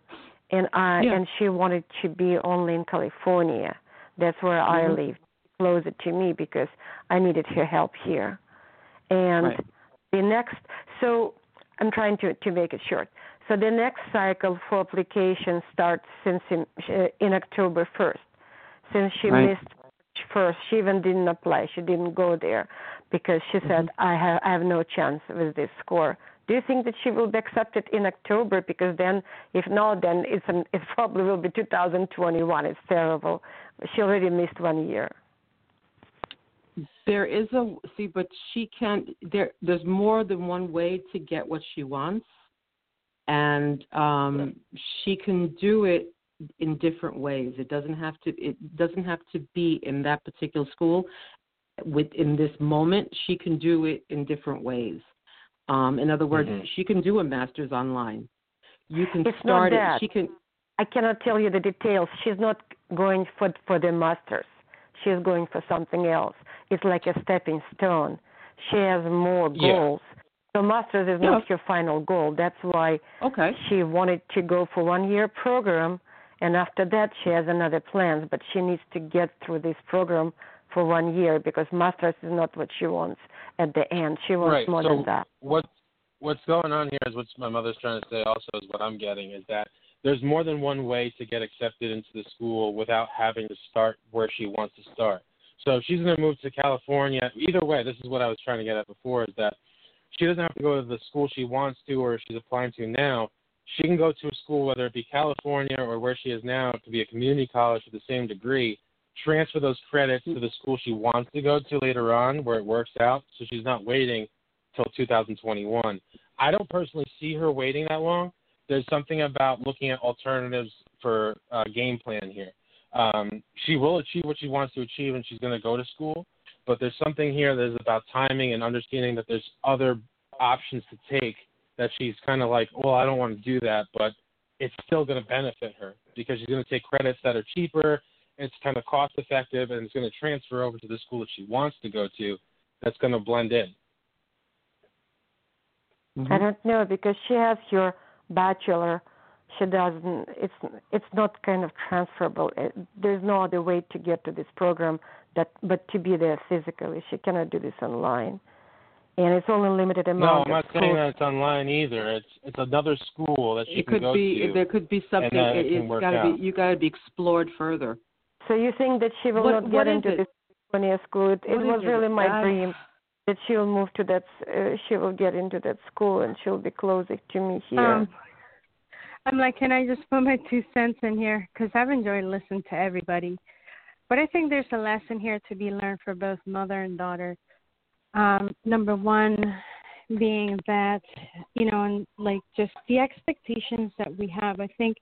and I Yeah. and she wanted to be only in California. That's where I Mhm. lived, closer to me because I needed her help here. And Right. the next, so I'm trying to to make it short. So the next cycle for application starts since in, in October 1st. Since she Right. missed first, she even didn't apply. She didn't go there because she said, Mm-hmm. "I have I have no chance with this score." Do you think that she will be accepted in October? Because then, if not, then it's an, it probably will be 2021. It's terrible. She already missed one year. There is a see, but she can't. There, there's more than one way to get what she wants, and um, she can do it in different ways. It doesn't have to. It doesn't have to be in that particular school. Within this moment, she can do it in different ways. Um, in other words, Mhm. she can do a master's online. You can It's start it. She can. I cannot tell you the details. She's not going for for the masters. She's going for something else. It's like a stepping stone. She has more Yeah. goals. So masters is not her final goal. That's why okay. she wanted to go for one year program and after that she has another plans, but she needs to get through this program for one year because masters is not what she wants at the end. She wants right. more so than that. What's what's going on here is what my mother's trying to say. Also, is what I'm getting is that there's more than one way to get accepted into the school without having to start where she wants to start. So if she's going to move to California, either way, this is what I was trying to get at before, is that she doesn't have to go to the school she wants to or she's applying to now. She can go to a school, whether it be California or where she is now, it could be a community college with the same degree, transfer those credits to the school she wants to go to later on where it works out, so she's not waiting till 2021. I don't personally see her waiting that long. There's something about looking at alternatives for uh, game plan here. Um, she will achieve what she wants to achieve, and she's going to go to school. But there's something here that is about timing and understanding that there's other options to take that she's kind of like, well, I don't want to do that, but it's still going to benefit her because she's going to take credits that are cheaper. It's kind of cost effective, and it's going to transfer over to the school that she wants to go to. That's going to blend in. Mm-hmm. I don't know because she has your bachelor. She doesn't. It's it's not kind of transferable. It, there's no other way to get to this program that but to be there physically. She cannot do this online, and it's only limited amount. No, amount. I'm not of saying that it's online either. It's it's another school that she It can could go be. to. There could be something. and that it, it can work got to out. be. You got to be explored further. So you think that she will What- not get into it? this California school? It, it What is was it? really my I- dream that she will move to that. Uh, she will get into that school and she'll be closer to me here. Um, I'm like, can I just put my two cents in here? Because I've enjoyed listening to everybody. But I think there's a lesson here to be learned for both mother and daughter. Um, number one being that, you know, and like just the expectations that we have. I think,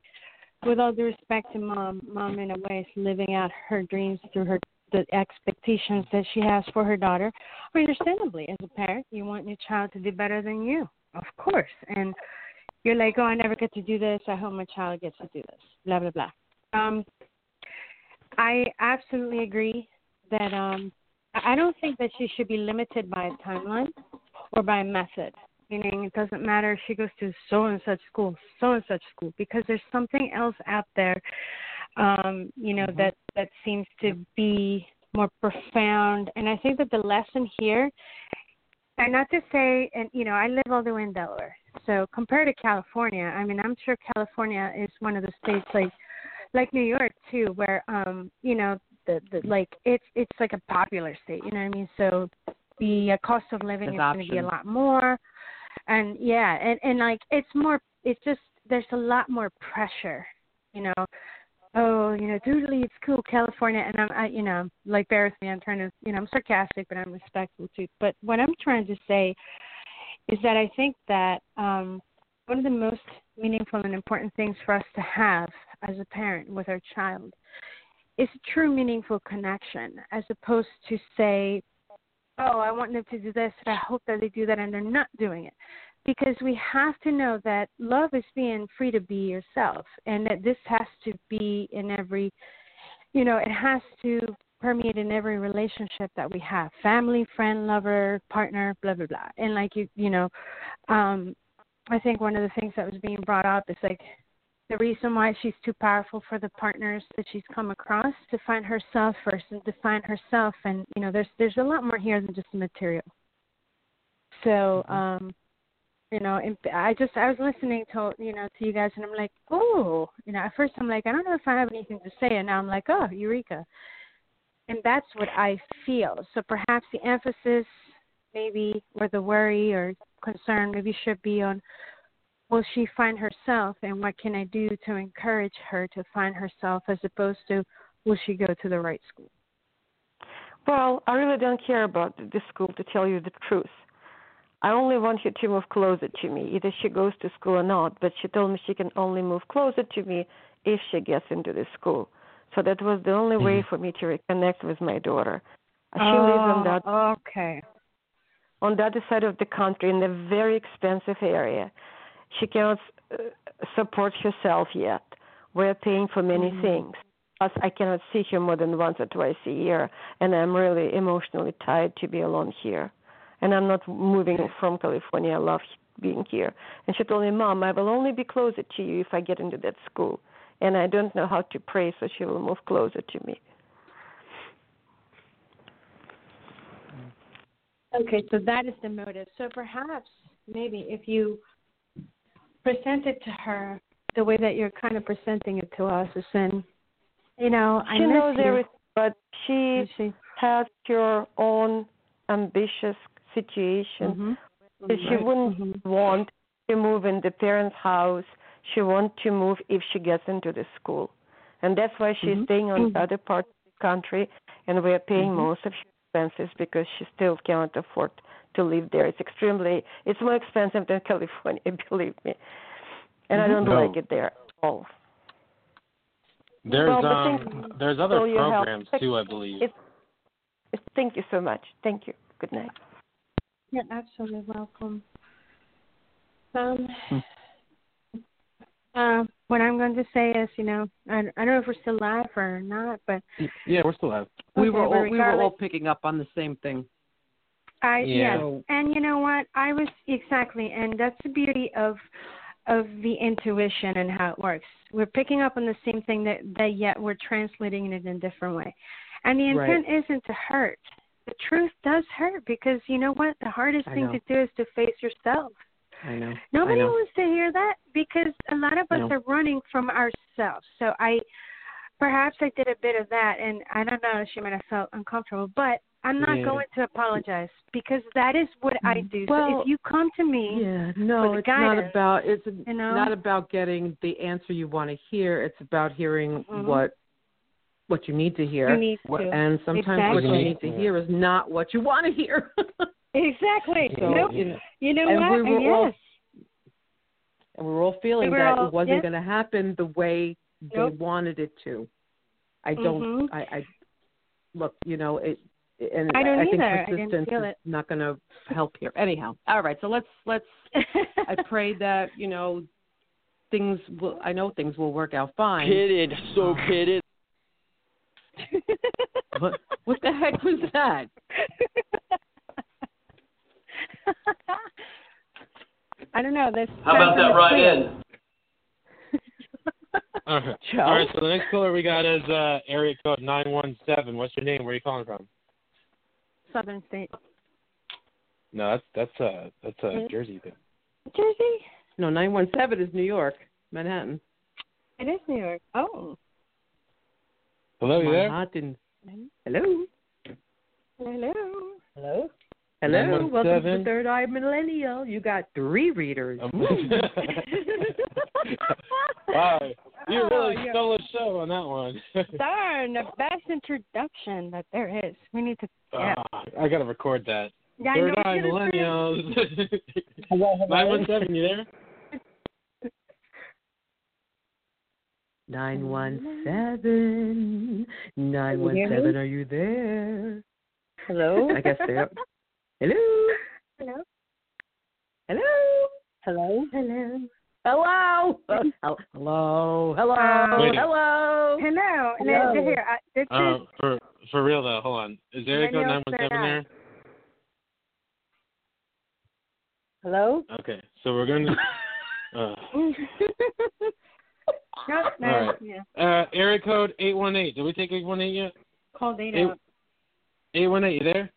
with all due respect to mom, mom in a way is living out her dreams through her the expectations that she has for her daughter. Understandably, as a parent, you want your child to do better than you, of course. And you're like, oh, I never get to do this. I hope my child gets to do this. Blah blah blah. Um, I absolutely agree that um, I don't think that she should be limited by a timeline or by a method. Meaning, it doesn't matter if she goes to so and such school, so and such school, because there's something else out there, um, you know, that that seems to be more profound. And I think that the lesson here, and not to say, and you know, I live all the way in Delaware, so compared to California, I mean, I'm sure California is one of the states like like New York too, where um, you know, the the like it's it's like a popular state, you know what I mean? So the uh, cost of living There's is going to be a lot more, and yeah, and and like it's more, it's just there's a lot more pressure, you know. Oh, you know, do it's cool, California, and I'm, I, you know, like bear with me. I'm trying to, you know, I'm sarcastic, but I'm respectful too. But what I'm trying to say is that I think that um, one of the most meaningful and important things for us to have as a parent with our child is a true meaningful connection as opposed to say, oh, I want them to do this and I hope that they do that and they're not doing it. Because we have to know that love is being free to be yourself and that this has to be in every, you know, it has to permeate in every relationship that we have family, friend, lover, partner, blah, blah, blah. And like you, you know, um, I think one of the things that was being brought up is like the reason why she's too powerful for the partners that she's come across to find herself first and define herself. And you know there's there's a lot more here than just the material. So um you know and i just i was listening to you know to you guys and i'm like oh you know at first i'm like i don't know if i have anything to say and now i'm like oh eureka and that's what i feel so perhaps the emphasis maybe or the worry or concern maybe should be on will she find herself and what can I do to encourage her to find herself as opposed to will she go to the right school? Well, I really don't care about the school to tell you the truth. I only want her to move closer to me. Either she goes to school or not, but she told me she can only move closer to me if she gets into the school. So that was the only way Mm-hmm. for me to reconnect with my daughter. She oh, lives on that Okay. on the other side of the country in a very expensive area. She cannot uh, support herself yet. We're paying for many Mhm. things. Plus, I cannot see her more than once or twice a year, and I'm really emotionally tired to be alone here. And I'm not moving from California. I love being here. And she told me, Mom, I will only be closer to you if I get into that school. And I don't know how to pray, so she will move closer to me. Okay, so that is the motive. So perhaps maybe if you present it to her the way that you're kind of presenting it to us, is in, you know, I she knows you. everything, but she, she, has her own ambitious situation. that She Right. wouldn't mm-hmm. want to move in the parents' house. She wants to move if she gets into the school, and that's why she's Mhm. staying on Mhm. the other part of the country, and we're paying Mhm. most of her expenses because she still cannot afford to live there. It's extremely, it's more expensive than California, believe me, and I Mhm. don't No. like it there at all. There's Well, um thank- there's other for your help. programs too, I believe. It's, it's, thank you so much. Thank you. Good night. You're absolutely welcome. Um, uh, what I'm going to say is, you know, I, I don't know if we're still live or not, but Yeah, we're still live. We Okay, were all, we were all picking up on the same thing. I Yeah. yes, and you know what? I was exactly, and that's the beauty of of the intuition and how it works. We're picking up on the same thing that that yet we're translating it in a different way. And the Right. intent isn't to hurt. The truth does hurt because you know what? The hardest I thing know. to do is to face yourself. I know. Nobody I know. wants to hear that because a lot of us No. are running from ourselves. So I perhaps I did a bit of that and I don't know, she might have felt uncomfortable, but I'm not Yeah. going to apologize because that is what I do. so if you come to me Yeah, no, for the it's not about it's you know? not about getting the answer you want to hear. It's about hearing Mhm. what what you need to hear. You need to. And sometimes what you need to hear is not what you want to hear. Exactly. So, nope. you know, You know and what? we were yes. all and we were all feeling We were that all- it wasn't yes. going to happen the way they wanted it to. I don't. Mhm. I, I look. You know it. And I don't think either. I didn't persistence feel is it. not going to help here. Anyhow, all right. So let's let's. I pray that you know things will. I know things will work out fine. Pitted, so pitted. What, what the heck was that? I don't know. This How about that right in? All right. All right. so the next caller we got is uh area code nine one seven. What's your name? Where are you calling from? Southern State. No, that's that's uh that's uh Mm. Jersey thing. Jersey? No, nine one seven is New York, Manhattan. It is New York. Oh. Hello, you there? Manhattan. Hello. Hello. Hello. Hello. Welcome to the Third Eye Millennial. You got three readers. Um, wow, you Oh, really yeah. stole a show on that one. Darn, the best introduction that there is. We need to. Yeah. Ah, I gotta record that. Yeah, Third eye you millennials. Hello, hello. Nine one seven, you there? Nine one seven. Nine one seven. Are you there? Hello? I guess they're. Hello. Hello. Hello. Hello? Hello. Hello. Hello. Hello. Hello. Wait. Hello. Hello. Hello. Now, here, I, this Uh, is for for real though, hold on. Is area code nine Millennials one Third seven Eye. there? Hello? Okay, so we're gonna. Uh, no, no, all right. yeah. Uh, area code eight one eight. Did we take eight one eight yet? Call data. Eight eight one eight. You there?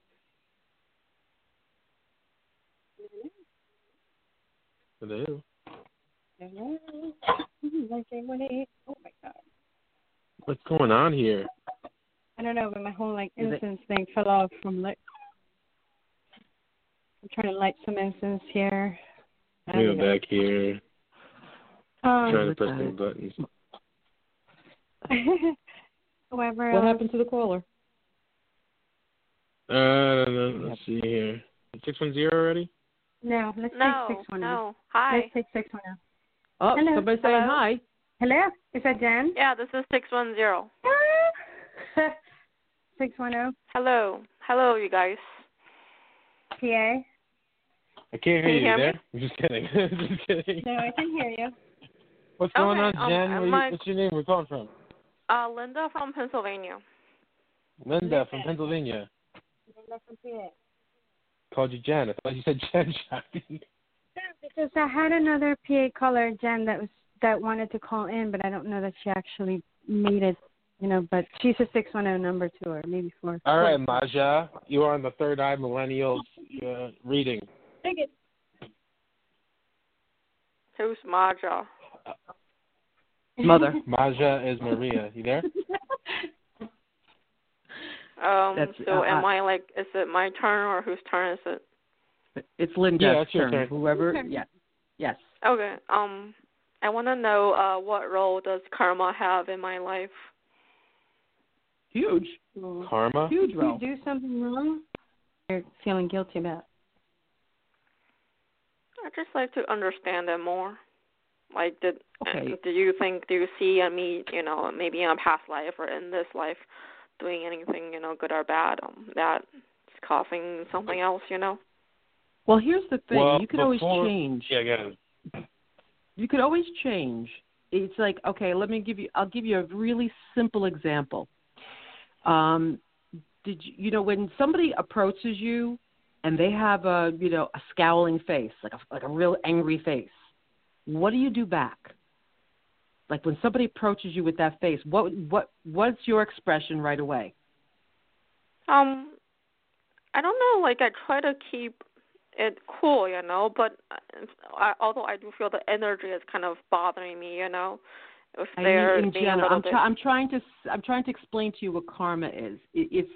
Hello. Hello. Like eight one eight. Oh my god. What's going on here? I don't know, but my whole like incense thing fell off from like. I'm trying to light some incense here. I Go don't back here. Um, trying to press some buttons. However, What happened to the caller? Uh, let's see here. Six one zero already. No, let's No, take six one no. Hi. Let's take six one zero. Oh, Hello. somebody's saying Hello? hi. Hello, is that Jen? Yeah, this is 610. Six one zero. Hello. Hello, you guys. PA. I can't hear Can you you. hear me? there? I'm just kidding. just kidding. No, I can hear you. What's going Okay, on, um, Jen? you- my- what's your name? We're calling from. Uh, Linda from Pennsylvania. Linda from Pennsylvania. Called you Jen. I thought you said Jen shopping. Because I had another PA caller, Jen, that was that wanted to call in, but I don't know that she actually made it. You know, but she's a six one zero number to her, maybe four. All right, Maja. You are on the Third Eye Millennials uh, reading. Take it. Who's Maja? Mother. Maja is Maria. You there? Um, That's, so uh, am I- I like, is it my turn or whose turn is it? It's Linda's Yeah, it's your turn. turn. Whoever. Okay. Yeah. Yes. Okay. Um, I want to know uh, what role does karma have in my life? Huge. Karma. Huge If role. you do something wrong, you're feeling guilty about. I just like to understand it more. Like, did Okay. do you think, do you see me, you know, maybe in a past life or in this life, doing anything, you know, good or bad, um, that is causing something else, you know? Well, here's the thing. Well, you can always change. Yeah, go ahead. You could always change. It's like, okay, let me give you. I'll give you a really simple example. Um, did you, you know when somebody approaches you and they have a, you know, a scowling face, like a like a real angry face? What do you do back? Like when somebody approaches you with that face, what what what's your expression right away? Um, I don't know. Like, I try to keep it cool, you know, but uh, I, although I do feel the energy is kind of bothering me, you know, if I mean, in general, I'm, bit. I'm trying to I'm trying to explain to you what karma is. It, it's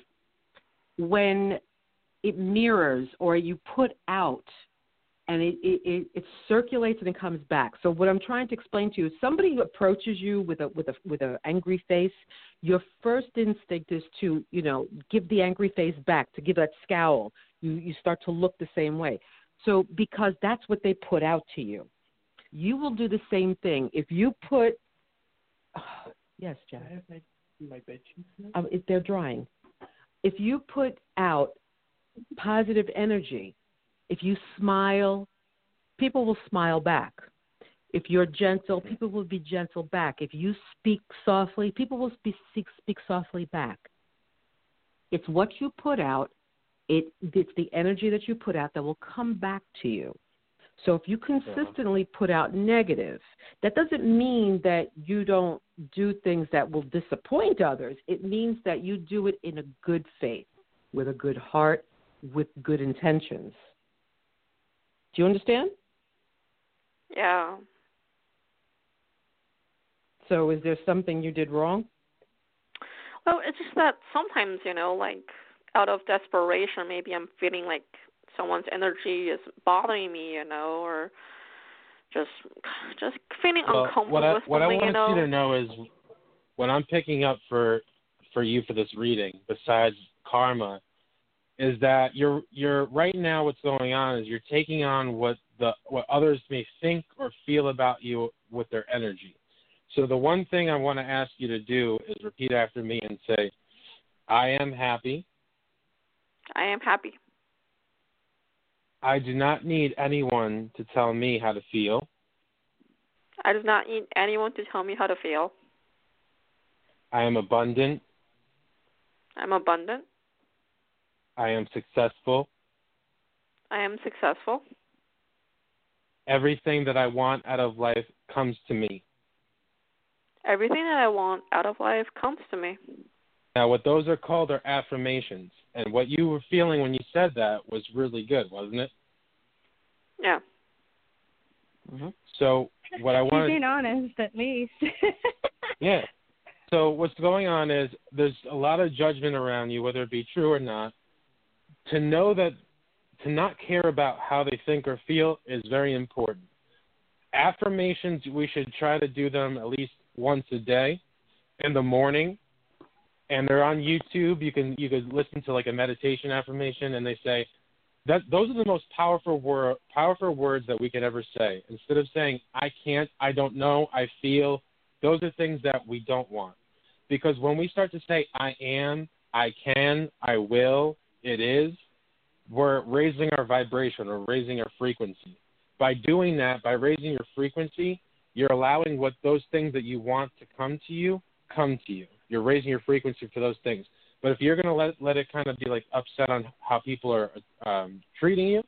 when it mirrors or you put out, and it, it it it circulates and it comes back. So what I'm trying to explain to you is somebody who approaches you with a with a with an angry face. Your first instinct is to you know give the angry face back, to give that scowl. You you start to look the same way. So because that's what they put out to you you will do the same thing. If you put, yes, Jack, um, if they're drying, if you put out positive energy, if you smile, people will smile back. If you're gentle, people will be gentle back. If you speak softly, people will speak, speak, speak softly back. It's what you put out. It, it's the energy that you put out that will come back to you. So if you consistently put out negative, that doesn't mean that you don't do things that will disappoint others. It means that you do it in a good faith, with a good heart, with good intentions. Do you understand? yeah. So is there something you did wrong? Well, it's just that sometimes, you know, like out of desperation, maybe I'm feeling like someone's energy is bothering me, you know, or just just feeling Well, uncomfortable what I with what I something, want you know. you to know is what I'm picking up for for you for this reading, besides karma, is that you're you're right now what's going on is you're taking on what the what others may think or feel about you with their energy. So the one thing I want to ask you to do is repeat after me and say, I am happy. I am happy. I do not need anyone to tell me how to feel. I do not need anyone to tell me how to feel. I am abundant. I'm abundant. I am successful. I am successful. Everything that I want out of life comes to me. Everything that I want out of life comes to me. Now, what those are called are affirmations. And what you were feeling when you said that was really good, wasn't it? Yeah. Mm-hmm. So, what I He's want being honest, at least. Yeah. So what's going on is there's a lot of judgment around you, whether it be true or not. To know that to not care about how they think or feel is very important. Affirmations we should try to do them at least once a day in the morning. And they're on YouTube. You can you could listen to like a meditation affirmation and they say that those are the most powerful word powerful words that we could ever say. Instead of saying I can't, I don't know, I feel, those are things that we don't want. Because when we start to say, I am, I can, I will, it is, we're raising our vibration or raising our frequency. By doing that, by raising your frequency, you're allowing what those things that you want to come to you come to you. You're raising your frequency for those things. But if you're going to let let it kind of be like upset on how people are um, treating you,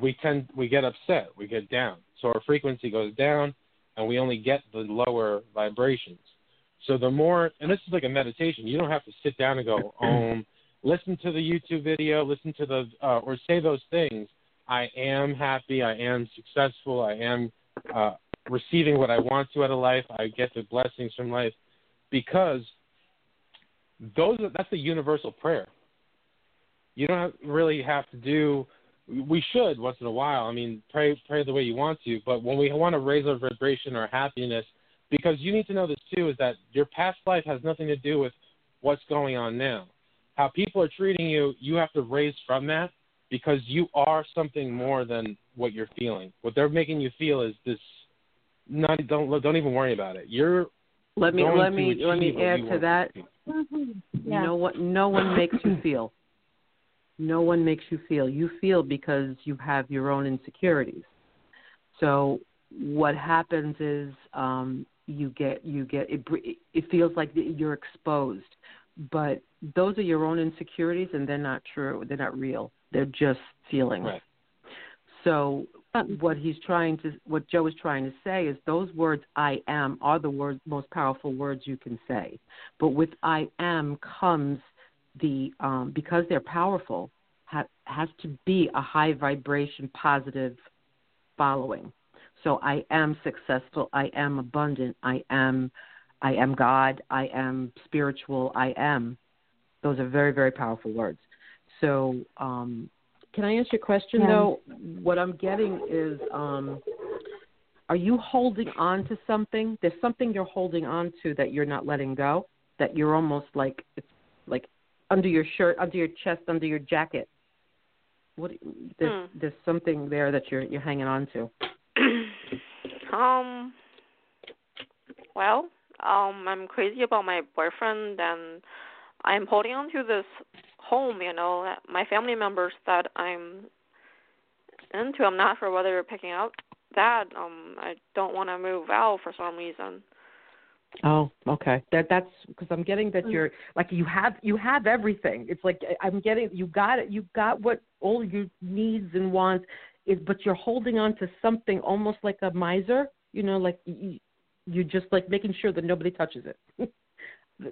we tend we get upset, we get down. So our frequency goes down, and we only get the lower vibrations. So the more, and this is like a meditation. You don't have to sit down and go, um, listen to the YouTube video, listen to the, uh, or say those things. I am happy. I am successful. I am uh, receiving what I want to out of life. I get the blessings from life because those are, that's a universal prayer. You don't have, really have to do. We should once in a while. I mean, pray pray the way you want to. But when we want to raise our vibration, our happiness, because you need to know this too, is that your past life has nothing to do with what's going on now. How people are treating you, you have to raise from that because you are something more than what you're feeling. What they're making you feel is this. Not don't don't even worry about it. You're Let me going let me let me achieve what add to want that. to. You know what? No one makes you feel. No one makes you feel. You feel because you have your own insecurities. So what happens is um, you get you get it. It feels like you're exposed, but those are your own insecurities, and they're not true. They're not real. They're just feelings. Right. So what he's trying to, what Joe is trying to say is those words "I am" are the words, most powerful words you can say. But with "I am" comes the um, because they're powerful ha- has to be a high vibration, positive following. So I am successful. I am abundant. I am, I am God. I am spiritual. I am. Those are very very powerful words. So um, can I ask you a question Yeah. though? What I'm getting is, um, are you holding on to something? There's something you're holding on to that you're not letting go. That you're almost like it's like under your shirt, under your chest, under your jacket. What? There's Hmm. there's something there that you're you're hanging on to. um. Well, um, I'm crazy about my boyfriend, and I'm holding on to this home. You know, that my family members that I'm into. I'm not sure whether you're picking out that. Um, I don't want to move out for some reason. Oh, okay. That that's because I'm getting that you're like you have you have everything. It's like I'm getting you got it. You got what all your needs and wants is, but you're holding on to something almost like a miser. You know, like you, you're just like making sure that nobody touches it.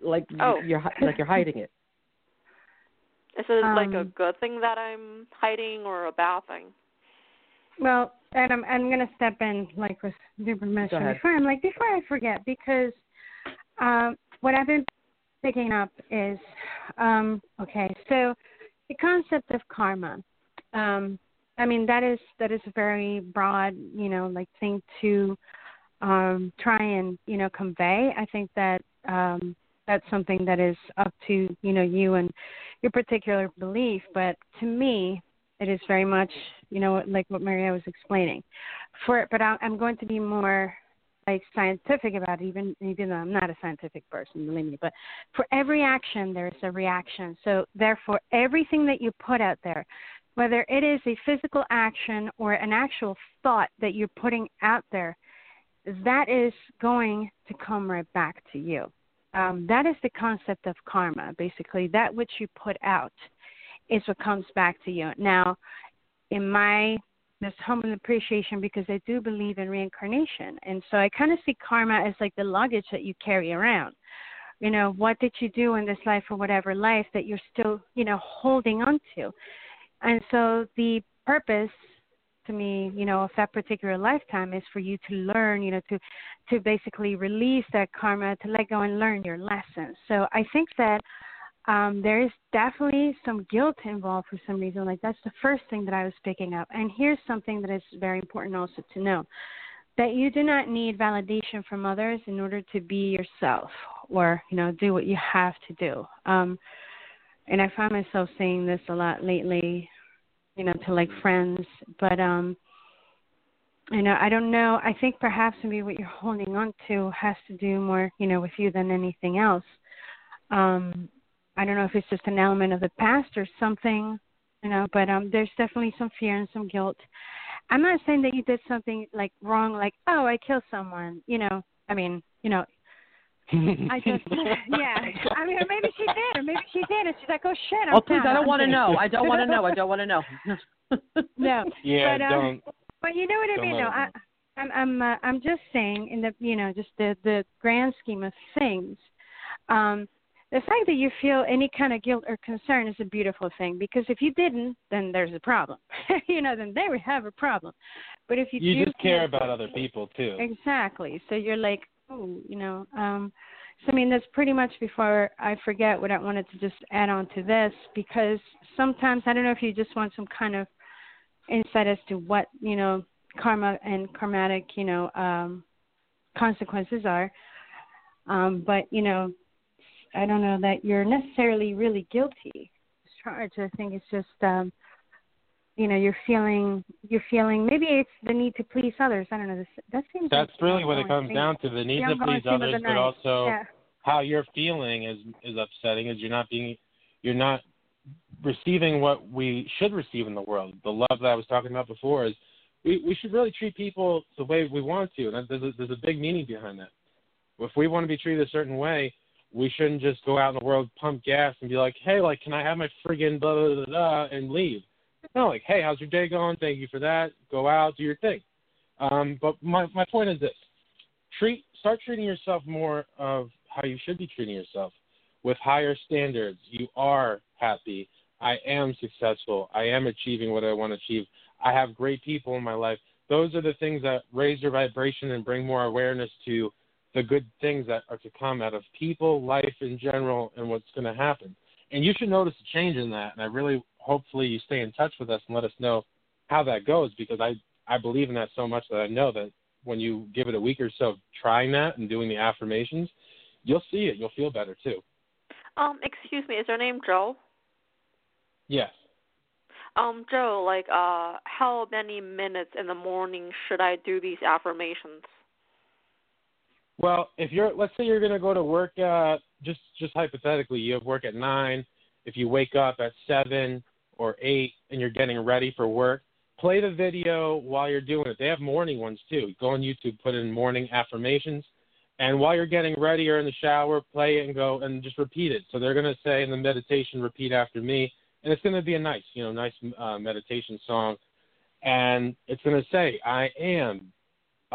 like Oh. you're hi- like you're hiding it. Is it like a Um, good thing that I'm hiding or a bad thing? Well, and I'm I'm gonna step in like with your permission before I'm like before I forget because um what I've been picking up is um okay, so the concept of karma. Um I mean that is that is a very broad, you know, like thing to um try and, you know, convey. I think that um that's something that is up to, you know, you and your particular belief, but to me, it is very much, you know, like what Maria was explaining. For but I'm going to be more like scientific about it, even even though I'm not a scientific person, believe me. But for every action, there's a reaction. So therefore, everything that you put out there, whether it is a physical action or an actual thought that you're putting out there, that is going to come right back to you. Um, that is the concept of karma. Basically, that which you put out is what comes back to you. Now, in my this humble appreciation because I do believe in reincarnation. And so I kind of see karma as like the luggage that you carry around. You know, what did you do in this life or whatever life that you're still, you know, holding on to? And so the purpose to me, you know, of that particular lifetime is for you to learn, you know, to to basically release that karma, to let go and learn your lessons. So I think that um, there is definitely some guilt involved for some reason. Like that's the first thing that I was picking up. And here's something that is very important also to know that you do not need validation from others in order to be yourself or you know do what you have to do. Um, and I find myself saying this a lot lately, you know, to like friends. But um, you know, I don't know. I think perhaps maybe what you're holding on to has to do more, you know, with you than anything else. Um, I don't know if it's just an element of the past or something, you know, but um there's definitely some fear and some guilt. I'm not saying that you did something like wrong, like, oh, I killed someone, you know. I mean, you know, I just, yeah. I mean, or maybe she did, or maybe she did, and she's like, oh shit. I'm oh, please, down. I don't want to know. I don't want to know. I don't want to know. no. Yeah, but, um, don't. But you know what I mean, though. her I, I'm, I'm, uh, I'm just saying, in the, you know, just the the grand scheme of things. Um, the fact that you feel any kind of guilt or concern is a beautiful thing because if you didn't, then there's a problem. you know, then they would have a problem. But if you, You do just care about other people too. Exactly. So you're like, oh, you know, um so I mean that's pretty much before I forget what I wanted to just add on to this because sometimes I don't know if you just want some kind of insight as to what, you know, karma and karmatic, you know, um consequences are. Um, but, you know, I don't know that you're necessarily really guilty. Charge. I think it's just um you know, you're feeling you're feeling maybe it's the need to please others. I don't know. This that seems That's like really what it comes thing. down to. The need to please others, but night. also yeah. how you're feeling is is upsetting. Is you're not being you're not receiving what we should receive in the world. The love that I was talking about before is we we should really treat people the way we want to, and there's a, there's a big meaning behind that. If we want to be treated a certain way, we shouldn't just go out in the world, pump gas, and be like, hey, like, can I have my friggin' blah blah blah, blah and leave? No, like, hey, how's your day going? Thank you for that. Go out, do your thing. Um, but my my point is this: treat start treating yourself more of how you should be treating yourself, with higher standards. You are happy. I am successful. I am achieving what I want to achieve. I have great people in my life. Those are the things that raise your vibration and bring more awareness to the good things that are to come out of people, life in general, and what's going to happen. And you should notice a change in that. And I really, hopefully, you stay in touch with us and let us know how that goes because I, I believe in that so much that I know that when you give it a week or so of trying that and doing the affirmations, you'll see it. You'll feel better too. Um, excuse me, is your name Joe? Yes. Um, Joe, like, uh, how many minutes in the morning should I do these affirmations? Well, if you're let's say you're going to go to work uh just just hypothetically, you have work at 9, if you wake up at 7 or 8 and you're getting ready for work, play the video while you're doing it. They have morning ones too. Go on YouTube, put in morning affirmations, and while you're getting ready or in the shower, play it and go and just repeat it. So they're going to say in the meditation, repeat after me, and it's going to be a nice, you know, nice uh, meditation song, and it's going to say, "I am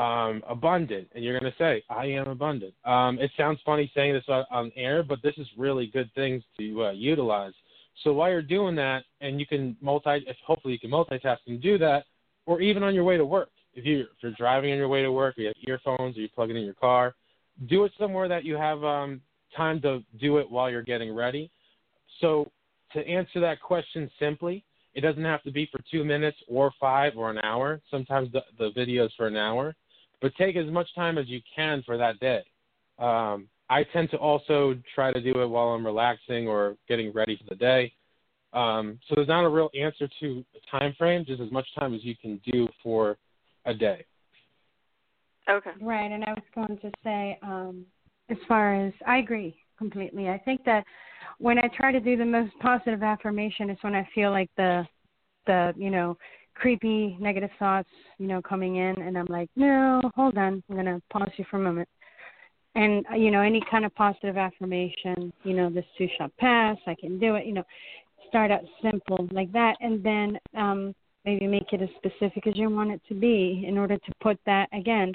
um, abundant, and you're going to say, I am abundant. Um, it sounds funny saying this on, on air, but this is really good things to uh, utilize. So while you're doing that, and you can multi, hopefully you can multitask and do that, or even on your way to work. If you're, if you're driving on your way to work, or you have earphones, or you plug it in your car, do it somewhere that you have um, time to do it while you're getting ready. So to answer that question simply, it doesn't have to be for two minutes or five or an hour. Sometimes the, the video is for an hour, but take as much time as you can for that day. Um, I tend to also try to do it while I'm relaxing or getting ready for the day. Um, so there's not a real answer to a time frame, just as much time as you can do for a day. Okay. Right, and I was going to say, um, as far as I agree completely. I think that when I try to do the most positive affirmation is when I feel like the the, you know, creepy negative thoughts, you know, coming in and I'm like, No, hold on, I'm gonna pause you for a moment. And uh, you know, any kind of positive affirmation, you know, this too shall pass, I can do it, you know, start out simple like that and then um maybe make it as specific as you want it to be in order to put that again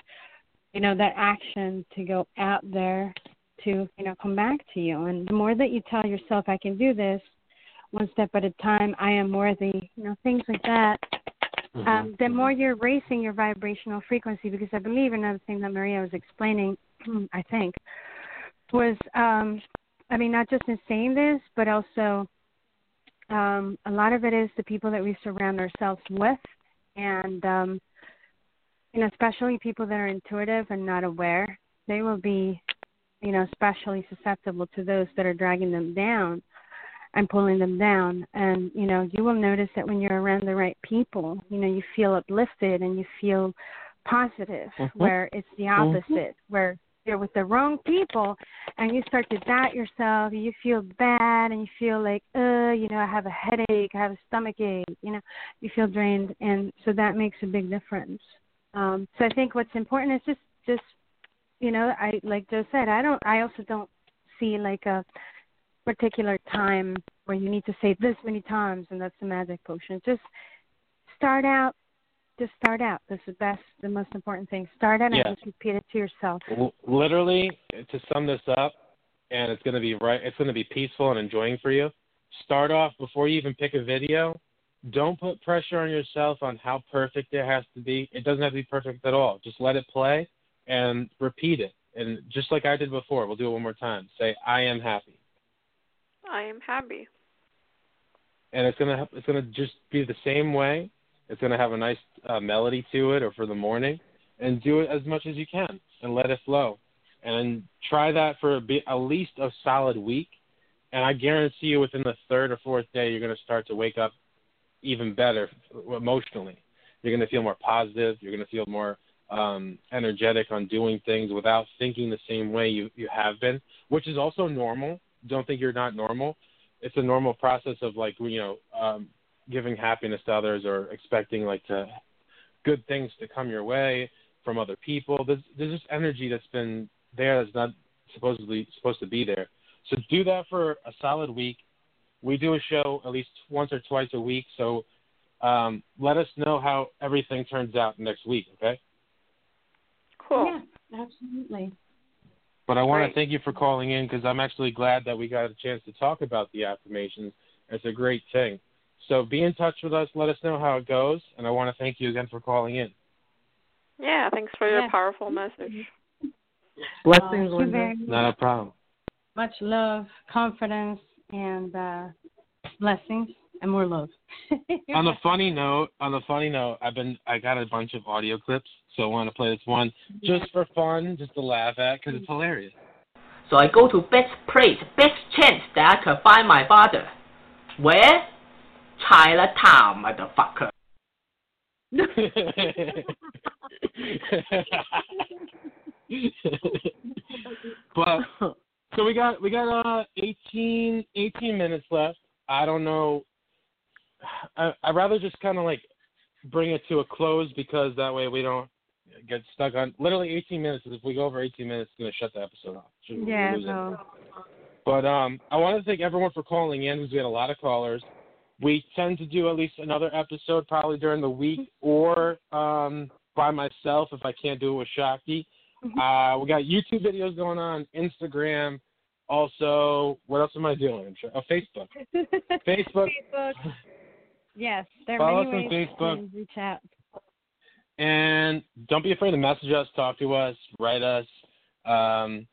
you know that action to go out there to you know come back to you and the more that you tell yourself i can do this one step at a time i am worthy you know things like that Mm-hmm. um the more you're raising your vibrational frequency because i believe another thing that maria was explaining i think was um i mean not just in saying this but also um a lot of it is the people that we surround ourselves with and um you know especially people that are intuitive and not aware they will be you know especially susceptible to those that are dragging them down and pulling them down and you know you will notice that when you're around the right people you know you feel uplifted and you feel positive Mhm. where it's the Mhm. opposite where you're with the wrong people and you start to doubt yourself you feel bad and you feel like uh you know i have a headache i have a stomach ache you know you feel drained and so that makes a big difference um so i think what's important is just just you know i like joe said i don't i also don't see like a particular time where you need to say this many times and that's the magic potion just start out just start out that's the best the most important thing start out Yeah. and just repeat it to yourself literally, to sum this up, and it's going to be right. It's going to be peaceful and enjoying for you. Start off before you even pick a video. Don't put pressure on yourself on how perfect it has to be. It doesn't have to be perfect at all. Just let it play and repeat it. And just like I did before, we'll do it one more time. Say, "I am happy," I am happy. and it's gonna it's gonna just be the same way. It's gonna have a nice uh, melody to it, or for the morning, and do it as much as you can, and let it flow. And try that for a bit, at least a solid week, and I guarantee you, within the third or fourth day, you're gonna start to wake up even better emotionally. You're gonna feel more positive. You're gonna feel more um, energetic on doing things without thinking the same way you you have been, which is also normal. Don't think you're not normal. It's a normal process of like you know um, giving happiness to others or expecting like to good things to come your way from other people. There's there's just energy that's been there that's not supposedly supposed to be there. So do that for a solid week. We do a show at least once or twice a week. So um, let us know how everything turns out next week. Okay. Cool. yeah absolutely But I want Great. to thank you for calling in because I'm actually glad that we got a chance to talk about the affirmations. It's a great thing. So be in touch with us. Let us know how it goes. And I want to thank you again for calling in. Yeah, thanks for your Yeah. powerful message. Blessings, Thank you Linda. very. Not a problem. much love confidence and uh blessings and more love on a funny note, on a funny note, I've been I got a bunch of audio clips, so I want to play this one just for fun, just to laugh at because it's hilarious. So I go to best place, best chance that I can find my father. Where? Chinatown, motherfucker. but so we got we got uh 18, 18 minutes left. I don't know. I I'd rather just kind of like bring it to a close because that way we don't get stuck on literally 18 minutes. If we go over 18 minutes, it's gonna shut the episode off. Should- yeah no But um, I want to thank everyone for calling in because we had a lot of callers. We tend to do at least another episode probably during the week or um, by myself if I can't do it with Shakti. Uh, we got YouTube videos going on, Instagram. Also, what else am I doing? I'm sure. Oh, Facebook. Facebook. Facebook. Yes, there Follow are us many on ways Facebook. to reach out. And don't be afraid to message us, talk to us, write us, um,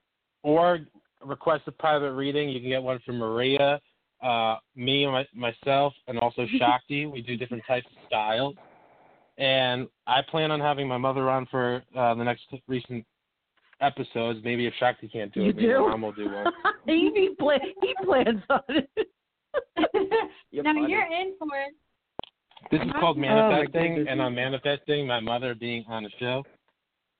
or request a private reading. You can get one from Maria, uh, me, my, myself, and also Shakti. we do different types of styles. And I plan on having my mother on for uh, the next recent episodes. Maybe if Shakti can't do it, You maybe do? my mom will do one. he, he, plan, he plans on it. You No, you're in for it. This is called Oh, manifesting, goodness. and I'm manifesting my mother being on the show.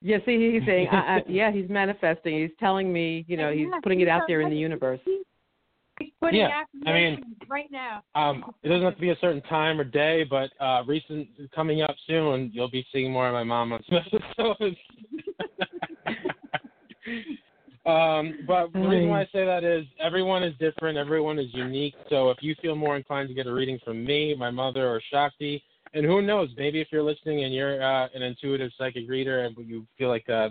Yeah, see, he's saying, I, I, yeah, he's manifesting. He's telling me, you know, he's putting it out there in the universe. He's putting Yeah, I mean- right now. Um, it doesn't have to be a certain time or day, but uh, recent coming up soon, you'll be seeing more of my mom on some episodes. Um, but the reason why I say that is everyone is different, everyone is unique. So if you feel more inclined to get a reading from me, my mother, or Shakti, and who knows, maybe if you're listening and you're uh, an intuitive psychic reader and you feel like uh,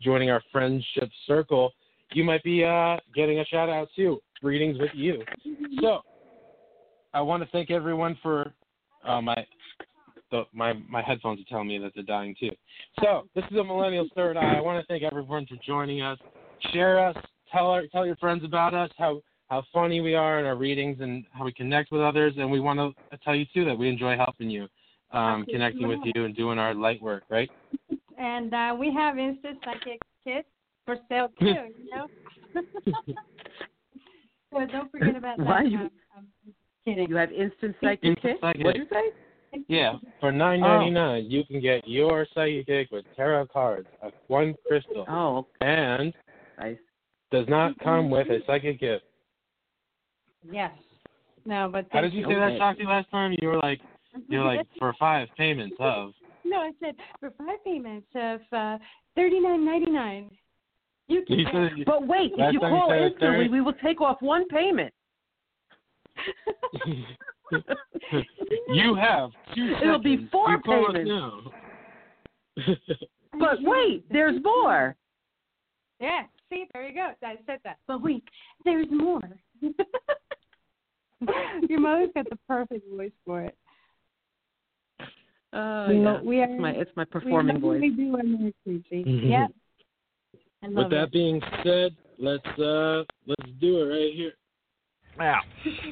joining our friendship circle, you might be uh, getting a shout out too. Readings with you. So I want to thank everyone for uh, my the, my my headphones are telling me that they're dying too. So this is a Millennial's Third Eye. I want to thank everyone for joining us. Share us. Tell our, tell your friends about us. How how funny we are in our readings and how we connect with others. And we want to tell you too that we enjoy helping you, um, connecting with you, and doing our light work. Right? And uh, we have instant psychic kits for sale too. You know. so don't forget about that. Why you- I'm- I'm kidding. You have instant psychic Instant hit? psychic. What'd you say? Yeah, for nine ninety nine, you can get your psychic with tarot cards, a one crystal, Oh, and nice. does not come with a psychic gift. Yes. No, but How did you say that, Shakti, last time? You were like, you were like for five payments of. No, I said for five payments of uh, thirty nine ninety nine. You can. You said But wait, if you call said instantly, 30. we will take off one payment. you have two. It'll be four You payments. But wait, there's more. Yeah. See, there you go. I said that. But wait, there's more. Your mother's got the perfect voice for it. Oh, We yeah. we are- it's my it's my performing we voice. do our nurse, Lucy. Mhm. Yep. I love With that it. being said, let's uh let's do it right here. Now,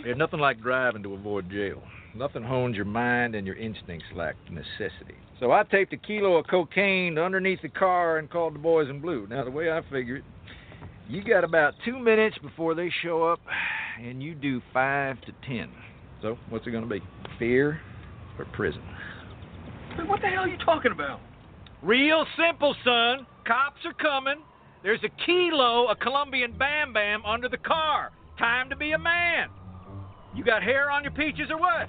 there's nothing like driving to avoid jail. Nothing hones your mind and your instincts like necessity. So I taped a kilo of cocaine underneath the car and called the boys in blue. Now, the way I figure it, you got about two minutes before they show up, and you do five to ten. So, what's it going to be? Fear or prison? What the hell are you talking about? Real simple, son. Cops are coming. There's a kilo of Colombian Bam Bam under the car. Time to be a man. You got hair on your peaches or what?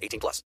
18 plus.